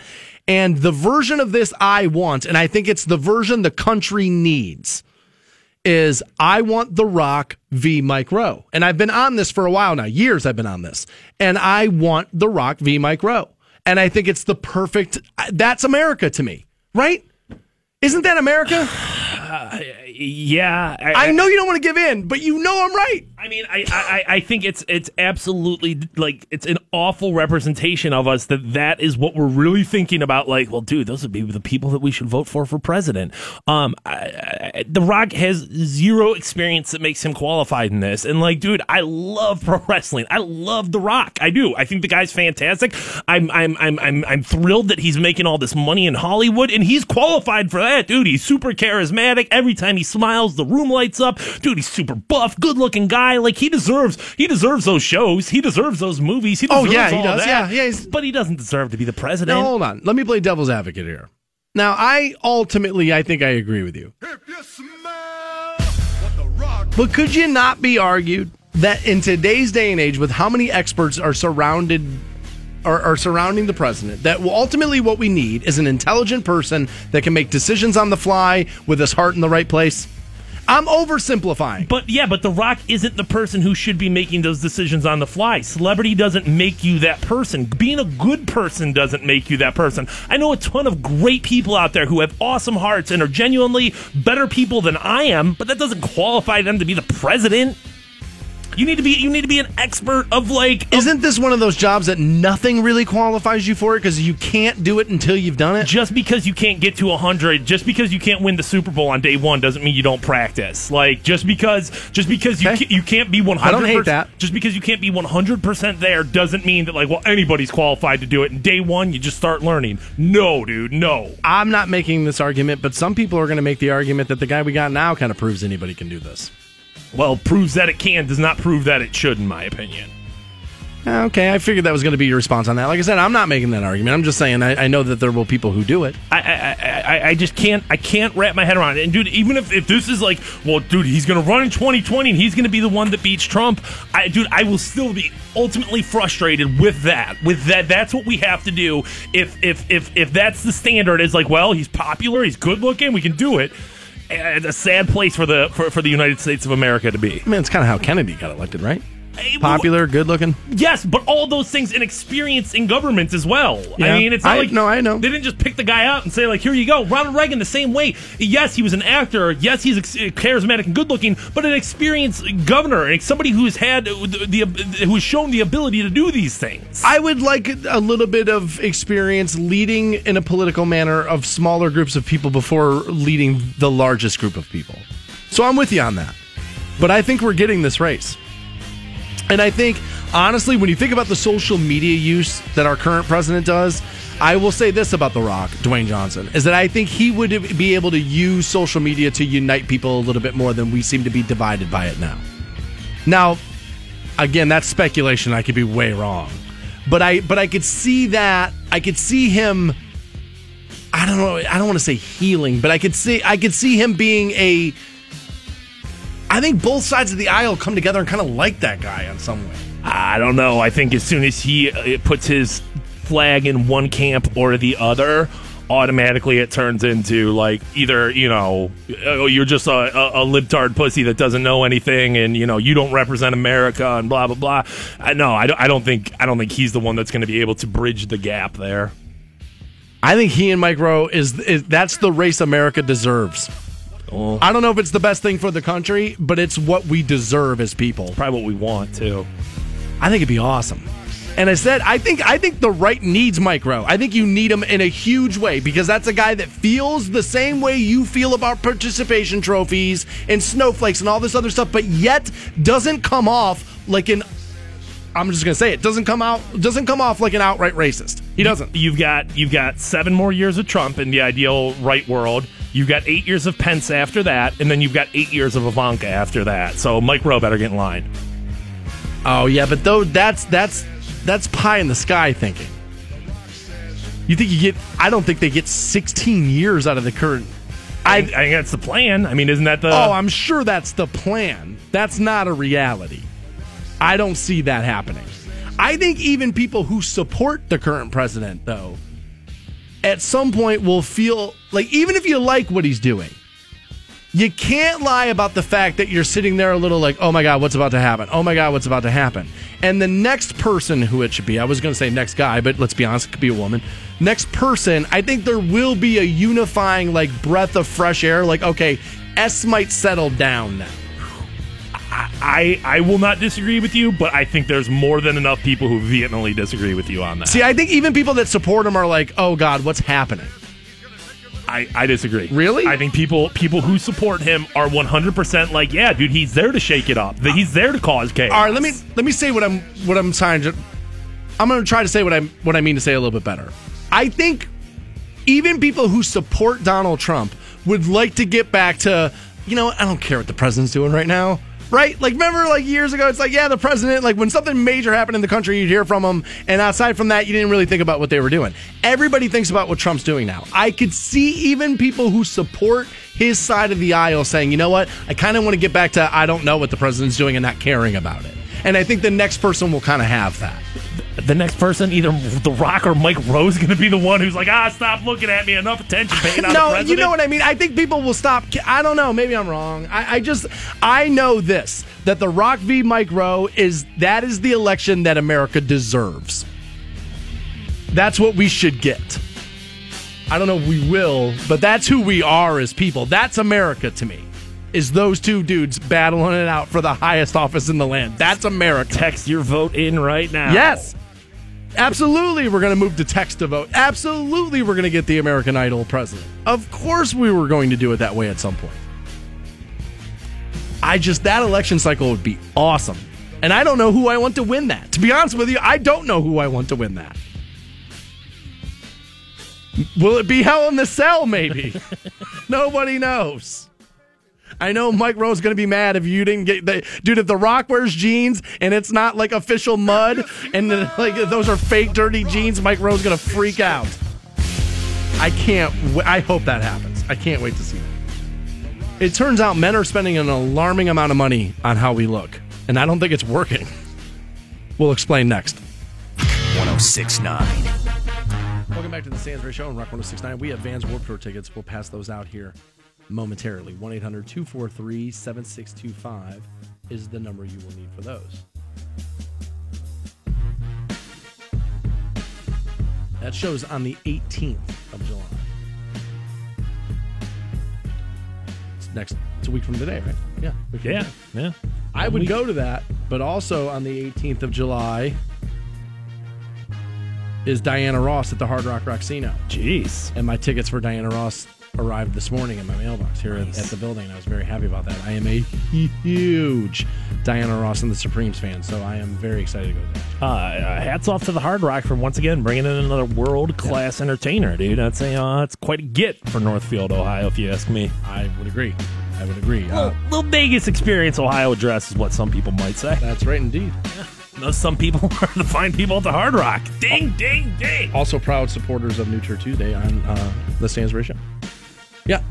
And the version of this I want, and I think it's the version the country needs is I want The Rock v. Mike Rowe. And I've been on this for a while now, years I've been on this. And I want The Rock v. Mike Rowe. And I think it's the perfect, that's America to me, right? Isn't that America? yeah I know you don't want to give in, but you know I'm right. I mean, I, I, I think it's it's absolutely like it's an awful representation of us that that is what we're really thinking about. Like, well, dude, those would be the people that we should vote for for president. Um, I, I, The Rock has zero experience that makes him qualified in this, and like, dude, I love pro wrestling. I love The Rock. I do. I think the guy's fantastic. I'm I'm I'm I'm I'm thrilled that he's making all this money in Hollywood, and he's qualified for that, dude. He's super charismatic. Every time he smiles, the room lights up. Dude, he's super buff, good looking guy. Like he deserves, he deserves those shows. He deserves those movies. He Oh, deserves yeah, he does. that. Yeah, yeah, he's- but he doesn't deserve to be the president. Now, hold on. Let me play devil's advocate here. Now, I ultimately, I think I agree with you. But could you not be argued that in today's day and age, with how many experts are surrounded are, are surrounding the president, that ultimately what we need is an intelligent person that can make decisions on the fly with his heart in the right place? I'm oversimplifying. But yeah, but The Rock isn't the person who should be making those decisions on the fly. Celebrity doesn't make you that person. Being a good person doesn't make you that person. I know a ton of great people out there who have awesome hearts and are genuinely better people than I am, but that doesn't qualify them to be the president. You need to be you need to be an expert of like Isn't this one of those jobs that nothing really qualifies you for it because you can't do it until you've done it? just because you can't get to 100 just because you can't win the super bowl on day one doesn't mean you don't practice like just because just because you, Okay. ca- you can't be 100 I don't hate that. just because you can't be 100% there doesn't mean that like well anybody's qualified to do it and day one you just start learning no dude no I'm not making this argument, but some people are going to make the argument that the guy we got now kind of proves anybody can do this. Well proves that it can does not prove that it should in my opinion Okay, I figured that was going to be your response on that. Like I said, I'm not making that argument. I'm just saying I, I know that there will people who do it. I, I, I, I just can't I can't wrap my head around it. And dude, even if, if this is like, well, dude, he's gonna run in 2020 and he's gonna be the one that beats Trump, I dude, I will still be ultimately frustrated with that. With that, that's what we have to do. If if if if that's the standard, is like, well, he's popular, he's good looking, we can do it. A sad place for the for, for the United States of America to be. I mean, it's kind of how Kennedy got elected, right? Popular, good looking. Yes, but all those things and experience in government as well. Yeah. I mean, it's not I- like no, I know. they didn't just pick the guy out and say like, "Here you go." Ronald Reagan, the same way. Yes, he was an actor. Yes, he's ex- uh, charismatic and good looking, but an experienced governor and somebody who's had uh, the, the uh, who's shown the ability to do these things. I would like a little bit of experience leading in a political manner of smaller groups of people before leading the largest group of people. So I'm with you on that. But I think we're getting this race. And I think, honestly, when you think about the social media use that our current president does, I will say this about The Rock, Dwayne Johnson, is that I think he would be able to use social media to unite people a little bit more than we seem to be divided by it now. Now, again, that's speculation. I could be way wrong, but I but I could see that. I could see him. I don't know. I don't want to say healing, but I could see. I could see him being a. I think both sides of the aisle come together and kind of like that guy in some way. I don't know. I think as soon as he uh, puts his flag in one camp or the other, automatically it turns into like either you know oh, you're just a, a, a libtard pussy that doesn't know anything, and you know you don't represent America and blah blah blah. I, no, I don't, I don't think I don't think he's the one that's going to be able to bridge the gap there. I think he and Mike Rowe is, is that's the race America deserves. Oh. I don't know if it's the best thing for the country, but it's what we deserve as people. Probably what we want too. I think it'd be awesome. And I said, I think I think the right needs Mike Rowe. I think you need him in a huge way because that's a guy that feels the same way you feel about participation trophies and snowflakes and all this other stuff, but yet doesn't come off like an I'm just gonna say it doesn't come out doesn't come off like an outright racist. He doesn't. You've got you've got seven more years of Trump in the ideal right world. You've got eight years of Pence after that, and then you've got eight years of Ivanka after that. So Mike Rowe better get in line. Oh yeah, but though that's that's that's pie in the sky thinking. You think you get? I don't think they get 16 years out of the current. I, I think that's the plan. I mean, isn't that the? Oh, I'm sure that's the plan. That's not a reality. I don't see that happening. I think even people who support the current president, though, at some point will feel like even if you like what he's doing, you can't lie about the fact that you're sitting there a little like, oh my God, what's about to happen? Oh my God, what's about to happen? And the next person who it should be, I was going to say next guy, but let's be honest, it could be a woman. Next person, I think there will be a unifying like breath of fresh air. Like, okay, S might settle down now. I I will not disagree with you, but I think there's more than enough people who vehemently disagree with you on that. See, I think even people that support him are like, oh God, what's happening? I, I disagree. Really? I think people people who support him are 100% like, yeah, dude, he's there to shake it up. That He's there to cause chaos. All right, let me let me say what I'm what I'm trying to. I'm going to try to say what I what I mean to say a little bit better. I think even people who support Donald Trump would like to get back to, you know, I don't care what the president's doing right now. Right? Like, remember, like years ago, it's like, yeah, the president, like when something major happened in the country, you'd hear from him. And outside from that, you didn't really think about what they were doing. Everybody thinks about what Trump's doing now. I could see even people who support his side of the aisle saying, you know what? I kind of want to get back to, I don't know what the president's doing and not caring about it. And I think the next person will kind of have that. The next person, either The Rock or Mike Rowe's, going to be the one who's like, ah, stop looking at me. Enough attention paying no, you know what I mean. I think people will stop. I don't know. Maybe I'm wrong. I, I just I know this that the Rock v. Mike Rowe is that is the election that America deserves. That's what we should get. I don't know if we will, but that's who we are as people. That's America to me. Is those two dudes battling it out for the highest office in the land? That's America. Text your vote in right now. Yes. Absolutely, we're going to move to text to vote. Absolutely, we're going to get the American Idol president. Of course, we were going to do it that way at some point. I just, that election cycle would be awesome. And I don't know who I want to win that. To be honest with you, I don't know who I want to win that. Will it be Hell in the Cell, maybe? Nobody knows. I know Mike Rowe's going to be mad if you didn't get the dude. If The Rock wears jeans and it's not like official mud, and the, like those are fake dirty jeans, Mike Rowe's going to freak out. I can't. W- I hope that happens. I can't wait to see that. It turns out men are spending an alarming amount of money on how we look, and I don't think it's working. We'll explain next. 1069. Welcome back to the Stansbury Show on Rock 1069. We have Vans Warped Tour tickets. We'll pass those out here momentarily. 1 800 243 7625 is the number you will need for those. That show's on the 18th of July. It's next. It's a week from today, right? Yeah. week Yeah. today. Yeah. I would go to that, but also on the 18th of July is Diana Ross at the Hard Rock Rocksino. Jeez. And my tickets for Diana Ross arrived this morning in my mailbox here at, at the building. I was very happy about that. I am a huge Diana Ross and the Supremes fan, so I am very excited to go there. Uh, hats off to the Hard Rock for once again bringing in another world class entertainer, dude. That's a uh, that's quite a get for Northfield, Ohio, if you ask me. I would agree. I would agree. Little, Uh, little Vegas experience Ohio address is what some people might say. that's right, indeed. No, some people are the fine people at the Hard Rock. Ding, ding, ding. Also, proud supporters of New Tour Tuesday on uh, the Stansbury Show. Yeah.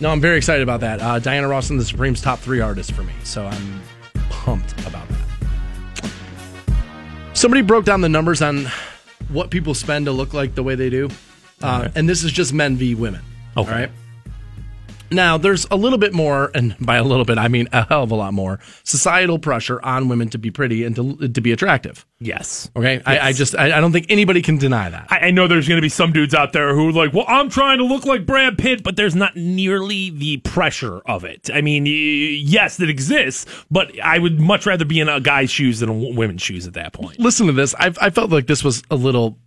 No, I'm very excited about that. Uh, Diana Ross and the Supremes top three artists for me, so I'm pumped about that. Somebody broke down the numbers on what people spend to look like the way they do, uh, and this is just men v women. Okay. All right. Now, there's a little bit more, and by a little bit, I mean a hell of a lot more societal pressure on women to be pretty and to, to be attractive. Yes. Okay. I, I just, I, I don't think anybody can deny that. I, I know there's going to be some dudes out there who are like, well, I'm trying to look like Brad Pitt, but there's not nearly the pressure of it. I mean, yes, it exists, but I would much rather be in a guy's shoes than a woman's shoes at that point. listen to this. I, I felt like this was a little.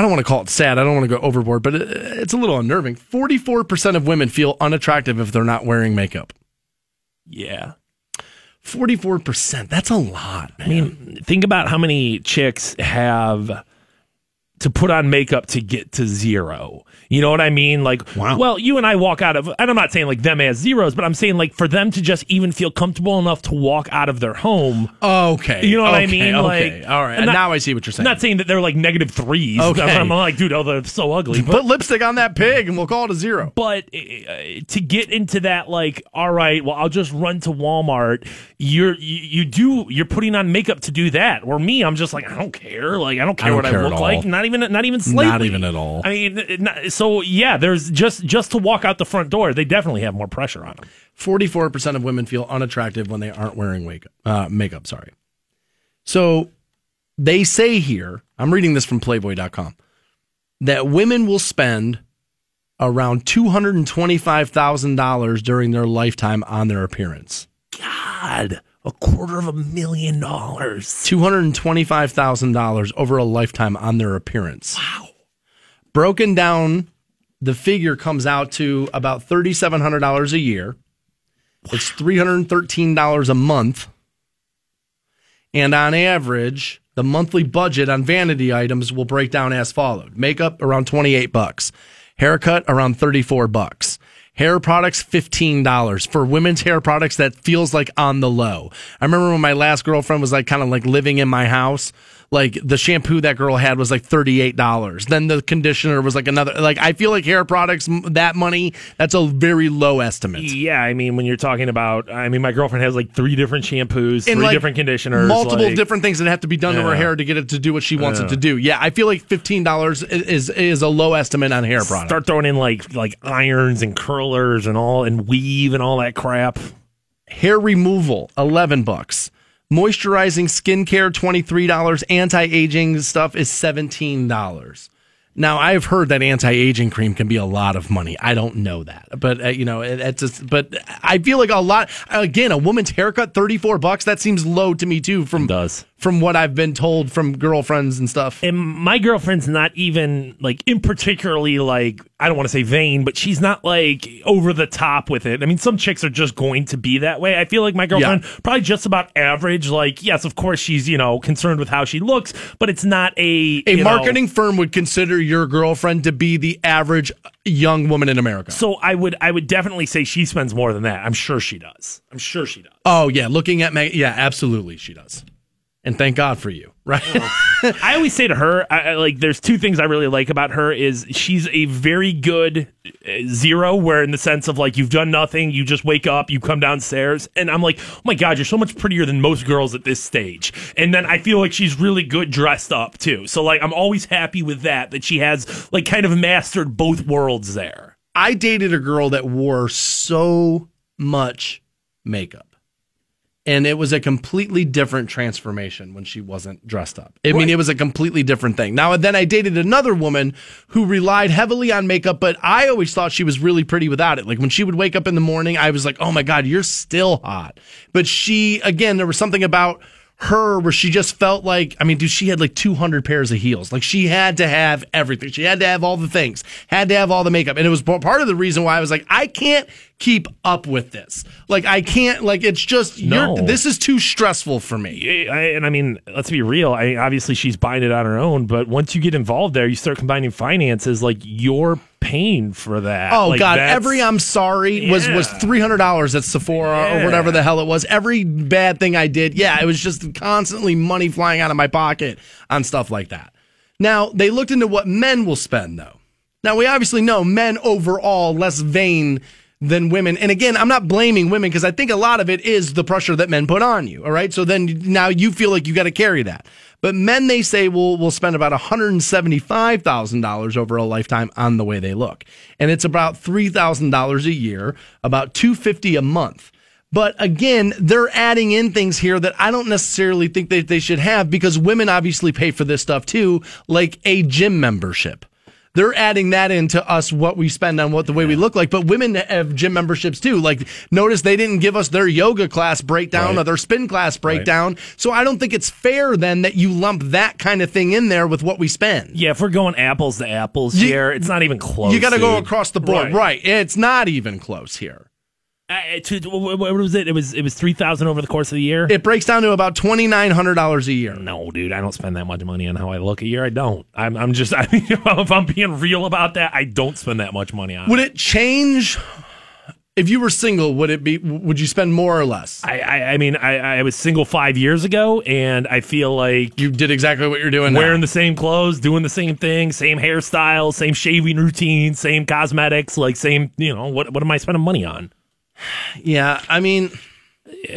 I don't want to call it sad. I don't want to go overboard, but uh, it's a little unnerving. Forty-four percent of women feel unattractive if they're not wearing makeup. Yeah. Forty-four percent. That's a lot. I mean, think about how many chicks have to put on makeup to get to zero. You know what I mean? Like, Wow. well, you and I walk out of, and I'm not saying like them as zeros, but I'm saying like for them to just even feel comfortable enough to walk out of their home. Okay. You know what I mean? Okay. Like, all right. Not- now I see what you're saying. I'm not saying that they're like negative threes. Okay. I'm like, dude, oh, they're so ugly. But, Put lipstick on that pig, and we'll call it a zero. but uh, to get into that, like, all right, well, I'll just run to Walmart. You're you, you do you're putting on makeup to do that. Or me, I'm just like, I don't care. Like, I don't care don't what care I look like. Not even not even slightly. Not even at all. I mean, so yeah, there's just just to walk out the front door, they definitely have more pressure on them. Forty-four percent of women feel unattractive when they aren't wearing makeup. Uh, makeup. Sorry. So they say here. I'm reading this from Playboy.com that women will spend around $225,000 during their lifetime on their appearance. God, a quarter of a million dollars. $225,000 over a lifetime on their appearance. Wow. Broken down, the figure comes out to about $3,700 a year. It's $313 a month. And on average, the monthly budget on vanity items will break down as followed. Makeup around 28 bucks. Haircut around 34 bucks. Hair products $15. For women's hair products that feels like on the low. I remember when my last girlfriend was like kind of like living in my house, like the shampoo that girl had was like $38. Then the conditioner was like another like I feel like hair products that money that's a very low estimate. Yeah, I mean, when you're talking about, I mean, my girlfriend has like three different shampoos, And, three like, different conditioners, multiple like- different things that have to be done to her hair to get it to do what she wants Yeah. it to do. Yeah, I feel like fifteen dollars is is a low estimate on hair products. Start throwing in like like irons and curlers and all and weave and all that crap. hair removal 11 bucks moisturizing skincare $23 anti-aging stuff is $17 now i've heard that anti-aging cream can be a lot of money. I don't know that but uh, you know it, it's just but i feel like a lot again a woman's haircut 34 bucks that seems low to me too from does. From what i've been told from girlfriends and stuff And my girlfriend's not even like in particularly like I don't want to say vain, but she's not like over the top with it. I mean, some chicks are just going to be that way. I feel like my girlfriend probably just about average. Like, yes, of course she's you know concerned with how she looks, but it's not a a you know- marketing firm would consider your girlfriend to be the average young woman in america So I would I would definitely say she spends more than that. I'm sure she does. I'm sure she does. oh yeah looking at Meg, yeah absolutely she does and thank god for you right I always say to her, I, I, like, there's two things I really like about her is she's a very good uh, zero, where in the sense of like you've done nothing, you just wake up, you come downstairs, and I'm like, oh my god, you're so much prettier than most girls at this stage. And then I feel like she's really good dressed up too. So like I'm always happy with that that she has like kind of mastered both worlds there. I dated a girl that wore so much makeup. And it was a completely different transformation when she wasn't dressed up. I mean, it was a completely different thing. Now, then I dated another woman who relied heavily on makeup, but I always thought she was really pretty without it. Like when she would wake up in the morning, I was like, oh my God, you're still hot. But she, again, there was something about her where she just felt like I mean, dude, she had like 200 pairs of heels. Like she had to have everything. She had to have all the things. Had to have all the makeup. And it was part of the reason why I was like, I can't keep up with this. Like I can't. Like it's just No. you're. This is too stressful for me. I, and I mean, let's be real. I obviously she's buying it on her own, but once you get involved there, you start combining finances. Like you're paying for that. Oh Like, God! Every I'm sorry was was three hundred dollars at Sephora or whatever the hell it was. Every bad thing I did, yeah, it was just constantly money flying out of my pocket on stuff like that. Now they looked into what men will spend though. Now we obviously know men overall less vain than women. And again, I'm not blaming women because I think a lot of it is the pressure that men put on you. All right. So then now you feel like you got to carry that. But men, they say, will will spend about $175,000 over a lifetime on the way they look. And it's about $3,000 a year, about 250 a month. But again, they're adding in things here that I don't necessarily think that they should have because women obviously pay for this stuff too, like a gym membership. They're adding that into us what we spend on what the way we look like. But women have gym memberships too. Like notice they didn't give us their yoga class breakdown Right. or their spin class breakdown. So I don't think it's fair then that you lump that kind of thing in there with what we spend. Yeah, if we're going apples to apples You- here, it's not even close. you got to go across the board. Right. It's not even close here. Uh, to, what was it? It was it was three thousand over the course of the year. It breaks down to about $2,900 a year. no, dude, I don't spend that much money on how I look a year. I don't. I'm, I'm just. I mean, if I'm being real about that, I don't spend that much money on. Would it. it change if you were single? Would it be? Would you spend more or less? I, I, I mean, I, I was single five years ago, and I feel like You did exactly what you're doing wearing now. the same clothes, doing the same thing, same hairstyle, same shaving routine, same cosmetics, like same. You know, what what am I spending money on? Yeah, I mean,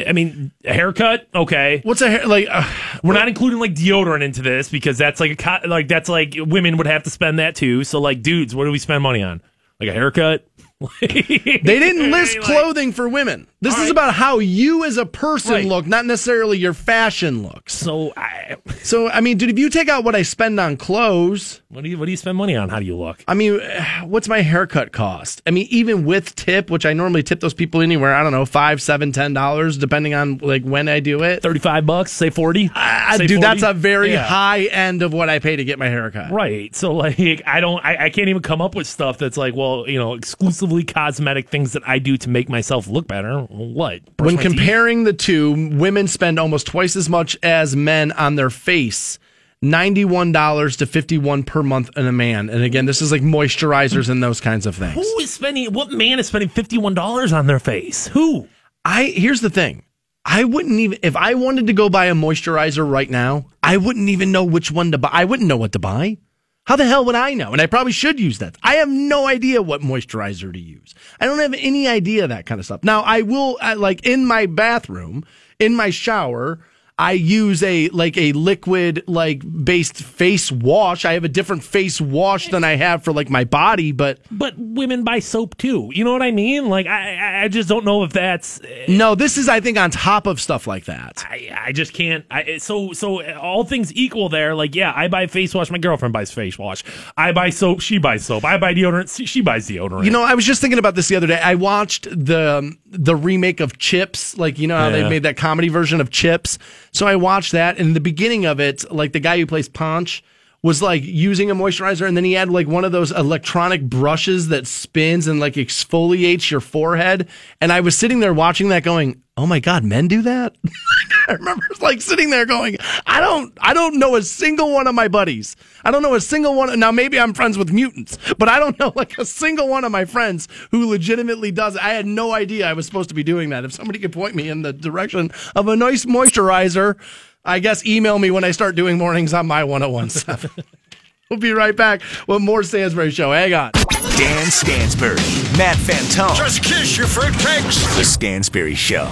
I mean, a haircut, okay. what's a hair like? Uh, We're not including like deodorant into this because that's like a co- like that's like women would have to spend that too. So like dudes, what do we spend money on? Like a haircut? they didn't list clothing for women. This All is right. about how you as a person Right. look, not necessarily your fashion looks. So I, So, I mean, dude, if you take out what I spend on clothes, what do you what do you spend money on? How do you look? I mean, what's my haircut cost? I mean, even with tip, which I normally tip those people anywhere, I don't know, five, seven, ten dollars, depending on like when I do it. Thirty five bucks, say forty. I, Say dude, 40? that's a very Yeah. high end of what I pay to get my haircut. Right. So like I don't I, I can't even come up with stuff that's like, well, you know, exclusively cosmetic things that I do to make myself look better. What? Brush When my teeth? comparing the two, women spend almost twice as much as men on their face. $91 to 51 per month in a man. And again, this is like moisturizers and those kinds of things. Who is spending what man is spending fifty one dollars on their face? Who? I here's the thing. I wouldn't even if I wanted to go buy a moisturizer right now, I wouldn't even know which one to buy. I wouldn't know what to buy. How the hell would I know? And I probably should use that. I have no idea what moisturizer to use. I don't have any idea that kind of stuff. Now I will I, like in my bathroom, in my shower, I use a like a liquid like based face wash. I have a different face wash than I have for like my body, but But women buy soap too. You know what I mean? Like I, I- just don't know if that's. Eh, no, this is I think on top of stuff like that. I, I just can't. I, eh, so so eh, all things equal there. Like yeah, I buy face wash. My girlfriend buys face wash. I buy soap. She buys soap. I buy deodorant. She, she buys deodorant. You know, I was just thinking about this the other day. I watched the the remake of Chips, like you know how they made that comedy version of Chips. So I watched that, and in the beginning of it, like the guy who plays Ponch was like using a moisturizer, and then he had like one of those electronic brushes that spins and like exfoliates your forehead. And I was sitting there watching that, going, "Oh my god, men do that." I remember like sitting there going, I don't, I don't know a single one of my buddies. I don't know a single one. Now maybe I'm friends with mutants, but I don't know like a single one of my friends who legitimately does. I had no idea I was supposed to be doing that. If somebody could point me in the direction of a nice moisturizer, I guess email me when I start doing mornings on my 1017. we'll be right back with more Stansbury Show. Hang on. Dan Stansbury, Matt Fantone. Just kiss your fruitcakes. The Stansbury Show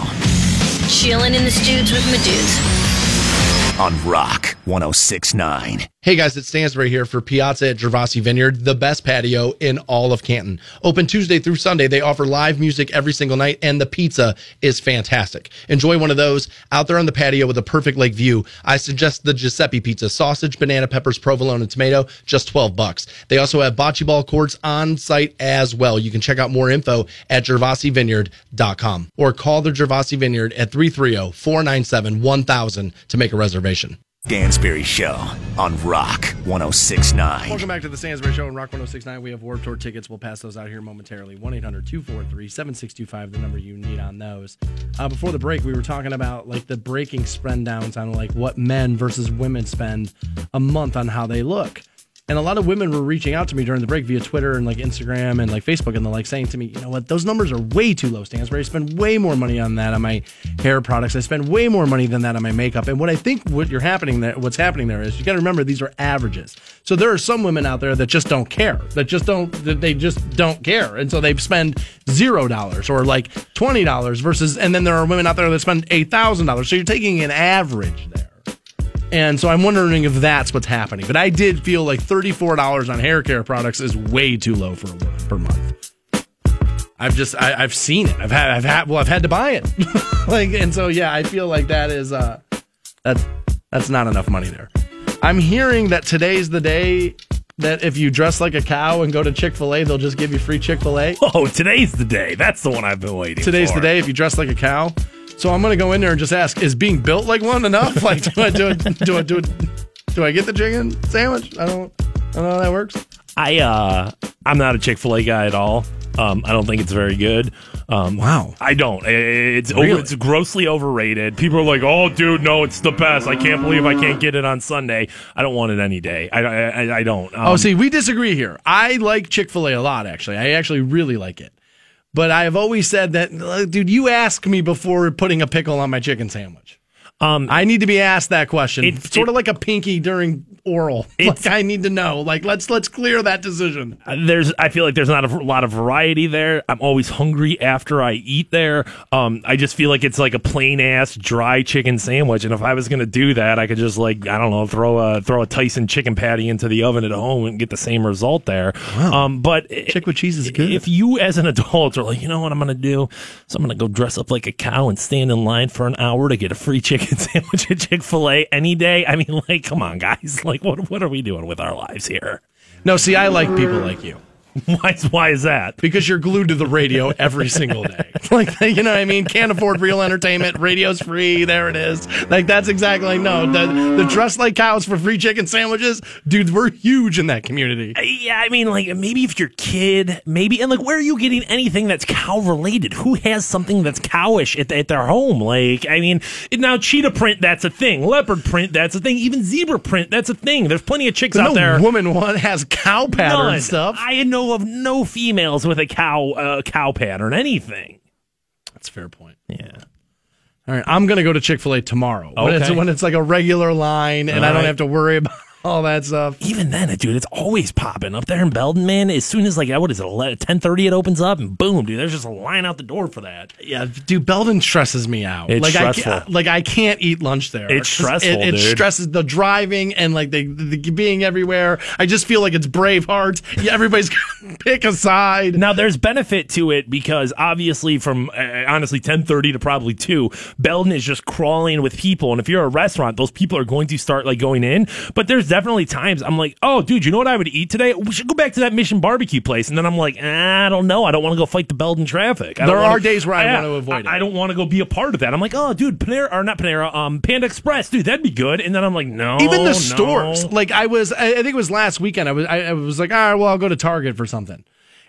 Chilling in the studs with my dudes. on Rock 1069. Hey guys, it's Stansbury here for Piazza at Gervasi Vineyard, the best patio in all of Canton. Open Tuesday through Sunday. They offer live music every single night, and the pizza is fantastic. Enjoy one of those out there on the patio with a perfect lake view. I suggest the Giuseppe pizza, sausage, banana peppers, provolone, and tomato, just 12 bucks. They also have bocce ball courts on site as well. You can check out more info at gervasivineyard.com or call the Gervasi Vineyard at 330-497-1000 to make a reservation. Stansbury Show on Rock 1069. Welcome back to the Stansbury Show on Rock 1069. We have Warped Tour tickets. We'll pass those out here momentarily. 1 800 243 7625, the number you need on those. Uh, before the break, we were talking about like the breaking spend downs on like what men versus women spend a month on how they look. And a lot of women were reaching out to me during the break via Twitter and like Instagram and like Facebook, and they're like saying to me, you know what, those numbers are way too low, Stansbury. I spend way more money on that on my hair products. I spend way more money than that on my makeup. And what I think what you're happening there, what's happening there is you got to remember these are averages. So there are some women out there that just don't care, that just don't, that they just don't care, and so they spend zero dollars or like twenty dollars versus, and then there are women out there that spend eight thousand dollars. So you're taking an average there. And so I'm wondering if that's what's happening. But I did feel like $34 on hair care products is way too low for a woman per month. I've just I, I've seen it. I've had I've had well I've had to buy it. like and so yeah, I feel like that is uh that that's not enough money there. I'm hearing that today's the day that if you dress like a cow and go to Chick-fil-A, they'll just give you free Chick-fil-A. Oh, today's the day. That's the one I've been waiting. Today's for. the day if you dress like a cow. So I'm gonna go in there and just ask: Is being built like one enough? Like, do I do it? Do I do it? Do I get the chicken sandwich? I don't. I don't know how that works. I uh, I'm not a Chick Fil A guy at all. Um, I don't think it's very good. Um, Wow. I don't. It's Really? over, it's grossly overrated. People are like, "Oh, dude, no, it's the best. I can't believe I can't get it on Sunday. I don't want it any day. I I, I, I don't." Um, oh, see, we disagree here. I like Chick Fil A a lot. Actually, I actually really like it. But I have always said that, dude. You ask me before putting a pickle on my chicken sandwich. Um, I need to be asked that question. It- sort of like a pinky during oral. Like I need to know. Like let's let's clear that decision. there's I feel like there's not a lot of variety there. I'm always hungry after I eat there. Um, I just feel like it's like a plain ass dry chicken sandwich, and if I was gonna do that, I could just like I don't know throw a throw a Tyson chicken patty into the oven at home and get the same result there. Um, but Chick with cheese is good. If you as an adult are like, you know what I'm gonna do, so I'm gonna go dress up like a cow and stand in line for an hour to get a free chicken sandwich at Chick Fil A any day. I mean, like, come on, guys, like what what are we doing with our lives here? no, see, I like people like you. Why, why is that? because you're glued to the radio every single day. like you know what I mean? Can't afford real entertainment. Radio's free. There it is. Like that's exactly like no the the dress like cows for free chicken sandwiches, dude. We're huge in that community. Uh, yeah, I mean, like maybe if your kid, maybe, and like, where are you getting anything that's cow related? Who has something that's cowish at, at their home? Like, I mean, now cheetah print, that's a thing. Leopard print, that's a thing. Even zebra print, that's a thing. There's plenty of chicks no out there. woman one has cow pattern None. stuff. I know of no females with a cow uh, cow pattern anything. That's a fair point. Yeah. All right, I'm gonna go to Chick Fil A tomorrow when it's when it's like a regular line and All I don't right. have to worry about all that stuff. Even then, dude, it's always popping up there in Belden, man. As soon as like what is it, ten thirty, it opens up, and boom, dude, there's just a line out the door for that. Yeah, dude, Belden stresses me out. It's like I stressful. can't, like I can't eat lunch there. It's stressful, It, it stresses the driving and like the, the being everywhere. I just feel like it's Braveheart. Yeah, everybody's gonna pick a side. Now there's benefit to it because obviously from uh, honestly 10:30 to probably 2, Belden is just crawling with people and if you're a restaurant those people are going to start like going in, but there's definitely times I'm like, "Oh, dude, you know what I would eat today? We should go back to that Mission Barbecue place." And then I'm like, ah, "I don't know. I don't want to go fight the Belden traffic." I There wanna- are days where I Yeah, want to avoid it. I, I don't want to go be a part of that. I'm like, "Oh, dude, Panera or not Panera, um Panda Express, dude, that'd be good." And then I'm like, "No." Even no. the stores. Like I was, I I think it was last weekend. I was, I, I was like, all right, well, I'll go to Target for something.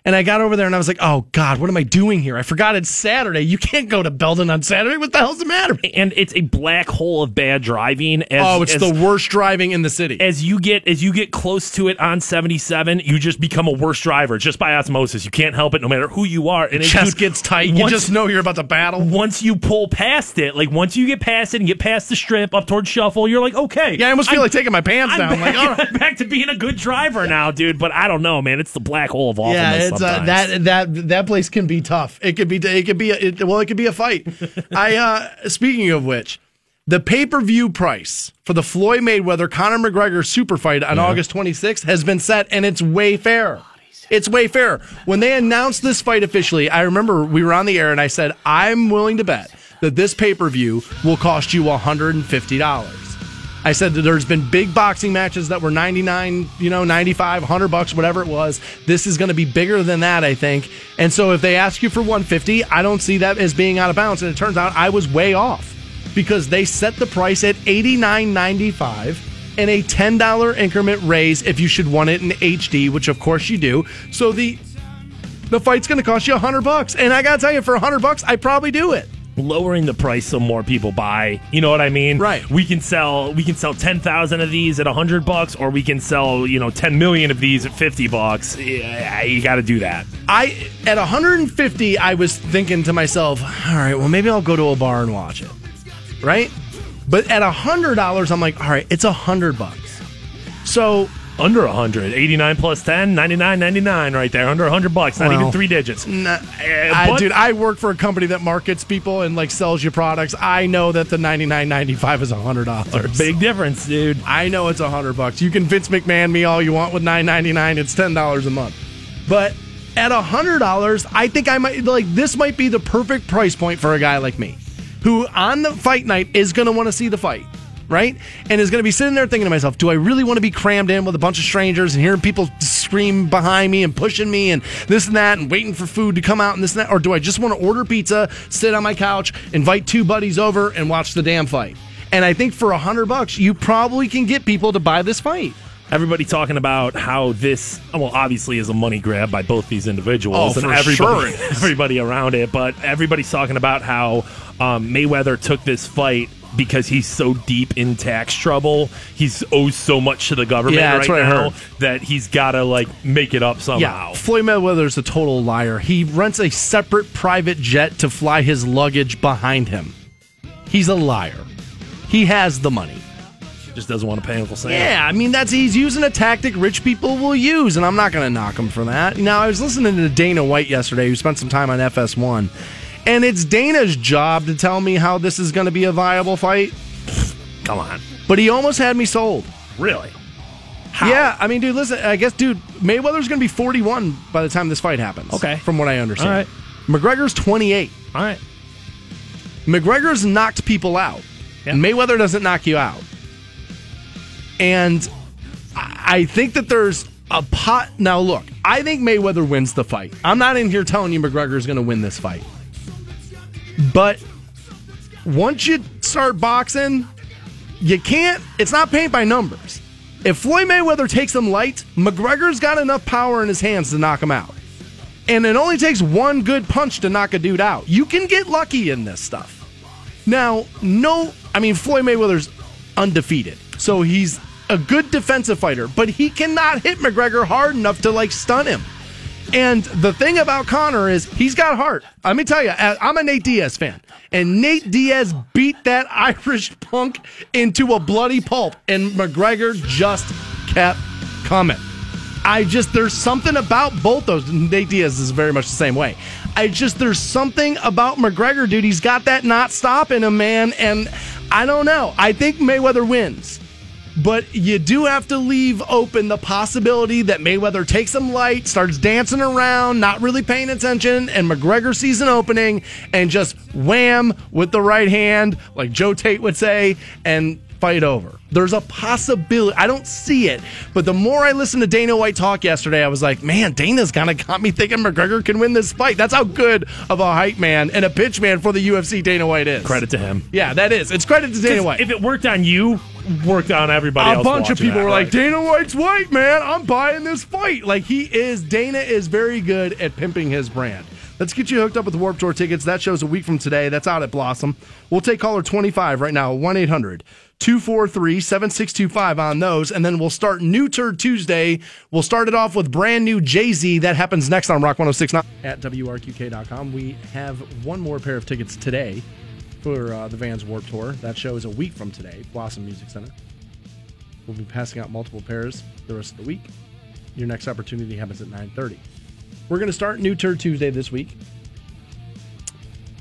And I got over there and I was like, oh God, what am I doing here? I forgot it's Saturday. You can't go to Belden on Saturday. What the hell's the matter? And it's a black hole of bad driving. As, Oh, it's as- the worst driving in the city. as you get as you get close to it on 77 you just become a worse driver just by osmosis you can't help it no matter who you are and it- Chest dude, gets tight. You just know you're about to battle. once you pull past it like once you get past it and get past the strip up towards Shuffel you're like okay Yeah, I almost feel I'm- like taking my pants I'm down. back, oh. like, all right. I'm back to being a good driver now, dude. But I don't know, man. It's the black hole of awfulness. Yeah, uh, that that that place can be tough. It could be it could be a, it, well, it could be a fight. I uh speaking of which, the pay-per-view price for the Floyd Mayweather Conor McGregor super fight on August 26th has been set and it's way fair. It's way fair. When they announced this fight officially, I remember we were on the air and I said, "I'm willing to bet that this pay-per-view will cost you $150." I said that there's been big boxing matches that were 99, you know, 95, 100 bucks, whatever it was. This is going to be bigger than that, I think. And so if they ask you for 150, I don't see that as being out of bounds. And it turns out I was way off because they set the price at 89.95 and a $10 increment raise if you should want it in HD, which of course you do. So the the fight's going to cost you 100 bucks. And I got to tell you for 100 bucks, I probably do it. Lowering the price so more people buy. You know what I mean? Right. We can sell we can sell ten thousand of these at hundred bucks, or we can sell you know ten million of these at fifty bucks. Yeah, you got to do that. I at 150, I was thinking to myself, all right, well maybe I'll go to a bar and watch it, right? But at hundred dollars, I'm like, all right, it's a hundred bucks. So Under 100, 89 plus 10, 99, 99 right there. Under 100 bucks, not Well, even three digits. nah, Eh, I, but- dude, I work for a company that markets people and like sells you products. I know that the 99.95 is a hundred dollars. Big difference, dude. I know it's a hundred bucks. You can Vince McMahon me all you want with nine ninety nine. It's ten dollars a month. But at a hundred dollars, I think I might like this might be the perfect price point for a guy like me, who on the fight night is going to want to see the fight. Right? And is going to be sitting there thinking to myself, do I really want to be crammed in with a bunch of strangers and hearing people scream behind me and pushing me and this and that and waiting for food to come out and this and that? Or do I just want to order pizza, sit on my couch, invite two buddies over, and watch the damn fight? And I think for a hundred bucks, you probably can get people to buy this fight. Everybody talking about how this, well, obviously is a money grab by both these individuals Oh, and everybody, sure everybody around it. But everybody's talking about how um, Mayweather took this fight because he's so deep in tax trouble. He's owes so much to the government Yeah, that's right now that he's got to like make it up somehow. Yeah, Floyd Mayweather's a total liar. He rents a separate private jet to fly his luggage behind him. He's a liar. He has the money. Just doesn't want to pay Uncle Sam. Yeah, I mean that's he's using a tactic rich people will use, and I'm not going to knock him for that. Now I was listening to Dana White yesterday, who spent some time on FS1, and it's Dana's job to tell me how this is going to be a viable fight. Come on. But he almost had me sold. Really? Yeah, I mean, dude, listen, I guess, dude, Mayweather's going to be 41 by the time this fight happens. Okay. From what I understand. All right. McGregor's 28. All right. McGregor's knocked people out. Yeah. Mayweather doesn't knock you out. And I I think that there's a pot. Now, look, I think Mayweather wins the fight. I'm not in here telling you McGregor's going to win this fight. But once you start boxing, you can't, it's not paint by numbers. If Floyd Mayweather takes him light, McGregor's got enough power in his hands to knock him out. And it only takes one good punch to knock a dude out. You can get lucky in this stuff. Now, no, I mean, Floyd Mayweather's undefeated. So he's a good defensive fighter, but he cannot hit McGregor hard enough to like stun him. And the thing about Conor is he's got heart. Let me tell you, I- I'm a Nate Diaz fan. And Nate Diaz beat that Irish punk into a bloody pulp. And McGregor just kept coming. I just, there's something about both those. Nate Diaz is very much the same way. I just, there's something about McGregor, dude. He's got that not stopping him, man. And I don't know. I think Mayweather wins. But you do have to leave open the possibility that Mayweather takes him light, starts dancing around, not really paying attention, and McGregor sees an opening and just wham with the right hand, like Joe Tait would say, and fight over. There's a possibility. I don't see it, but the more I listened to Dana White talk yesterday, I was like, man, Dana's kind of got me thinking McGregor can win this fight. That's how good of a hype man and a pitch man for the UFC Dana White is. Credit to him. Yeah, that is. It's credit to Dana White. If it worked on you, worked on everybody a else. bunch of people that, were like. Dana White's white, man. I'm buying this fight. Like he is. Dana is very good at pimping his brand. Let's get you hooked up with the Warped Tour tickets. That show's a week from today. That's out at Blossom. We'll take caller 25 right now, 1 800 243 7625 on those. And then we'll start New Turd Tuesday. We'll start it off with brand new Jay Z. That happens next on Rock 1069 at WRQK.com. We have one more pair of tickets today for uh, the Vans Warped Tour. That show is a week from today, Blossom Music Center. We'll be passing out multiple pairs the rest of the week. Your next opportunity happens at 9:30. We're going to start New Tour Tuesday this week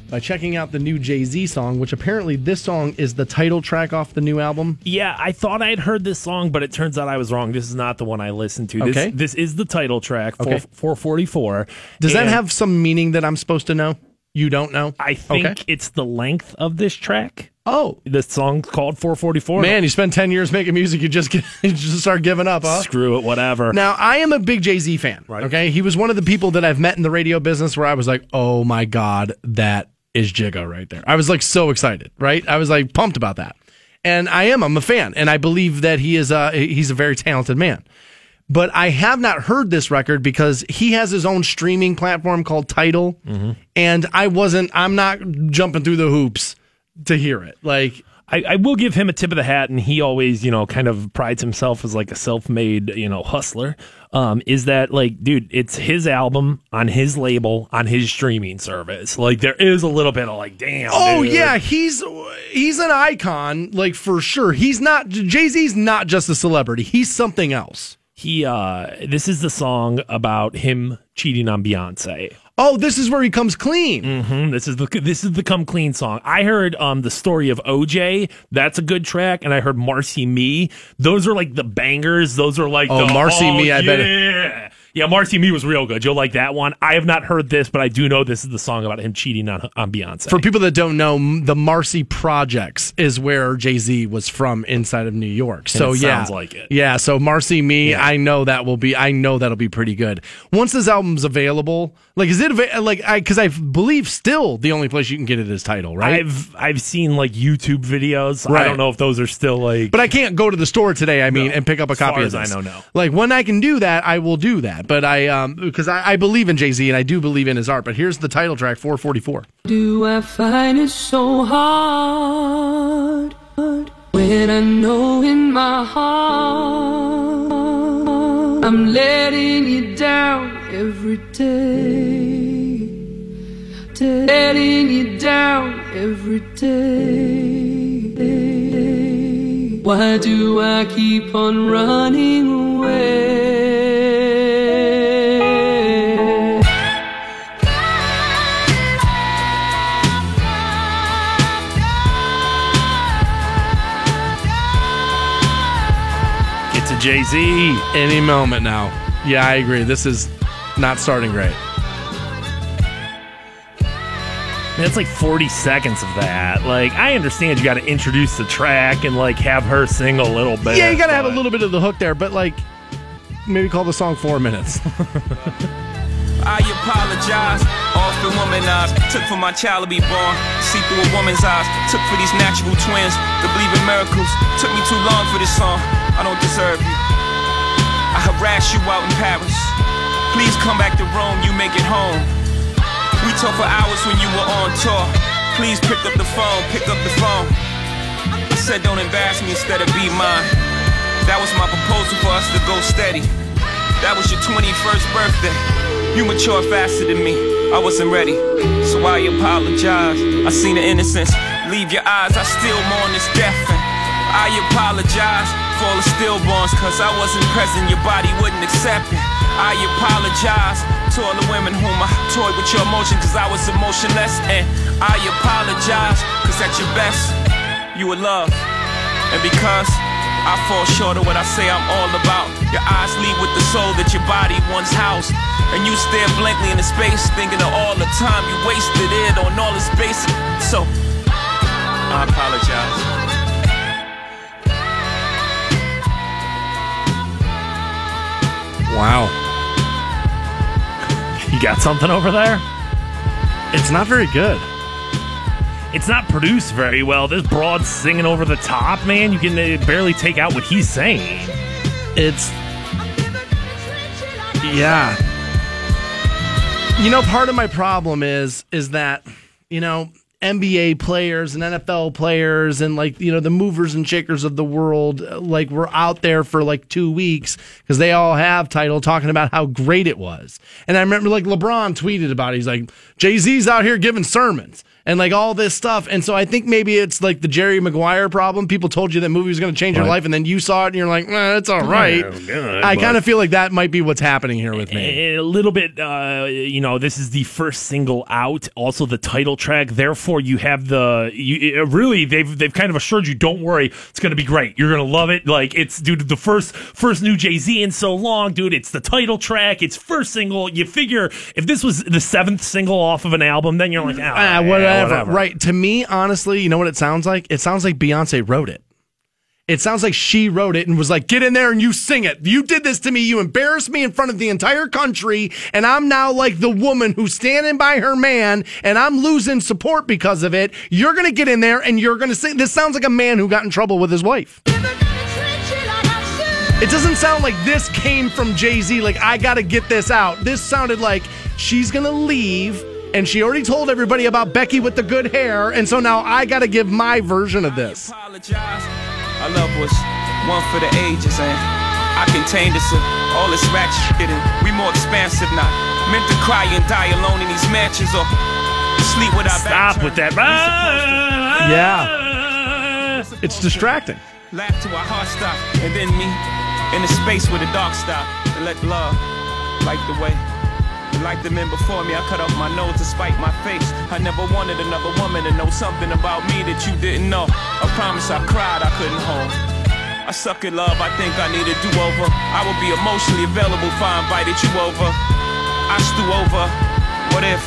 by checking out the new Jay-Z song, which apparently this song is the title track off the new album. Yeah, I thought I had heard this song, but it turns out I was wrong. This is not the one I listened to. This, Okay. this is the title track, Okay. 444. Does that have some meaning that I'm supposed to know? You don't know? I think Okay. it's the length of this track. Oh, the song's called 444. man, you spend 10 years making music, you just get, you just start giving up, huh? Screw it, whatever. Now, I am a big Jay Z fan. Right. Okay. He was one of the people that I've met in the radio business where I was like, oh my God, that is Jigga right there. I was like so excited, right? I was like pumped about that. And I am, I'm a fan. And I believe that he is uh, a, he's a very talented man. But I have not heard this record because he has his own streaming platform called Tidal. And I wasn't, I'm not jumping through the hoops to hear it. Like, I, I will give him a tip of the hat, and he always, you know, kind of prides himself as like a self-made, you know, hustler. Um, is that like, dude? It's his album on his label on his streaming service. Like, there is a little bit of like, damn. Oh dude. yeah, he's he's an icon, like for sure. He's not Jay Z's not just a celebrity. He's something else. He uh this is the song about him cheating on Beyonce. Oh, this is where he comes clean. hmm This is the this is the come clean song. I heard um the story of OJ. That's a good track, and I heard Marcy Me. Those are like the bangers. Those are like Oh, the, Marcy oh, Me, I bet it- yeah. Yeah, Marcy Me was real good. You'll like that one. I have not heard this, but I do know this is the song about him cheating on on Beyonce. For people that don't know, the Marcy Projects is where Jay Z was from inside of New York. So it yeah, sounds like it. Yeah, so Marcy Me, I know that will be. I know that'll be pretty good once this album's available. Like, is it like I because I believe still the only place you can get it is Tidal, right? I've I've seen like YouTube videos. I don't know if those are still like. But I can't go to the store today. I mean, No. and pick up a As copy of as I know, no. Like when I can do that, I will do that. But I, um, because I, I believe in Jay Z and I do believe in his art. But here's the title track, 444. Do I find it so hard when I know in my heart I'm letting you down every day, letting you down every day. Why do I keep on running away? Jay Z. Any moment now. Yeah, I agree. This is not starting great. That's like 40 seconds of that. Like, I understand you got to introduce the track and like have her sing a little bit. Yeah, you got to have a little bit of the hook there, but like maybe call the song four minutes. I apologize. Often womanized. Took for my child to be born. See through a woman's eyes. Took for these natural twins to believe in miracles. Took me too long for this song. I don't deserve you. I harass you out in Paris. Please come back to Rome. You make it home. We talked for hours when you were on tour. Please pick up the phone. Pick up the phone. I said don't embarrass me instead of be mine. That was my proposal for us to go steady. That was your 21st birthday. You matured faster than me. I wasn't ready, so I apologize. I seen the innocence leave your eyes. I still mourn this death. And I apologize all the stillborns, cause I wasn't present. Your body wouldn't accept it. I apologize to all the women whom I toyed with your emotion, cause I was emotionless. And I apologize, cause at your best, you were love. And because I fall short of what I say I'm all about. Your eyes leave with the soul that your body once housed. And you stare blankly into space, thinking of all the time you wasted it on all this basic. So, I apologize. Wow. You got something over there? It's not very good. It's not produced very well. This broad singing over the top, man. You can uh, barely take out what he's saying. It's yeah. You know, part of my problem is is that you know NBA players and NFL players and like you know the movers and shakers of the world like were out there for like two weeks because they all have Tidal talking about how great it was. And I remember like LeBron tweeted about it. He's like Jay Z's out here giving sermons and like all this stuff. And so I think maybe it's like the Jerry Maguire problem. People told you that movie was going to change your life, and then you saw it and you're like, eh, it's all right. Yeah, good, I kind of feel like that might be what's happening here with me. A little bit, uh, you know, this is the first single out, also the title track. Therefore, you have the you it- really they've they've kind of assured you, don't worry, it's going to be great. You're going to love it. Like it's dude, the first first new Jay Z in so long, dude. It's the title track. It's first single. You figure if this was the seventh single off of an album, then you're like, ah, Ah, yeah, whatever. whatever. Right. To me, honestly, you know what it sounds like? It sounds like Beyonce wrote it. It sounds like she wrote it and was like, get in there and you sing it. You did this to me. You embarrassed me in front of the entire country. And I'm now like the woman who's standing by her man and I'm losing support because of it. You're going to get in there and you're going to sing. This sounds like a man who got in trouble with his wife. It doesn't sound like this came from Jay Z, like, I got to get this out. This sounded like she's going to leave, and she already told everybody about Becky with the good hair, and so now I got to give my version of this. apologize. Our love was one for the ages, and I contained us of all this ratchet shit, and we more expansive now. Meant to cry and die alone in these mansions, or sleep with our back Stop with that. Ah! Yeah. It's distracting. Laugh to our heart stop, and then me in the space where the dark stop, and let love light the way. Like the men before me, I cut off my nose to spite my face. I never wanted another woman to know something about me that you didn't know. I promise I cried, I couldn't hold. I suck at love, I think I need a do-over. I will be emotionally available if I invited you over. I stew over. What if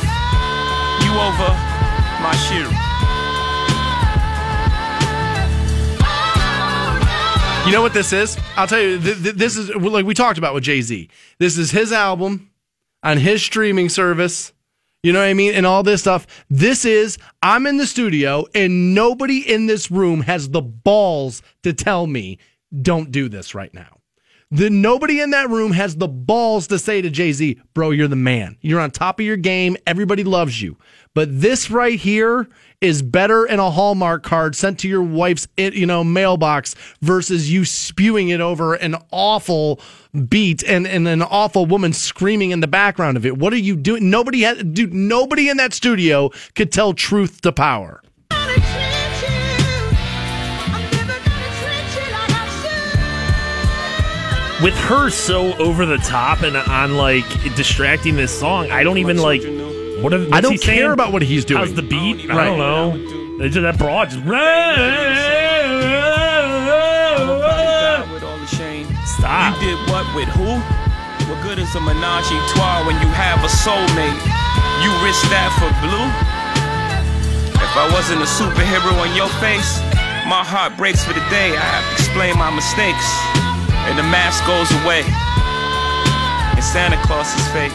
you over my shoe? You know what this is? I'll tell you, th- th- this is like we talked about with Jay Z. This is his album on his streaming service. You know what I mean? And all this stuff. This is, I'm in the studio and nobody in this room has the balls to tell me, don't do this right now. The nobody in that room has the balls to say to Jay Z, bro, you're the man. You're on top of your game. Everybody loves you. But this right here is better in a Hallmark card sent to your wife's eh, you know mailbox versus you spewing it over an awful beat and, and an awful woman screaming in the background of it. What are you doing? Nobody had dude, nobody in that studio could tell truth to power. with her so over the top and on like distracting this song, I don't even like. What? Are, I don't care about what he's doing. How's the beat? I Right. don't know. It's just that broad. Just, with all the shame. Stop. You did what with who? What good is a menage a trois when you have a soulmate? You risk that for blue? If I wasn't a superhero on your face, my heart breaks for the day. I have to explain my mistakes. And the mask goes away. And Santa Claus is fake.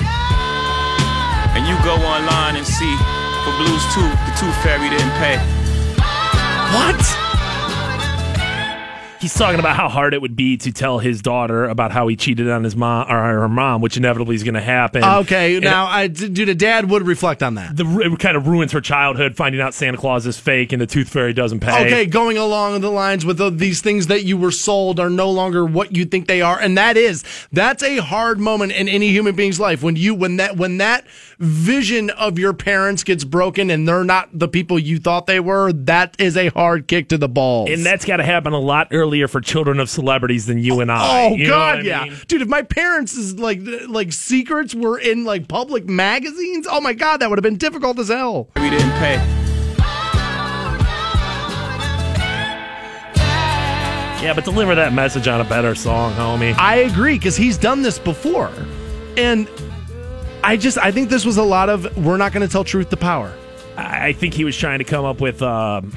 And you go online and see for Blues Tooth, the Tooth Fairy didn't pay. What? He's talking about how hard it would be to tell his daughter about how he cheated on his mom or her mom, which inevitably is going to happen. Okay, And now I dude, a dad would reflect on that. the, it kind of ruins her childhood, finding out Santa Claus is fake and the Tooth Fairy doesn't pay. Okay, going along the lines with the, these things that you were sold are no longer what you think they are, and that is that's a hard moment in any human being's life when you when that when that vision of your parents gets broken and they're not the people you thought they were. That is a hard kick to the balls. And that's got to happen a lot earlier for children of celebrities than you and I. Oh You God, yeah, mean? dude. If my parents' is like like secrets were in like public magazines, oh my God, that would have been difficult as hell. We didn't pay. Yeah, but deliver that message on a better song, homie. I agree because he's done this before, and I just I think this was a lot of we're not going to tell truth to power. I think he was trying to come up with um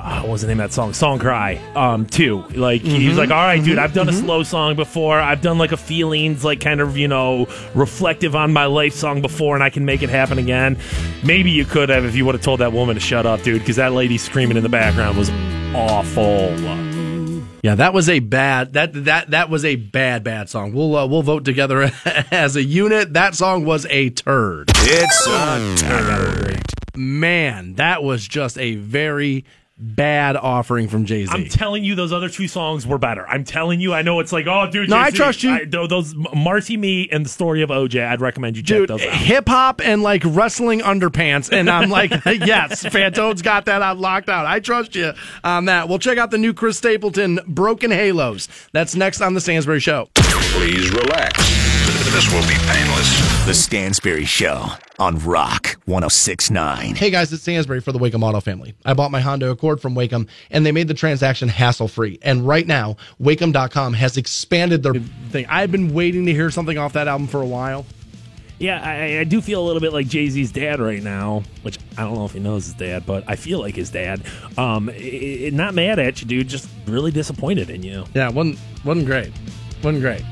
uh, what was the name of that song? Song Cry. Um, too. Like he's Mm-hmm. like, all right, dude, I've done a slow song before. I've done like a feelings, like kind of you know reflective on my life song before, and I can make it happen again. Maybe you could have if you would have told that woman to shut up, dude, because that lady screaming in the background was awful. Yeah, that was a bad that that that was a bad bad song. We'll uh, we'll vote together as a unit. That song was a turd. It's a turd. Man, that was just a very bad offering from Jay Z. I'm telling you, those other two songs were better. I'm telling you, I know it's like, oh, dude, No, I Jay-Z, trust you. tho- those Marcy Me and the story of OJ. I'd recommend you check Dude, those out. hip hop and like wrestling underpants, and I'm like, yes, Fantone's got that out locked out. I trust you on that. We'll check out the new Chris Stapleton, "Broken Halos." That's next on the Stansbury Show. Please relax. This will be painless. The Stansbury Show on Rock 1069. Hey guys, it's Stansbury for the Waikem Auto family. I bought my Honda Accord from Waikem and they made the transaction hassle free. And right now, Waikem.com has expanded their thing. I've been waiting to hear something off that album for a while. Yeah, I, I do feel a little bit like Jay Z's dad right now, which I don't know if he knows his dad, but I feel like his dad. Um, i- i- not mad at you, dude, just really disappointed in you. Yeah, wasn't wasn't great, wasn't great.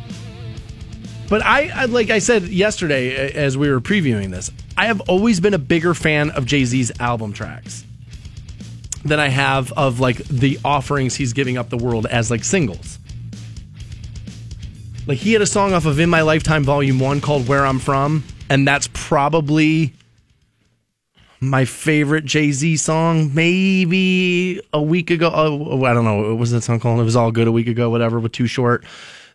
But I, I like I said yesterday as we were previewing this, I have always been a bigger fan of Jay Z's album tracks than I have of like the offerings he's giving up the world as like singles. Like he had a song off of In My Lifetime Volume One called "Where I'm From," and that's probably my favorite Jay Z song. Maybe a week ago. Oh, oh, I don't know. What was that song called? It was all good a week ago. Whatever. With Too Short.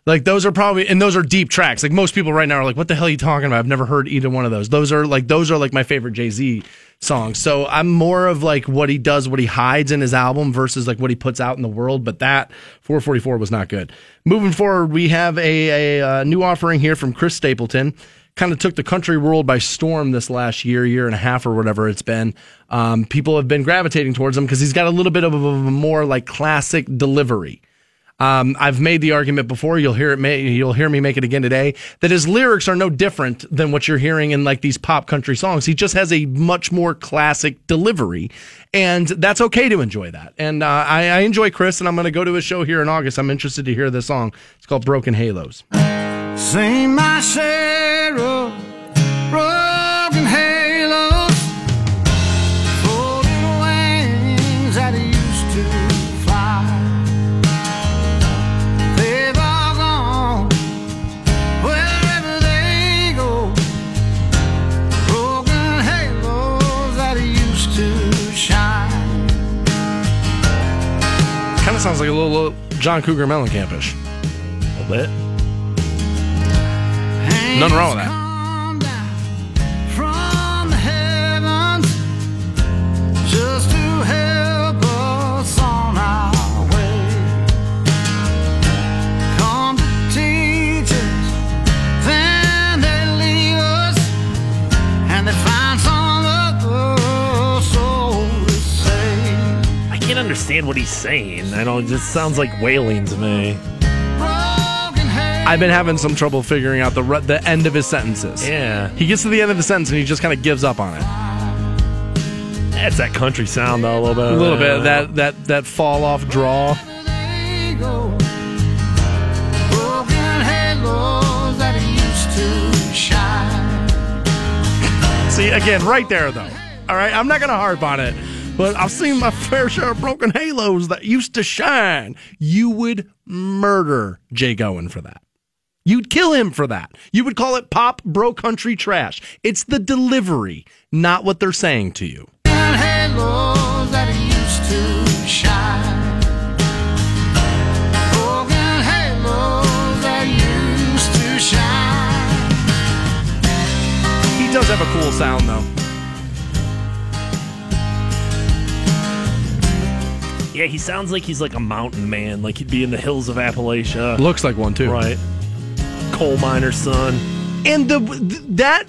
Like those are probably and those are deep tracks. Like most people right now are like, "What the hell are you talking about?" I've never heard either one of those. Those are like those are like my favorite Jay Z songs. So I'm more of like what he does, what he hides in his album versus like what he puts out in the world. But that 444 was not good. Moving forward, we have a, a, uh new offering here from Chris Stapleton. Kind of took the country world by storm this last year, year and a half, or whatever it's been. Um, people have been gravitating towards him because he's got a little bit of a, of a more like classic delivery. Um, I've made the argument before. You'll hear it. ma- You'll hear me make it again today. That his lyrics are no different than what you're hearing in like these pop country songs. He just has a much more classic delivery, and that's okay to enjoy that. And uh, I, I enjoy Chris, and I'm going to go to his show here in August. I'm interested to hear this song. It's called "Broken Halos." Sing my sounds like a little, little John Cougar Mellencampish. A little bit. Nothing wrong with that. Understand what he's saying. I don't. It just sounds like wailing to me. I've been having some trouble figuring out the re- the end of his sentences. Yeah, He gets to the end of the sentence and he just kind of gives up on it. that's that country sound though, a little bit. A little bit that that that fall off draw. they go. Broken halos that used to shine. See again, right there though. All right, I'm not gonna harp on it, but I've seen my fair share of broken halos that used to shine. You would murder Jake Owen for that. You'd kill him for that. You would call it pop bro country trash. It's the delivery, not what they're saying to you. halos that used to shine. Oh, broken halos that used to shine. He does have a cool sound though. Yeah, he sounds like he's like a mountain man, like he'd be in the hills of Appalachia. Looks like one too. Right. Coal miner's son. And the that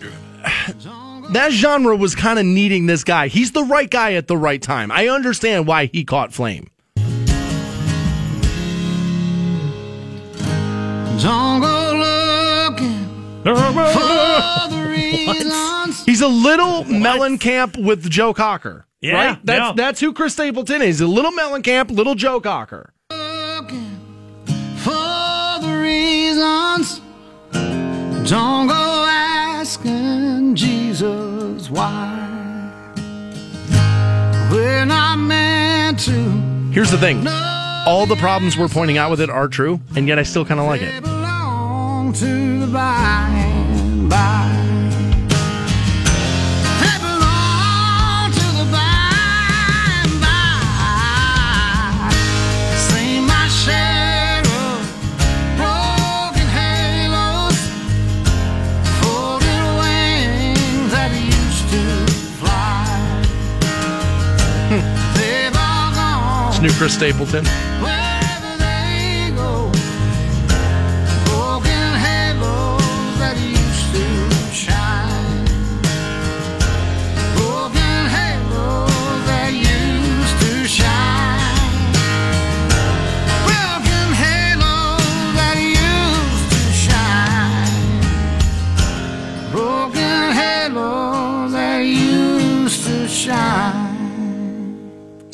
that genre was kind of needing this guy. He's the right guy at the right time. I understand why he caught flame. Don't go looking for the reasons. He's a little Mellencamp with Joe Cocker. Yeah, right? That's yeah. that's who Chris Stapleton is. A little Mellencamp, little Joe Cocker. for the reasons. Don't go asking Jesus why. We're not meant to Here's the thing. All the problems we're pointing out with it are true, and yet I still kind of like it. New Chris Stapleton.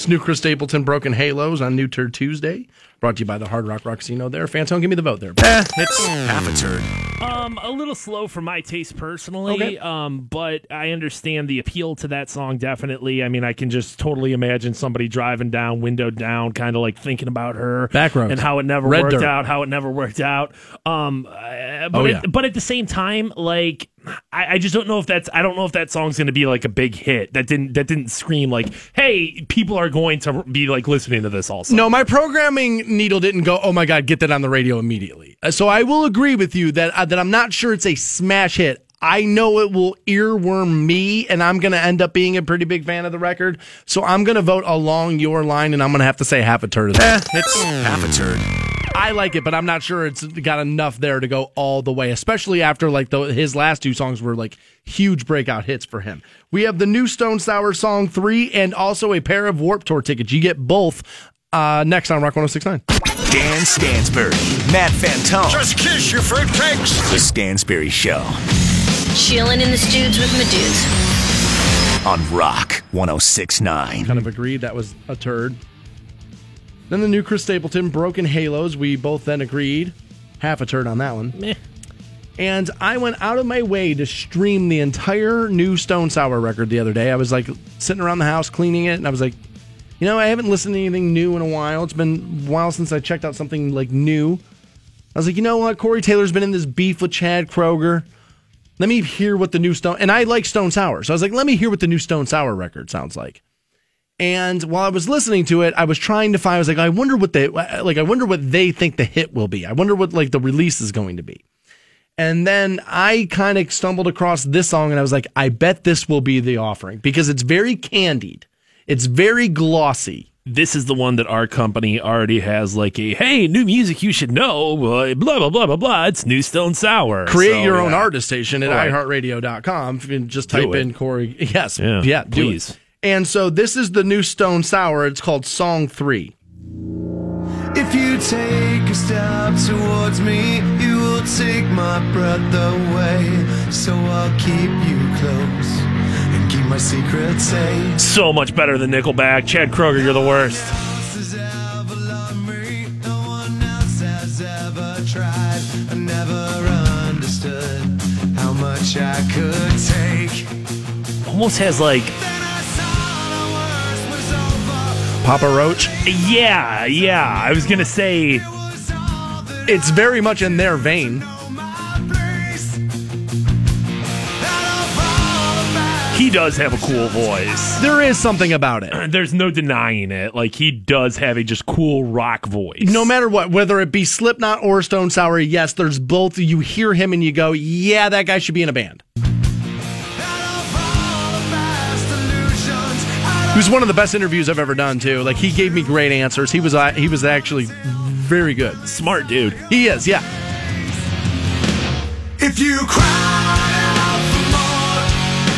New Chris Stapleton, Broken Halos on New Turd Tuesday. Brought to you by the Hard Rock Rocksino there. Fantone, give me the vote there. Eh, it's half a turd. Um, a little slow for my taste personally. Okay. Um, but I understand the appeal to that song definitely. I mean, I can just totally imagine somebody driving down, window down, kind of like thinking about her, Back roads. and how it never Red worked dirt. out, how it never worked out. Um, uh, but Oh, at, yeah. but at the same time, like. I, I just don't know if that's I don't know if that song's going to be like a big hit. That didn't that didn't scream like, hey, people are going to be like listening to this also. No, my programming needle didn't go. Oh my god, get that on the radio immediately. Uh, So I will agree with you that uh, that I'm not sure it's a smash hit. I know it will earworm me, and I'm going to end up being a pretty big fan of the record. So I'm going to vote along your line, and I'm going to have to say half a turd. as well. Eh, it's half a turd. I like it, but I'm not sure it's got enough there to go all the way, especially after like the, his last two songs were like huge breakout hits for him. We have the new Stone Sour song three and also a pair of Warped Tour tickets. You get both uh, next on Rock 1069. Dan Stansbury, Matt Fantone. Just kiss your fruitcakes. The Stansbury Show Chilling in the studs with my dudes. on Rock 1069. Kind of agreed that was a turd. Then the new Chris Stapleton, Broken Halos. We both then agreed. Half a turn on that one. Meh. And I went out of my way to stream the entire new Stone Sour record the other day. I was like sitting around the house cleaning it, and I was like, you know, I haven't listened to anything new in a while. It's been a while since I checked out something like new. I was like, you know what? Corey Taylor's been in this beef with Chad Kroeger. Let me hear what the new Stone and I like Stone Sour, so I was like, let me hear what the new Stone Sour record sounds like. And while I was listening to it, I was trying to find. I was like, I wonder what they like. I wonder what they think the hit will be. I wonder what like the release is going to be. And then I kind of stumbled across this song, and I was like, I bet this will be the offering because it's very candied. It's very glossy. this is the one that our company already has like a hey new music you should know uh, blah blah blah blah blah it's new stone sour Create So, your own artist station at Right. iHeartRadio.com. Just type in Corey. Yes. Yeah, Yeah. do please. it. And so this is the new Stone Sour. It's called Song Three. If you take a step towards me, you will take my breath away. So I'll keep you close and keep my secret safe. so much better than nickelback chad kroeger you're the worst Almost Has ever loved Papa Roach. Yeah, yeah. I was gonna say It's very much in their vein. he does have a cool voice. There is something about it. There's no denying it. Like he does have a just cool rock voice. No matter what, whether it be Slipknot or Stone Sour, yes, there's both. You hear him and you go, yeah, that guy should be in a band. It was one of the best interviews I've ever done too. Like he gave me great answers. He was uh, he was actually very good. Smart dude. He is, yeah. If you cry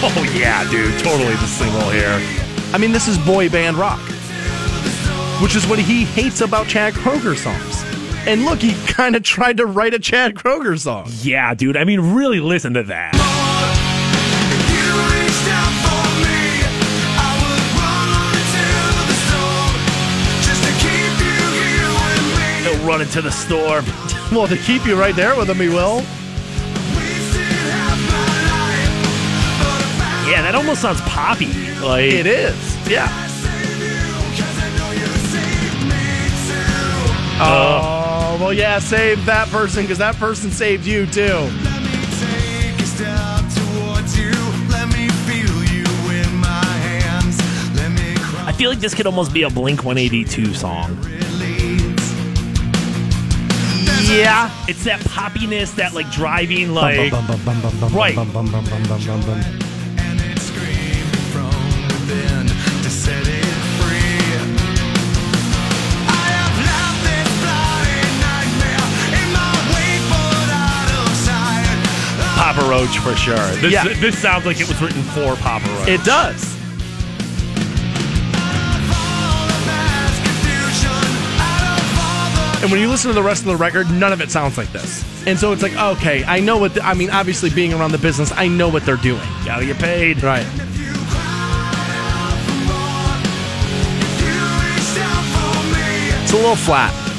Oh yeah, dude. Totally the single here. I mean, this is boy band rock, which is what he hates about Chad Kroeger songs. And look, he kind of tried to write a Chad Kroeger song. Yeah, dude. I mean, really listen to that. He'll run into the store. Well, to keep you right there with him, he will. Yeah, that almost sounds poppy. Like It is, yeah. Uh, oh, well, yeah, save that person because that person saved you too. I feel like this could almost be a Blink 182 song. Yeah. It's that poppiness, that like driving, like right. Papa Roach for sure. This, Yeah. this sounds like it was written for Papa Roach. It does. And when you listen to the rest of the record, none of it sounds like this. And so it's like, okay, I know what, the, I mean, obviously being around the business, I know what they're doing. Gotta get paid. Right. It's a little flat.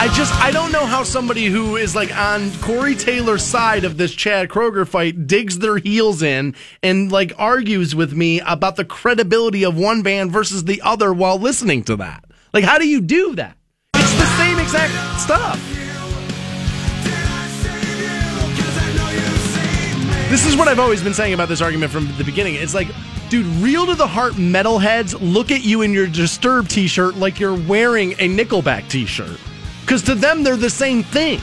I just I don't know how somebody who is like on Corey Taylor's side of this Chad Kroeger fight digs their heels in and like argues with me about the credibility of one band versus the other while listening to that. Like how do you do that? It's the same exact stuff. This is what I've always been saying about this argument from the beginning. It's like, dude, real to the heart metalheads look at you in your Disturbed t shirt like you're wearing a Nickelback t shirt. Because to them, they're the same thing.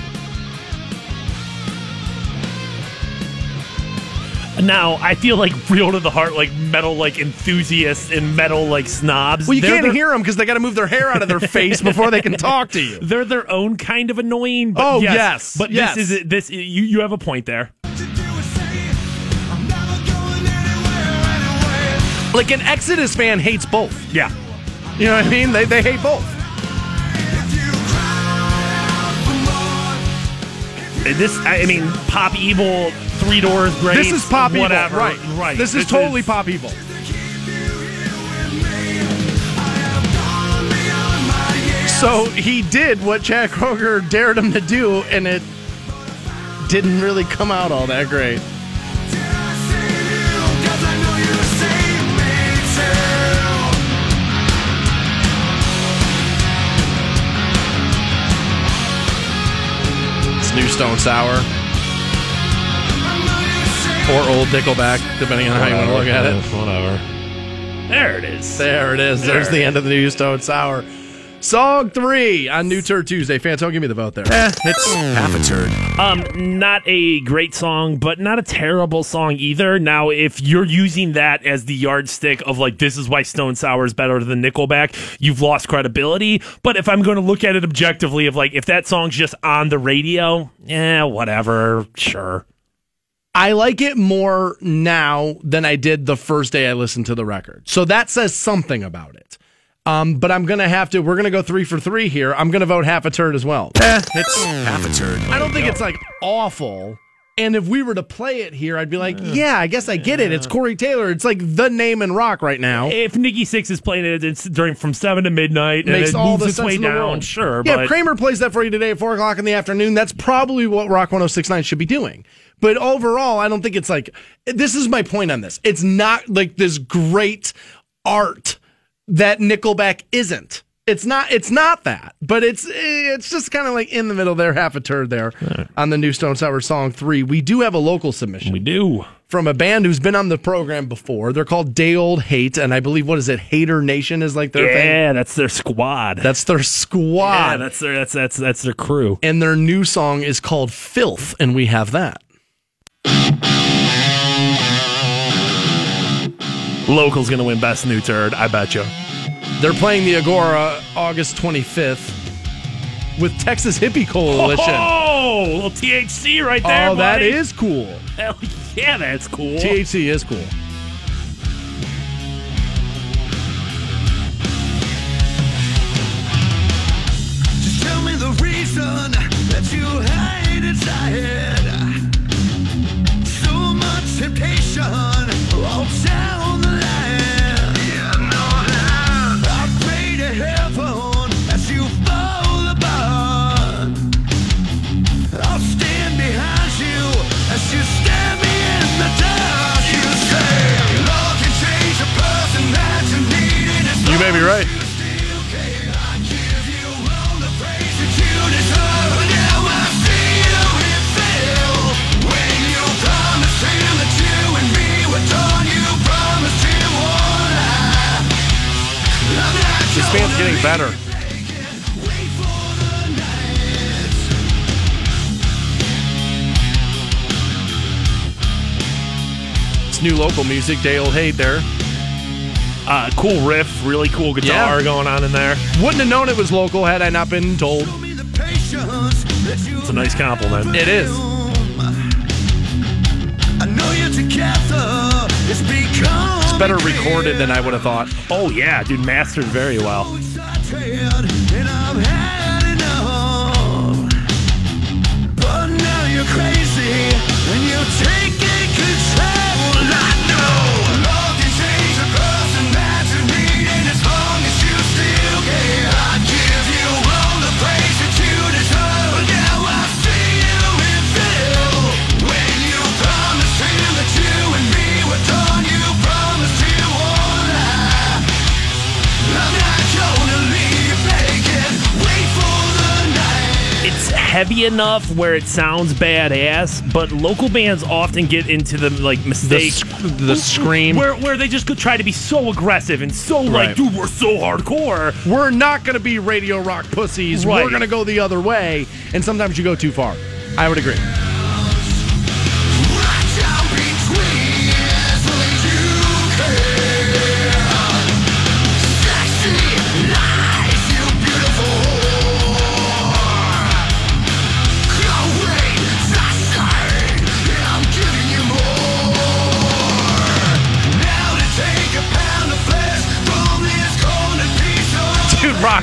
Now, I feel like real to the heart, like metal, like enthusiasts and metal, like snobs. Well, you they're can't their- hear them because they got to move their hair out of their face before they can talk to you. They're their own kind of annoying. But Oh, yes, yes, but yes. this is this. You you have a point there. Like an Exodus fan hates both. Yeah, You know what I mean? They, they hate both. This. I mean, Pop Evil, Three Doors, Great. This is pop evil, whatever. right? Right. This is totally pop evil. So he did what Chad Kroeger dared him to do, and it didn't really come out all that great. Stone Sour. Or old Nickelback, depending on how you want to look at it. Whatever. There it is. There it is. There's the end of the new Stone Sour. Song three on New Turd Tuesday. Fantone, give me the vote there. Eh, it's half a turd. Um, not a great song, but not a terrible song either. Now, if you're using that as the yardstick of like this is why Stone Sour is better than Nickelback, you've lost credibility. But if I'm going to look at it objectively, of like if that song's just on the radio, eh, whatever, sure. I like it more now than I did the first day I listened to the record. So that says something about it. Um, but I'm going to have to, we're going to go three for three here. I'm going to vote half a turd as well. Eh, it's half a turd. I don't think it's like awful. And if we were to play it here, I'd be like, yeah, I guess I get it. It's Corey Taylor. It's like the name in rock right now. If Nikki Sixx is playing it, it's during from seven to midnight, and makes it all moves the its sense way in the down. world. Sure, Yeah, but if Kramer plays that for you today at four o'clock in the afternoon, that's probably what Rock 1069 should be doing. But overall, I don't think it's like this is my point on this. It's not like this great art that Nickelback isn't. It's not. It's not that, but it's it's just kind of like in the middle there, half a turd there on the new Stone Sour song three. We do have a local submission. We do from a band who's been on the program before. They're called Day Old Hate, and I believe what is it? Hater Nation is like their thing. yeah, that's their squad. That's their squad. Yeah, that's their that's that's that's their crew. And their new song is called Filth, and we have that. Local's gonna win best new turd. I bet you. They're playing the Agora August 25th with Texas Hippie Coalition. Oh, little THC right there. Oh, that buddy. is cool. Hell yeah, that's cool. THC is cool. Just tell me the reason that you hide inside. So much temptation all down right. This band's getting better. It's new local music, Day Old Hate there. Uh, cool riff, really cool guitar Yeah. going on in there. Wouldn't have known it was local had I not been told. It's a nice compliment. It is. I know you're together. It's It's better recorded than I would have thought. Oh yeah, dude, mastered very well. and I've had enough. But now you're crazy and you're taking heavy enough where it sounds badass, but local bands often get into the like mistake, sc- the scream. where where they just could try to be so aggressive and so Right. like, dude, we're so hardcore. We're not to be radio rock pussies. We're going to go the other way. And sometimes you go too far. I would agree.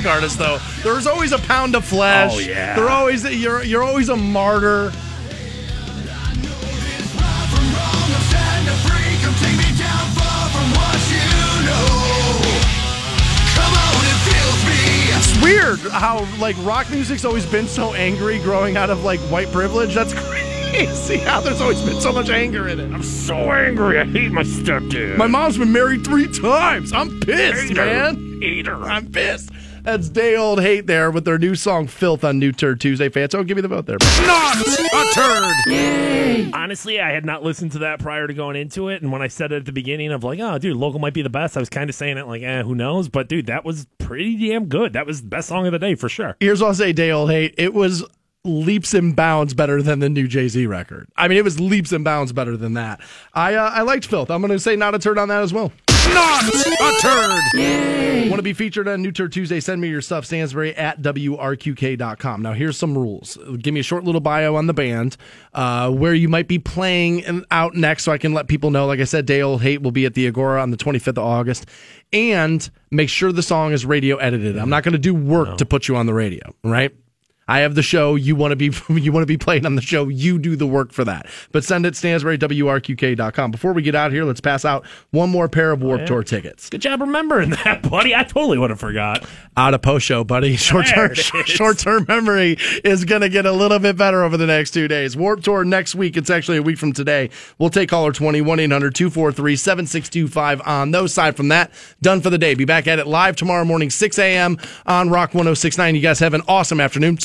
Rock artist though. There's always a pound of flesh. Oh, yeah. They're always you're you're always a martyr. from wrong. I'm starting to freak. Come take me down far from what you know. Come on and feel me. It's weird how like rock music's always been so angry growing out of like white privilege. That's crazy See how there's always been so much anger in it. I'm so angry. I hate my stepdad. My mom's been married three times. I'm pissed, Hater. man. Hater. I'm pissed. That's day old hate there with their new song Filth on New Turd Tuesday. Fans, so give me the vote there. Not a turd. Honestly, I had not listened to that prior to going into it, and when I said it at the beginning of like, oh, dude, local might be the best, I was kind of saying it like, eh, who knows? But dude, that was pretty damn good. That was the best song of the day for sure. Here's what I'll say, day old hate. It was leaps and bounds better than the new Jay Z record. I mean, it was leaps and bounds better than that. I uh, I liked Filth. I'm going to say not a turd on that as well. Not a turd. Want to be featured on New Turd Tuesday? Send me your stuff, Stansbury at WRQK.com. Now, here's some rules. Give me a short little bio on the band, uh, where you might be playing and out next so I can let people know. Like I said, Day Old Hate will be at the Agora on the 25th of August. And make sure the song is radio edited. I'm not going to do work to put you on the radio, right? I have the show. You want to be you want to be playing on the show. You do the work for that. But send it stansbury.wrqk.com. Before we get out here, let's pass out one more pair of Warped oh, yeah. Tour tickets. Good job remembering that, buddy. I totally would have forgot. Out of post show, buddy. Short term There it is. short term memory is going to get a little bit better over the next two days. Warped Tour next week. It's actually a week from today. We'll take caller 20 1 800 243 7625 on those. Side from that, done for the day. Be back at it live tomorrow morning, 6 a.m. on Rock 1069. You guys have an awesome afternoon.